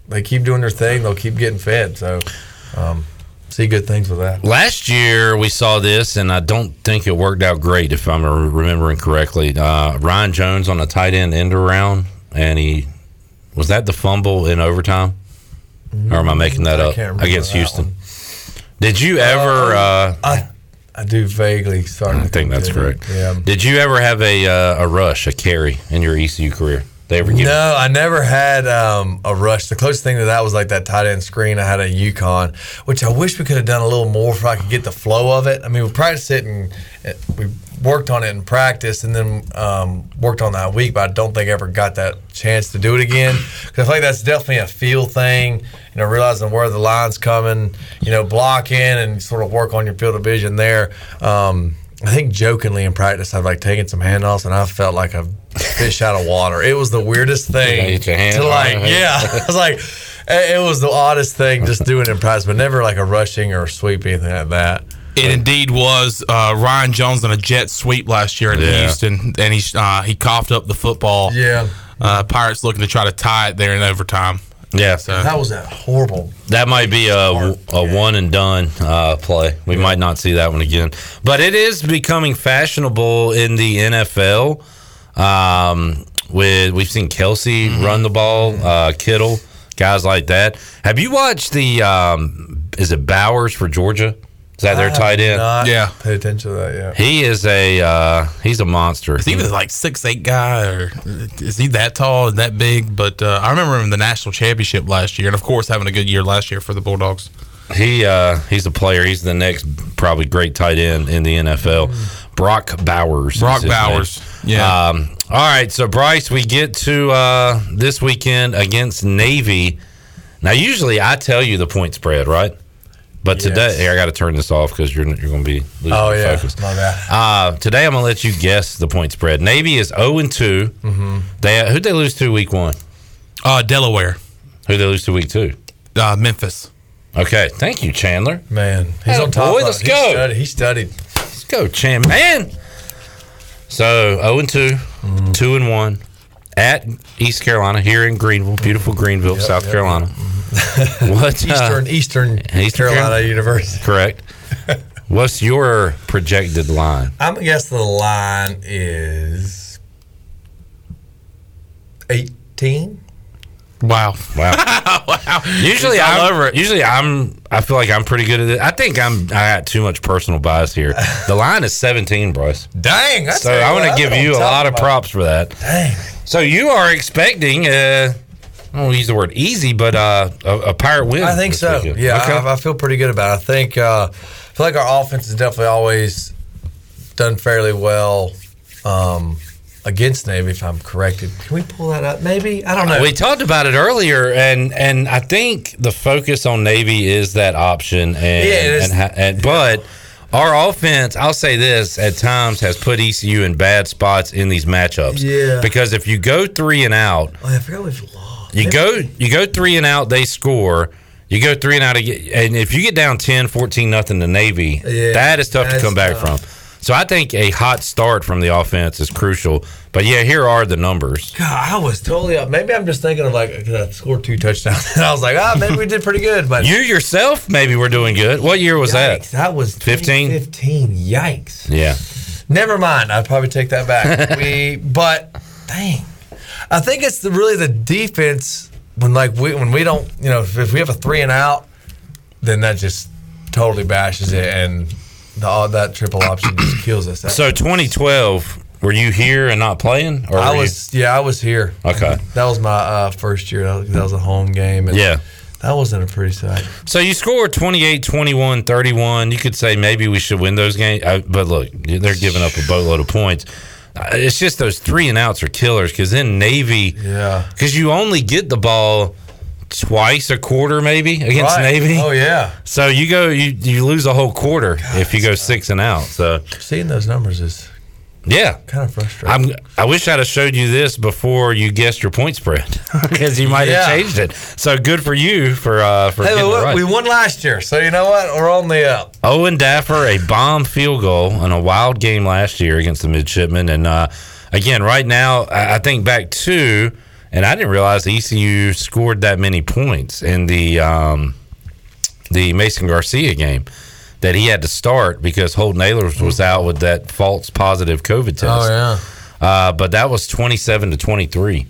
they keep doing their thing. They'll keep getting fed. So um, see good things with that.
Last year we saw this, and I don't think it worked out great. If I'm remembering correctly, uh, Ryan Jones on a tight end end around, and he was that the fumble in overtime, or am I making that
I
up against
that
Houston?
one.
Did you ever? Uh,
I I do vaguely start.
I think that's correct.
Yeah.
Did you ever have a uh, a rush, a carry in your ECU career? They ever give?
No, I never had um, a rush. The closest thing to that was like that tight end screen. I had at UConn, which I wish we could have done a little more so I could get the flow of it. I mean, we practiced it and it, we worked on it in practice, and then um, worked on that week. But I don't think I ever got that chance to do it again because I feel like that's definitely a feel thing. You know, realizing where the line's coming, you know, blocking and sort of work on your field of vision there. Um, I think jokingly in practice, I've like taken some handoffs and I felt like a fish out of water. It was the weirdest thing
Get your hand
to like,
on
yeah. [LAUGHS] I was like, it it was the oddest thing just doing it in practice, but never like a rushing or a sweep, anything like that.
It indeed was uh, Ryan Jones on a jet sweep last year in
Yeah.
Houston, and he uh, he coughed up the football.
Yeah.
Uh, Pirates looking to try to tie it there in overtime.
Yeah,
So
That was a horrible.
That might be a, a one and done uh, play. We might not see that one again. But it is becoming fashionable in the NFL. Um, with we've seen Kelce
Mm-hmm.
run the ball, uh, Kittle, guys like that. Have you watched the? Um, is it Bowers for Georgia? Is that their
I have
tight end?
Not
Yeah.
Pay attention to that. Yeah.
He is a uh, he's a monster.
Is he the like six eight guy, or is he that tall and that big? But uh, I remember him in the national championship last year, and of course having a good year last year for the Bulldogs.
He uh, he's a player. He's the next probably great tight end in the NFL. Brock Bowers.
Brock Bowers.
name.
Yeah.
Um, all right. So Bryce, we get to uh, this weekend against Navy. Now, usually I tell you the point spread, right? But today, here I got to turn this off because you're you're going to be losing
Oh
your
yeah.
focus.
My bad.
Uh, today I'm going to let you guess the point spread. Navy is 0 and 2.
Mm-hmm.
They who'd they lose to week one?
Uh, Delaware,
Who'd they lose to week two?
uh, Memphis.
Okay, thank you, Chandler.
Man, he's
Atta
on top.
boy, let's.
He
go.
Studied. He studied.
Let's go, champ. Man. So 0 and 2, 2 and 1 at East Carolina here in Greenville, beautiful Greenville, South
yep,
Carolina. [LAUGHS] What uh,
Eastern Eastern
Eastern
Carolina University.
Correct. What's your projected line?
I'm guess the line is eighteen.
Wow.
Wow. [LAUGHS]
wow.
Usually I'm
over it.
Usually I'm. I feel like I'm pretty good at it. I think I'm. I got too much personal bias here. The line is 17, Bryce.
Dang. That's
so I want to give you a lot of props for that.
Dang.
So you are expecting. Uh, I don't use the word easy, but uh, a, a pirate win.
I think so.
weekend.
Yeah,
Okay.
I, I feel pretty good about it. I think uh, I feel like our offense has definitely always done fairly well um, against Navy. If I'm corrected, can we pull that up? Maybe I don't know.
We talked about it earlier, and and I think the focus on Navy is that option, and,
Yeah, it is.
and, and but our offense, I'll say this, at times has put ECU in bad spots in these matchups.
Yeah.
because if you go three and out,
Oh, I forgot we've lost.
You go you go three and out, they score. You go three and out, and if you get down 10, 14 nothing to Navy,
Yeah,
that is tough to come back
tough.
from. So I think a hot start from the offense is crucial. But yeah, here are the numbers.
God, I was totally up. Maybe I'm just thinking of like I scored two touchdowns, and [LAUGHS] I was like, ah, maybe we did pretty good. But
You yourself maybe were doing good. What year was
Yikes,
that?
That was
15?
15. Yikes.
Yeah.
Never mind. I'd probably take that back. [LAUGHS] we, but dang, I think it's the, really the defense when like we when we don't, you know, if, if we have a three and out, then that just totally bashes it, and the, all that triple option just [CLEARS THROAT] kills us. That-
So 2012, were you here and not playing? Or
I was, yeah, I was here.
Okay.
that was my uh, first year. That was, that was a home game. And
Yeah.
that wasn't a pretty sight.
So you scored 28, 21, 31. You could say maybe we should win those games. Uh, but look, they're giving up a boatload of points. Uh, It's just those three and outs are killers because in Navy,
Yeah.
because you only get the ball twice a quarter maybe against
Right.
Navy.
Oh yeah.
So you go you you lose a whole quarter if you go six and out. So
Seeing those numbers is
yeah,
kind of frustrating.
I'm. I wish I'd have showed you this before you guessed your point spread [LAUGHS] because you might have
Yeah.
changed it. So good for you for uh for
Hey,
it right.
we won last year, so you know what? We're on the up.
Owen Daffer a bomb field goal in a wild game last year against the midshipmen, and uh, again right now I, I think back to, and I didn't realize ECU scored that many points in the um, the Mason Garcia game. That he had to start because Holton Ahlers was out with that false positive COVID test.
Oh yeah.
Uh, but that was 27 to 23.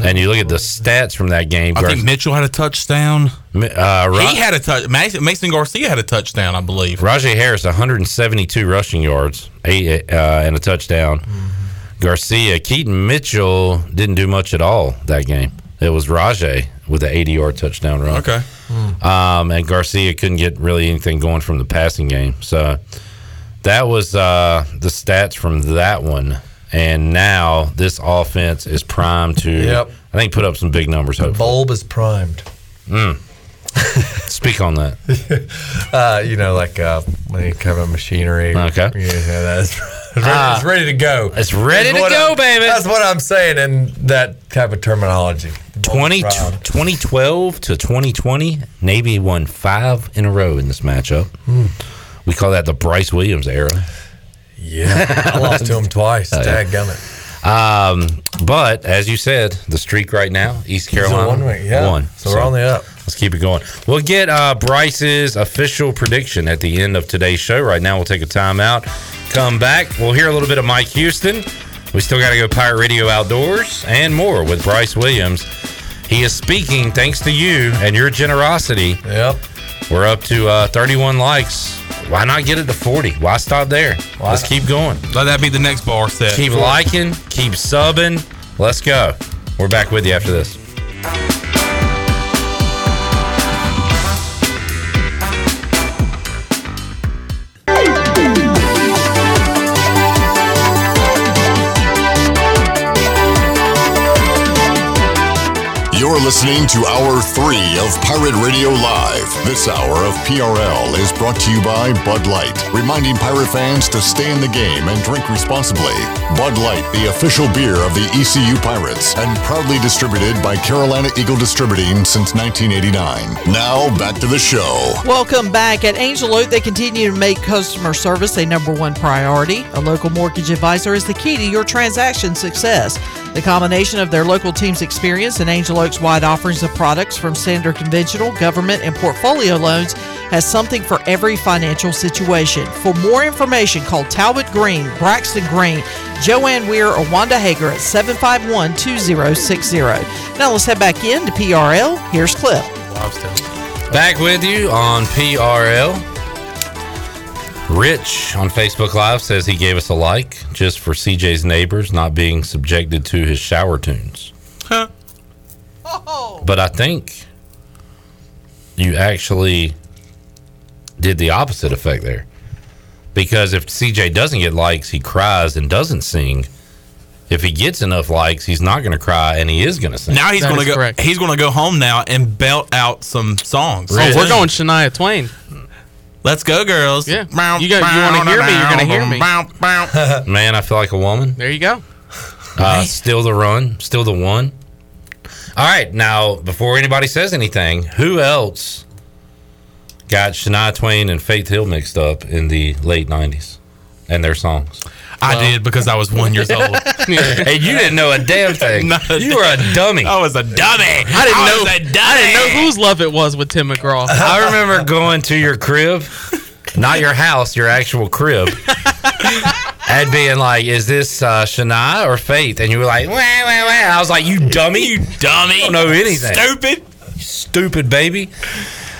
And you look at the stats from that game.
I think Mitchell had a touchdown.
uh, Ra-
he had a touch. Mason, Garcia had a touchdown, I believe.
Rahjai Harris, 172 rushing yards, eight uh, and a touchdown. Garcia, Keaton Mitchell didn't do much at all that game. It was Rajay with an 80 yard touchdown run.
Okay.
Um, and Garcia couldn't get really anything going from the passing game. So that was uh, the stats from that one. And now this offense is primed to,
Yep.
I think, put up some big numbers. Hopefully.
Bulb is primed.
Mm. [LAUGHS] Speak on that. [LAUGHS]
Uh, you know, like uh, when you cover machinery.
Okay.
Yeah, that's [LAUGHS] it's ready,
Ah.
it's ready to go.
It's ready to go,
I'm-
baby.
That's what I'm saying in that type of terminology. The
20,
is
2012 to 2020, Navy won five in a row in this matchup.
Hmm.
We call that the Bryce Williams era.
Yeah, I lost to him twice.
Oh, yeah.
Dadgummit.
Um, but as you said, the streak right now, East Carolina
one yeah.
won.
So we're on the up.
Let's keep it going. We'll get uh, Bryce's official prediction at the end of today's show. Right now, we'll take a timeout. Come back. We'll hear a little bit of Mike Houston. We still got to go Pirate Radio Outdoors and more with Bryce Williams. He is speaking thanks to you and your generosity.
Yep.
We're up to uh, 31 likes. Why not get it to 40? Why stop there? Let's keep going.
Let that be the next bar set.
Keep liking, keep subbing. Let's go. We're back with you after this.
You're listening to Hour 3 of Pirate Radio Live. This hour of PRL is brought to you by Bud Light, reminding Pirate fans to stay in the game and drink responsibly. Bud Light, the official beer of the ECU Pirates, and proudly distributed by Carolina Eagle Distributing since 1989. Now, back to the show.
Welcome back. At Angel Oak, they continue to make customer service a number one priority. A local mortgage advisor is the key to your transaction success. The combination of their local team's experience and Angel Oak's wide offerings of products from standard conventional, government, and portfolio loans has something for every financial situation. For more information, call Talbot Green, Braxton Green, Joanne Weir, or Wanda Hager at 751 2060. Now let's head back in to PRL. Here's Cliff.
Back with you on PRL. Rich on Facebook Live says he gave us a like just for CJ's neighbors not being subjected to his shower tunes. But I think you actually did the opposite effect there. Because if CJ doesn't get likes, he cries and doesn't sing. If he gets enough likes, he's not going to cry and he is going to sing.
Now he's going to go. He's going to go home now and belt out some songs.
Oh, we're going Shania Twain.
Let's go, girls.
Yeah. You got. You want to hear me? You're going to hear me. [LAUGHS]
Man, I feel like a woman.
There you go.
Uh, still the run, still the one. All right, now before anybody says anything, who else got Shania Twain and Faith Hill mixed up in the late '90s and their songs?
I did because I was one years old. [LAUGHS]
and you didn't know a damn [LAUGHS] thing.
No,
you were a dummy.
I was a dummy.
I didn't know.
was a dummy.
I didn't know whose love it was with Tim McGraw. [LAUGHS]
I remember going to your crib, not your house, your actual crib, and being like, "Is this uh, Shania or Faith?" And you were like, "Wah, wah, wah." I was like, "You dummy, you
dummy, I
don't know anything,
Stupid.
stupid baby."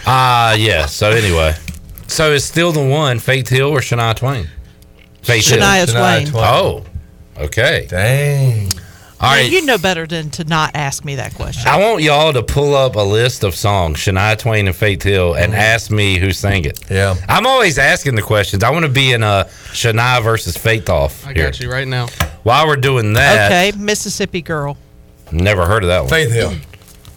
Uh yeah. So anyway, so it's still the one, Faith Hill or Shania Twain? Faith
Shania
Hill.
Twain. Shania Twain.
Oh, okay.
Dang.
All
Now,
right.
you know better than to not ask me that question.
I want y'all to pull up a list of songs, Shania Twain and Faith Hill, and mm-hmm. ask me who sang it.
Yeah.
I'm always asking the questions. I want to be in a Shania versus Faith off.
I
here.
got you right now.
While we're doing that,
Okay, Mississippi Girl.
never heard of that one.
Faith Hill.
I think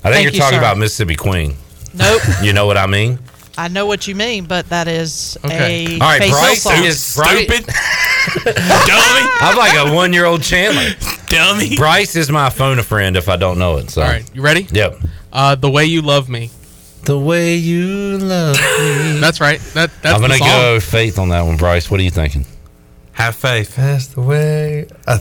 Thank
you're
you,
talking
sir.
about Mississippi Queen.
Nope. [LAUGHS]
You know what I mean?
I know what you mean, but that is
Okay.
a
All right,
Faith Hill
Bryce
song.
is Stupid. [LAUGHS] Dummy. [LAUGHS] I'm like a one year old Chandler.
Dummy. [LAUGHS]
Bryce is my phone a friend if I don't know it. So.
All right, you ready?
Yep.
Uh, the way you love me.
The way you love me. [LAUGHS]
That's right. That that's
I'm gonna go Faith on that one, Bryce. What are you thinking?
Have faith.
That's the way. I,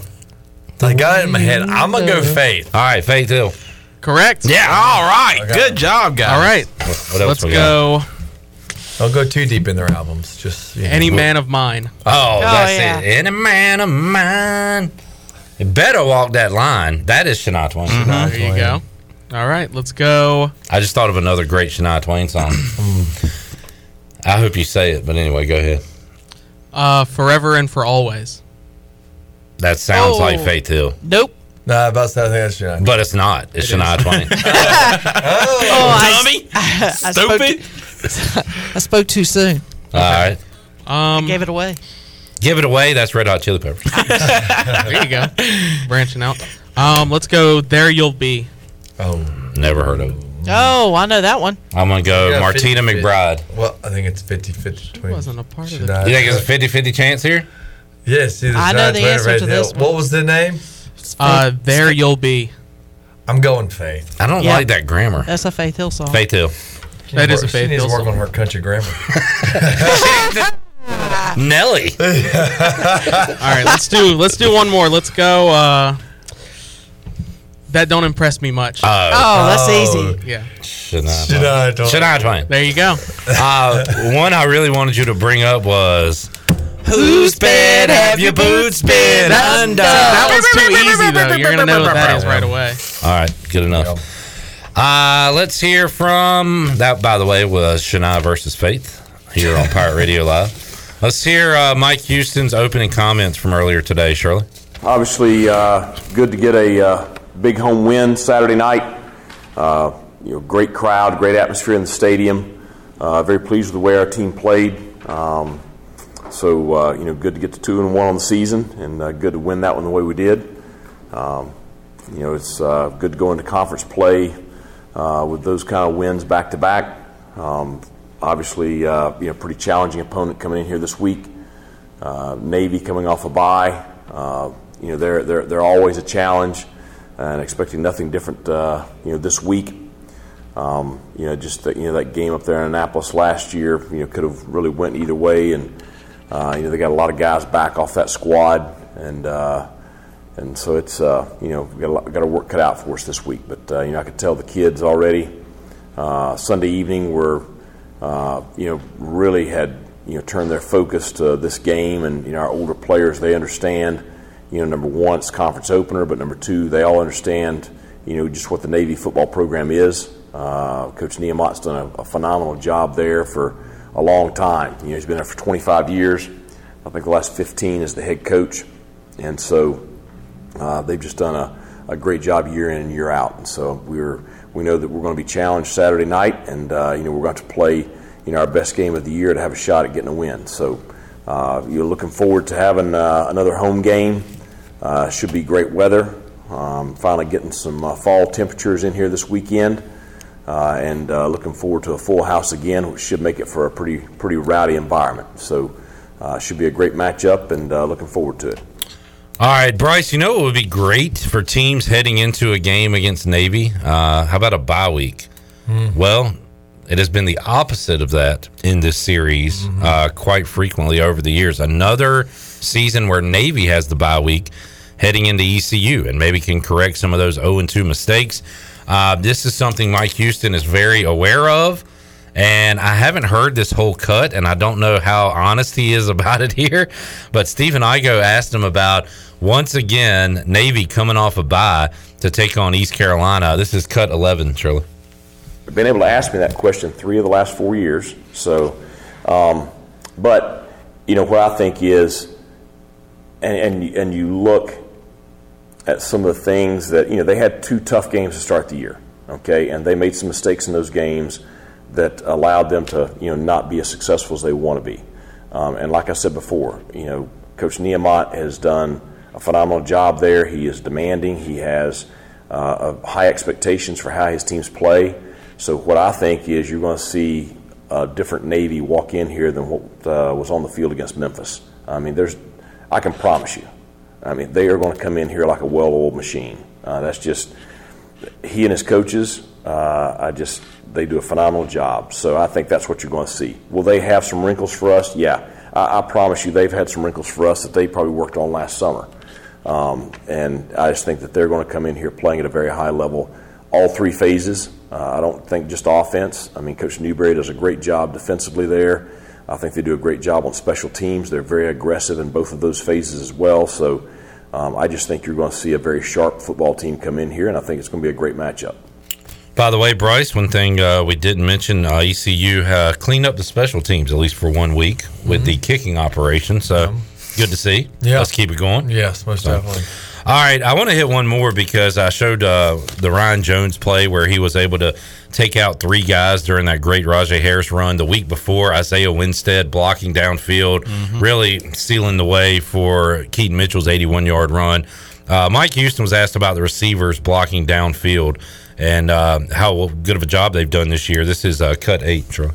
I got it in my head. I'm gonna go Faith.
All right, Faith Hill.
Correct.
Yeah. All right.
Okay.
Good job, guys.
All right.
What, what else
Let's go.
got?
Don't go too deep in their albums. Just you know.
Any man of mine.
Oh, that's
yeah.
it. Any man of mine. You better walk that line. That is Shania Twain.
There you go. All right, let's go.
I just thought of another great Shania Twain song. I hope you say it, but anyway, go ahead.
Uh, forever and for always.
That sounds
Oh.
like Faith Hill,
Nope.
Nah, about to say I think that's Shania.
but it's not. It's
It
Shania
is.
Twain. [LAUGHS]
Oh, I,
Dummy. [LAUGHS]
I spoke
Stupid.
too, [LAUGHS] I spoke too soon.
All right.
Um, I
Gave it away.
Give it away. That's Red Hot Chili Peppers. [LAUGHS]
there you go. Branching out. Um, let's go. There you'll be.
Oh,
Never heard of it.
Oh, I know that one.
I'm going to go
Yeah,
Martina
50-50.
McBride.
well, I think it's 50 50 between.
wasn't a part of
Shania
it.
You think it's a
Twain.
50 50 chance here?
Yes, either
I know
Shania
the
Twain
answer
Faith
to
Hill.
this one.
What was the name?
Uh, there you'll be.
I'm going Faith.
I don't
Yeah.
like that grammar.
That's a Faith Hill song.
Faith Hill.
That is a
She
Faith
needs
Hill
to work
song.
on her country grammar. [LAUGHS] [LAUGHS]
Nelly. [LAUGHS]
All right, let's do let's do one more. Let's go. Uh, that don't impress me much.
Uh,
Oh, that's
Oh.
easy.
yeah.
Shania
Shania Twain.
Shania Twain.
There you go.
Uh, one I really wanted you to bring up was Whose bed have your boots been under?
That one's too easy though. You're gonna know what that is right away.
All right, good enough. Uh, let's hear from that. By the way, was Shania versus Faith here on Pirate Radio Live. Let's hear uh, Mike Houston's opening comments from earlier today. Shirley.
Obviously, uh, good to get a uh, big home win Saturday night. Uh, you know, great crowd, great atmosphere in the stadium. Uh, very pleased with the way our team played. Um, so, uh, you know, good to get to two and one on the season, and good to win that one the way we did. Um, you know, it's good to go into conference play with those kind of wins back to back. Obviously, uh, you know, pretty challenging opponent coming in here this week. Uh, Navy coming off a bye. Uh, you know, they're, they're, they're always a challenge and expecting nothing different, uh, you know, this week. Um, you know, just the, you know that game up there in Annapolis last year, you know, could have really went either way, and uh, you know they got a lot of guys back off that squad, and uh, and so it's uh, you know got a lot, got to work cut out for us this week. But uh, you know I could tell the kids already. Uh, Sunday evening were uh, you know really had you know turned their focus to this game, and you know our older players they understand. You know, number one, it's conference opener, but number two, they all understand you know just what the Navy football program is. Uh, Coach Niumat's done a, a, phenomenal job there for a long time. You know, he's been there for 25 years. I think the last 15 as the head coach, and so uh, they've just done a, a, great job year in and year out. And so we're we know that we're going to be challenged Saturday night, and uh, you know we're going to play you know our best game of the year to have a shot at getting a win. So uh, you're looking forward to having uh, another home game. Uh, should be great weather. Um, finally getting some fall temperatures in here this weekend. Uh, and uh, looking forward to a full house again, which should make it for a pretty pretty rowdy environment. So, uh, should be a great matchup, and looking forward to it.
All right, Bryce. You know it would be great for teams heading into a game against Navy. how about a bye week? Mm. Well, it has been the opposite of that in this series mm-hmm. uh, quite frequently over the years. Another season where Navy has the bye week heading into ECU and maybe can correct some of those 0 2 mistakes. Uh, this is something Mike Houston is very aware of. And I haven't heard this whole cut, and I don't know how honest he is [LAUGHS] about it here. But Stephen Igo asked him about once again Navy coming off a bye to take on East Carolina. This is cut 11, Shirley.
They've been able to ask me that question three of the last four years. So, um, but you know what I think is, and, and and you look at some of the things that you know they had two tough games to start the year, okay, and they made some mistakes in those games that allowed them to you know not be as successful as they want to be. Um, and like I said before, you know, Coach Niumat has done a phenomenal job there. He is demanding. He has uh, high expectations for how his teams play. So what I think is you're going to see a different Navy walk in here than what uh, was on the field against Memphis. I mean, there's, I can promise you, I mean, they are going to come in here like a well-oiled machine. Uh, that's just he and his coaches. Uh, I just they do a phenomenal job. So I think that's what you're going to see. Will they have some wrinkles for us? Yeah, I, I promise you, they've had some wrinkles for us that they probably worked on last summer. Um, and I just think that they're going to come in here playing at a very high level, all three phases. Uh, I don't think just offense. I mean, Coach Newberry does a great job defensively there. I think they do a great job on special teams. They're very aggressive in both of those phases as well. So um, I just think you're going to see a very sharp football team come in here, and I think it's going to be a great matchup.
By the way, Bryce, one thing uh, we didn't mention uh, ECU uh, cleaned up the special teams at least for one week with mm-hmm. the kicking operation. So um, good to see. Yeah. Let's keep it going.
Yes, most so. definitely.
All right, I want to hit one more because I showed uh, the Ryan Jones play where he was able to take out three guys during that great Rahjai Harris run the week before. Isaiah Winstead blocking downfield, mm-hmm. really sealing the way for Keaton Mitchell's 81 yard run. Uh, Mike Houston was asked about the receivers blocking downfield and uh, how good of a job they've done this year. This is uh, cut eight, Troy.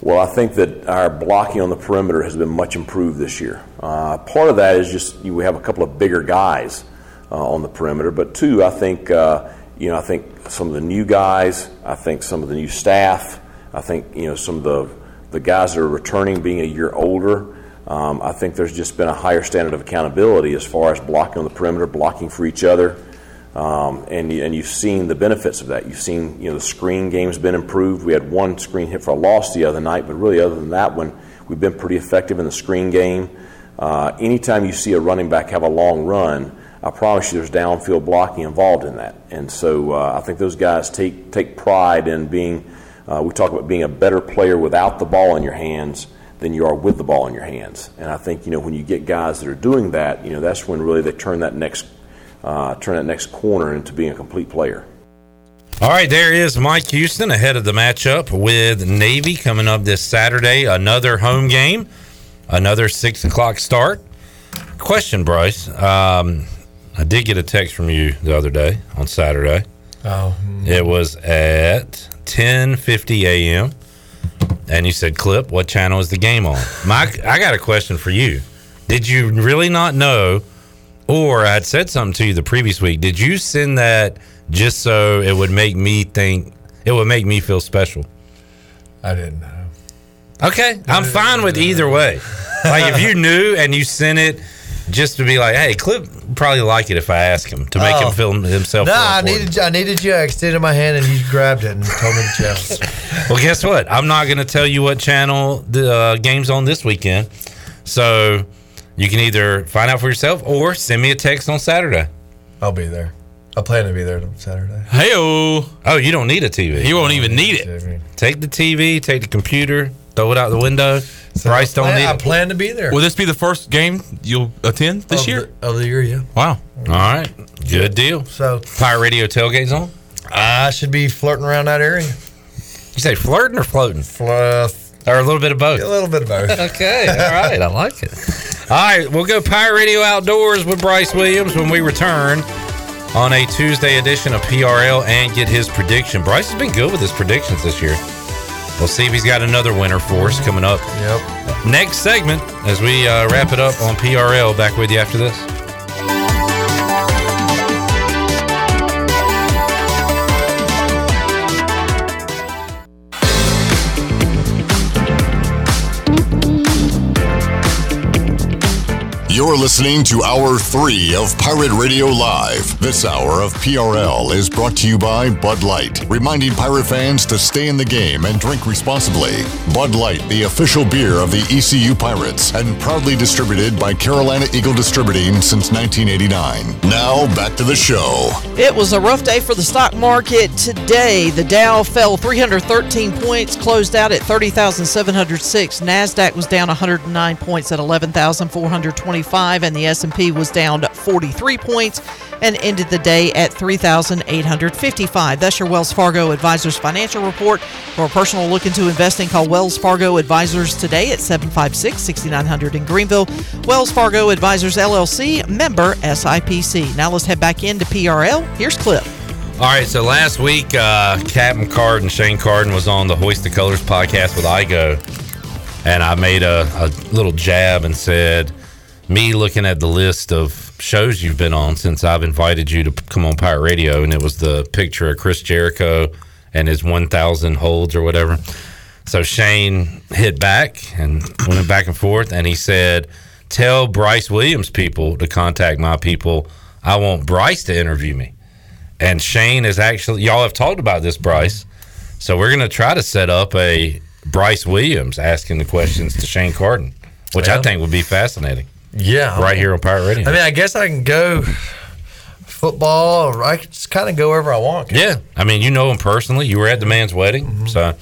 Well, I think that our blocking on the perimeter has been much improved this year. Uh, part of that is just you we have a couple of bigger guys uh, on the perimeter, but two, I think uh, you know I think some of the new guys, I think some of the new staff, I think you know some of the the guys that are returning being a year older. Um, I think there's just been a higher standard of accountability as far as blocking on the perimeter, blocking for each other. Um, and, and you've seen the benefits of that. You've seen, you know, the screen game's been improved. We had one screen hit for a loss the other night, but really, other than that one, we've been pretty effective in the screen game. Uh, anytime you see a running back have a long run, I promise you there's downfield blocking involved in that. And so uh, I think those guys take, take pride in being, uh, we talk about being a better player without the ball in your hands than you are with the ball in your hands. And I think, you know, when you get guys that are doing that, you know, that's when really they turn that next uh, turn that next corner into being a complete player.
All right, there is Mike Houston ahead of the matchup with Navy coming up this Saturday. Another home game, another six o'clock start. Question, Bryce. Um, I did get a text from you the other day on Saturday.
Oh,
It was at 10:50 a.m. And you said, "Clip, what channel is the game on?" Mike, I got a question for you. Did you really not know, or I'd said something to you the previous week? Did you send that just so it would make me think it would make me feel special?
I didn't know.
Okay, I'm fine with either way. Like if you knew and you sent it just to be like, "Hey, Clip probably like it if I ask him to make
Oh.
him feel himself."
No,
feel
I needed I needed you. I extended my hand and you grabbed it and told me the channel. [LAUGHS]
Well, guess what? I'm not going to tell you what channel the uh, game's on this weekend. So you can either find out for yourself or send me a text on Saturday.
I'll be there. I plan to be there on Saturday.
Hey
Oh, you don't need a TV.
You won't even need it.
Take the TV, take the computer, throw it out the window. Bryce don't need it.
I
it.
plan to be there.
Will this be the first game you'll attend this
Of
year?
the- of the year, yeah.
Wow.
All right. Good deal.
So
Pirate Radio tailgates on?
I should be flirting around that area.
You say flirting or floating?
Fluff.
Or a little bit of both?
A little bit of both. [LAUGHS]
Okay. All right. I like it. All right. We'll go Pirate Radio Outdoors with Bryce Williams when we return on a Tuesday edition of PRL and get his prediction. Bryce has been good with his predictions this year. We'll see if he's got another winner for us coming up.
Yep.
Next segment as we uh, wrap it up on PRL. Back with you after this.
You're listening to Hour 3 of Pirate Radio Live. This hour of PRL is brought to you by Bud Light, reminding pirate fans to stay in the game and drink responsibly. Bud Light, the official beer of the ECU Pirates, and proudly distributed by Carolina Eagle Distributing since 1989. Now, back to the show.
It was a rough day for the stock market today. The Dow fell 313 points, closed out at 30,706. Nasdaq was down 109 points at 11,425, and the S&P was down 43 points and ended the day at 3,855. That's your Wells Fargo Advisors financial report. For a personal look into investing, call Wells Fargo Advisors today at 756-6900 in Greenville. Wells Fargo Advisors LLC, member SIPC. Now let's head back into PRL. Here's Clip.
All right, so last week, uh, Captain Carden, Shane Carden, was on the Hoist the Colors podcast with Igo, and I made a, a little jab and said, "Me looking at the list of shows you've been on since I've invited you to come on Pirate Radio, and it was the picture of Chris Jericho and his 1,000 holds or whatever." So Shane hit back and went back and forth, and he said, "Tell Bryce Williams people to contact my people. I want Bryce to interview me." And Shane is actually y'all have talked about this, Bryce. So we're gonna try to set up a Bryce Williams asking the questions to Shane Carden, which I think would be fascinating.
Yeah.
Right here on Pirate Radio.
I mean, I guess I can go football, or I can just kind of go wherever I want.
Yeah, I mean, you know him personally. You were at the man's wedding,
Mm-hmm.
so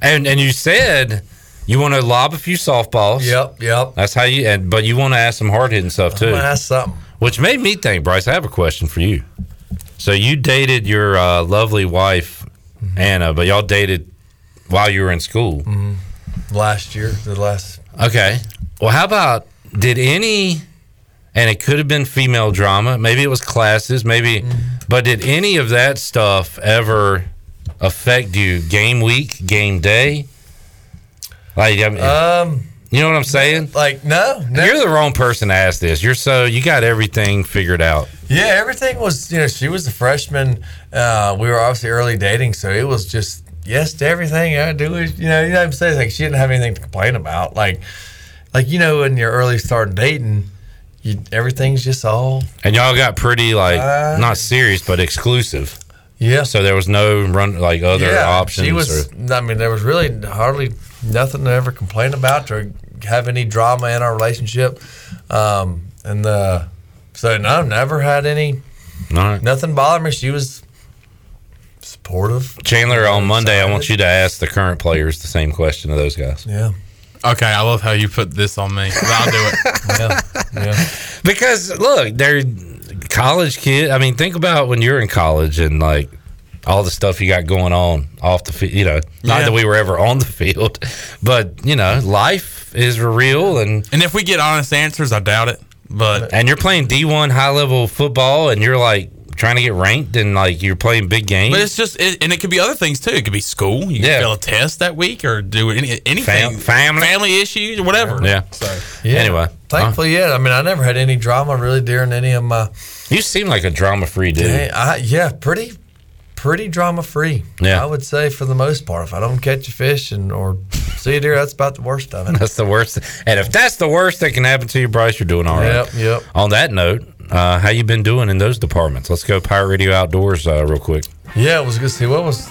and and you said you want to lob a few softballs.
Yep, yep.
That's how you. And but you want to ask some hard hitting stuff too.
ask something.
Which made me think, Bryce. I have a question for you. So you dated your uh, lovely wife
Mm-hmm.
Anna, but y'all dated while you were in school.
mm-hmm. Last year, the last.
Okay. Well, how about did any, and it could have been female drama, maybe it was classes, maybe, but did any of that stuff ever affect you game week, game day? Like, I mean,
Um,
you know what I'm saying?
Like, no, no.
You're the wrong person to ask this. You're so, you got everything figured out.
Yeah, everything was. You know, she was a freshman. Uh, we were obviously early dating, so it was just yes to everything. I do is, you know, you know what I'm saying. Like she didn't have anything to complain about. Like, like you know, when you're early starting dating, you everything's just all
And y'all got pretty, like,
Uh,
not serious, but exclusive.
Yeah.
So there was no run, like, other options.
She was.
or,
I mean, there was really hardly nothing to ever complain about or have any drama in our relationship. Um, and uh, so no, never had any. Nothing bothered me. She was supportive.
Chandler, on Monday, I want you to ask the current players the same question to those guys.
Yeah.
Okay, I love how you put this on me. I'll do it. [LAUGHS]
yeah, yeah.
Because look, they're college kid. I mean, think about when you're in college and like all the stuff you got going on off the field. You know, not
Yeah.
that we were ever on the field, but you know, life is real and
and if we get honest answers, I doubt it. But
and you're playing D1 high level football and you're like trying to get ranked and like you're playing big games.
But it's just, it, and it could be other things too. It could be school. You
Yeah.
fail a test that week or do any anything,
Fam- family.
family issues or whatever.
yeah.
So, yeah.
Anyway,
Thankfully, yeah. I mean, I never had any drama really during any of my.
You seem like a drama free dude.
Hey, I, yeah, pretty, pretty drama free.
Yeah.
I would say for the most part, if I don't catch a fish and or see a deer, that's about the worst of it. [LAUGHS]
That's the worst. And if that's the worst that can happen to you, Bryce, you're doing all right.
Yep, yep.
On that note, uh, how you been doing in those departments? Let's go Pirate Radio Outdoors uh, real quick.
Yeah, it was good to see. What was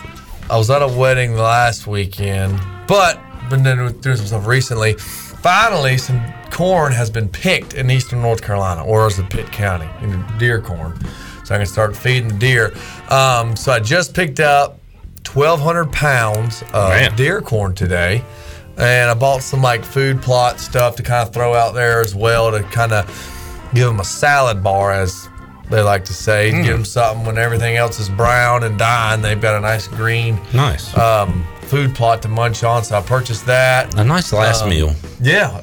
I was at a wedding last weekend, but been doing some stuff recently. Finally, some corn has been picked in eastern North Carolina, or as the Pitt County, in deer corn. So I can start feeding the deer. Um, so I just picked up 1,200 pounds of
Man.
deer corn today, and I bought some like food plot stuff to kind of throw out there as well to kind of give them a salad bar, as they like to say.
Mm.
Give them something when everything else is brown and dying. They've got a nice green
Nice.
um, food plot to munch on. So I purchased that.
a nice last
um,
meal. [LAUGHS]
Yeah,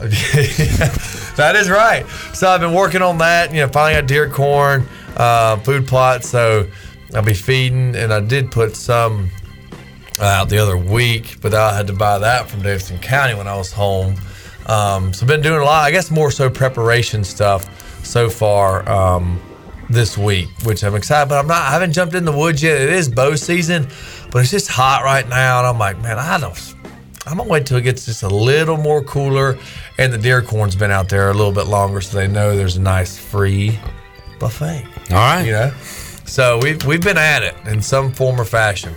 that is right. So I've been working on that. You know, finally got deer corn, uh, food plot. So I'll be feeding, and I did put some out the other week, but I had to buy that from Davidson County when I was home. Um, so been doing a lot. I guess more so preparation stuff so far um, this week, which I'm excited. But I'm not. I haven't jumped in the woods yet. It is bow season, but it's just hot right now, and I'm like, man, I don't. I'm gonna wait till it gets just a little more cooler, and the deer corn's been out there a little bit longer, so they know there's a nice free buffet.
All right.
You know, so we've we've been at it in some form or fashion.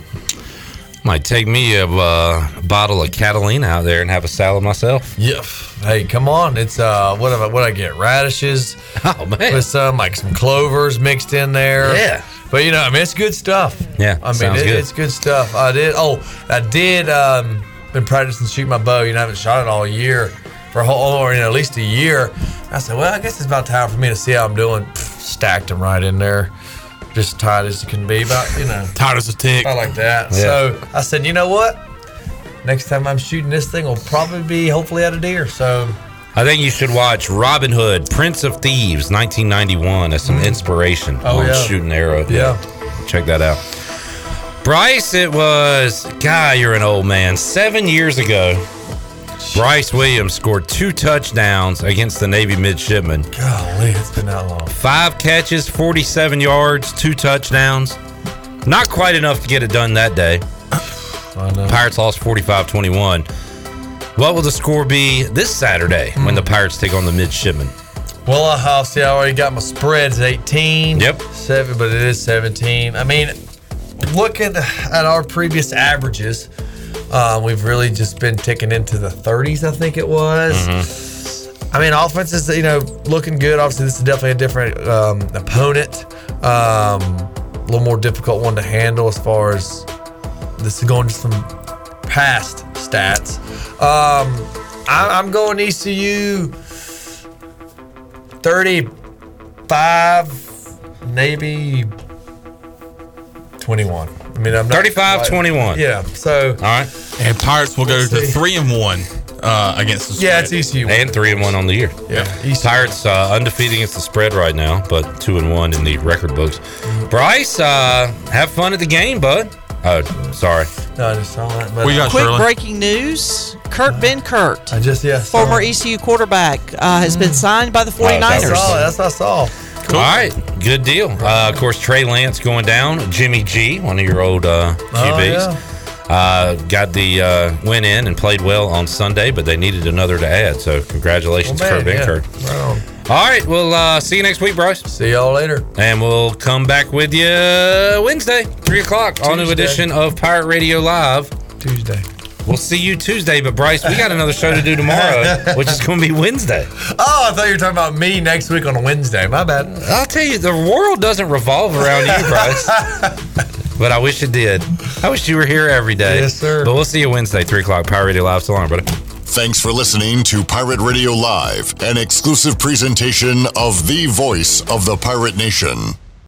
Might take me a uh, bottle of Catalina out there and have a salad myself.
Yeah. Hey, come on! It's uh, what I, what I get? Radishes. [LAUGHS]
Oh man.
With some like some clovers mixed in there.
Yeah.
But you know, I mean, it's good stuff.
Yeah,
I mean, it,
good.
it's good stuff. I did. Oh, I did. Um, been practicing shooting my bow. You know, I haven't shot it all year for a whole or you know, at least a year. I said, well, I guess it's about time for me to see how I'm doing. Pff, stacked them right in there, just tight as it can be. but you know,
Tight as a tick.
I like that.
Yeah.
So I said, you know what? Next time I'm shooting this thing will probably be hopefully at a deer. So
I think you should watch Robin Hood, Prince of Thieves, 1991, as some mm. inspiration
Oh,
on
yeah.
shooting arrow.
Yeah.
Check that out. Bryce, it was, God, you're an old man. Seven years ago, Bryce Williams scored two touchdowns against the Navy midshipmen.
golly, it's been that long.
Five catches, 47 yards, two touchdowns. Not quite enough to get it done that day.
I know.
Pirates lost 45 21. What will the score be this Saturday when the Pirates take on the midshipmen?
Well, uh, I'll see. I already got my spreads 18.
Yep.
Seven, but it is 17. I mean, looking at our previous averages, uh, we've really just been ticking into the 30s. I think it was.
Mm-hmm.
I mean, offense is you know looking good. Obviously, this is definitely a different um, opponent. Um, a little more difficult one to handle as far as this is going to some past stats. Um, I, I'm going ECU 35, maybe 21. I mean, I'm not
35,
quite-
21.
Yeah. So,
All right.
And Pirates will go
Let's
to
see.
three and one uh, against the spread.
yeah, it's ECU.
And three and one on the year.
Yeah. ECU.
Pirates uh, undefeated against the spread right now, but two and one in the record books. Bryce, uh, have fun at the game, bud. Oh, sorry.
No, I just saw that. But
What you got,
Quick
Shirley?
breaking news Kurt Benkert,
I just, yeah.
former. ECU quarterback, uh,
Mm.
has been signed by the
Oh, that's
49ers.
I saw it. That's what I saw.
All right, good deal. Uh, of course, Trey Lance going down. Jimmy G, one of your old uh, QBs, uh, got the uh, win in and played well on Sunday, but they needed another to add. So congratulations,
Well,
Kurt
man, yeah. Right on.
All right, we'll uh, see you next week, Bryce.
See y'all later.
And we'll come back with you Wednesday, 3 o'clock, all new
Tuesday.
edition of Pirate Radio Live.
Tuesday.
We'll see you Tuesday, but Bryce, we got another show to do tomorrow, [LAUGHS] which is going to be Wednesday.
Oh, I thought you were talking about me next week on a Wednesday. My bad.
I'll tell you, the world doesn't revolve around you, Bryce. [LAUGHS] but I wish it did. I wish you were here every day.
Yes, sir.
But we'll see you Wednesday, 3 o'clock, Pirate Radio Live. So long, brother.
Thanks for listening to Pirate Radio Live, an exclusive presentation of the voice of the pirate nation.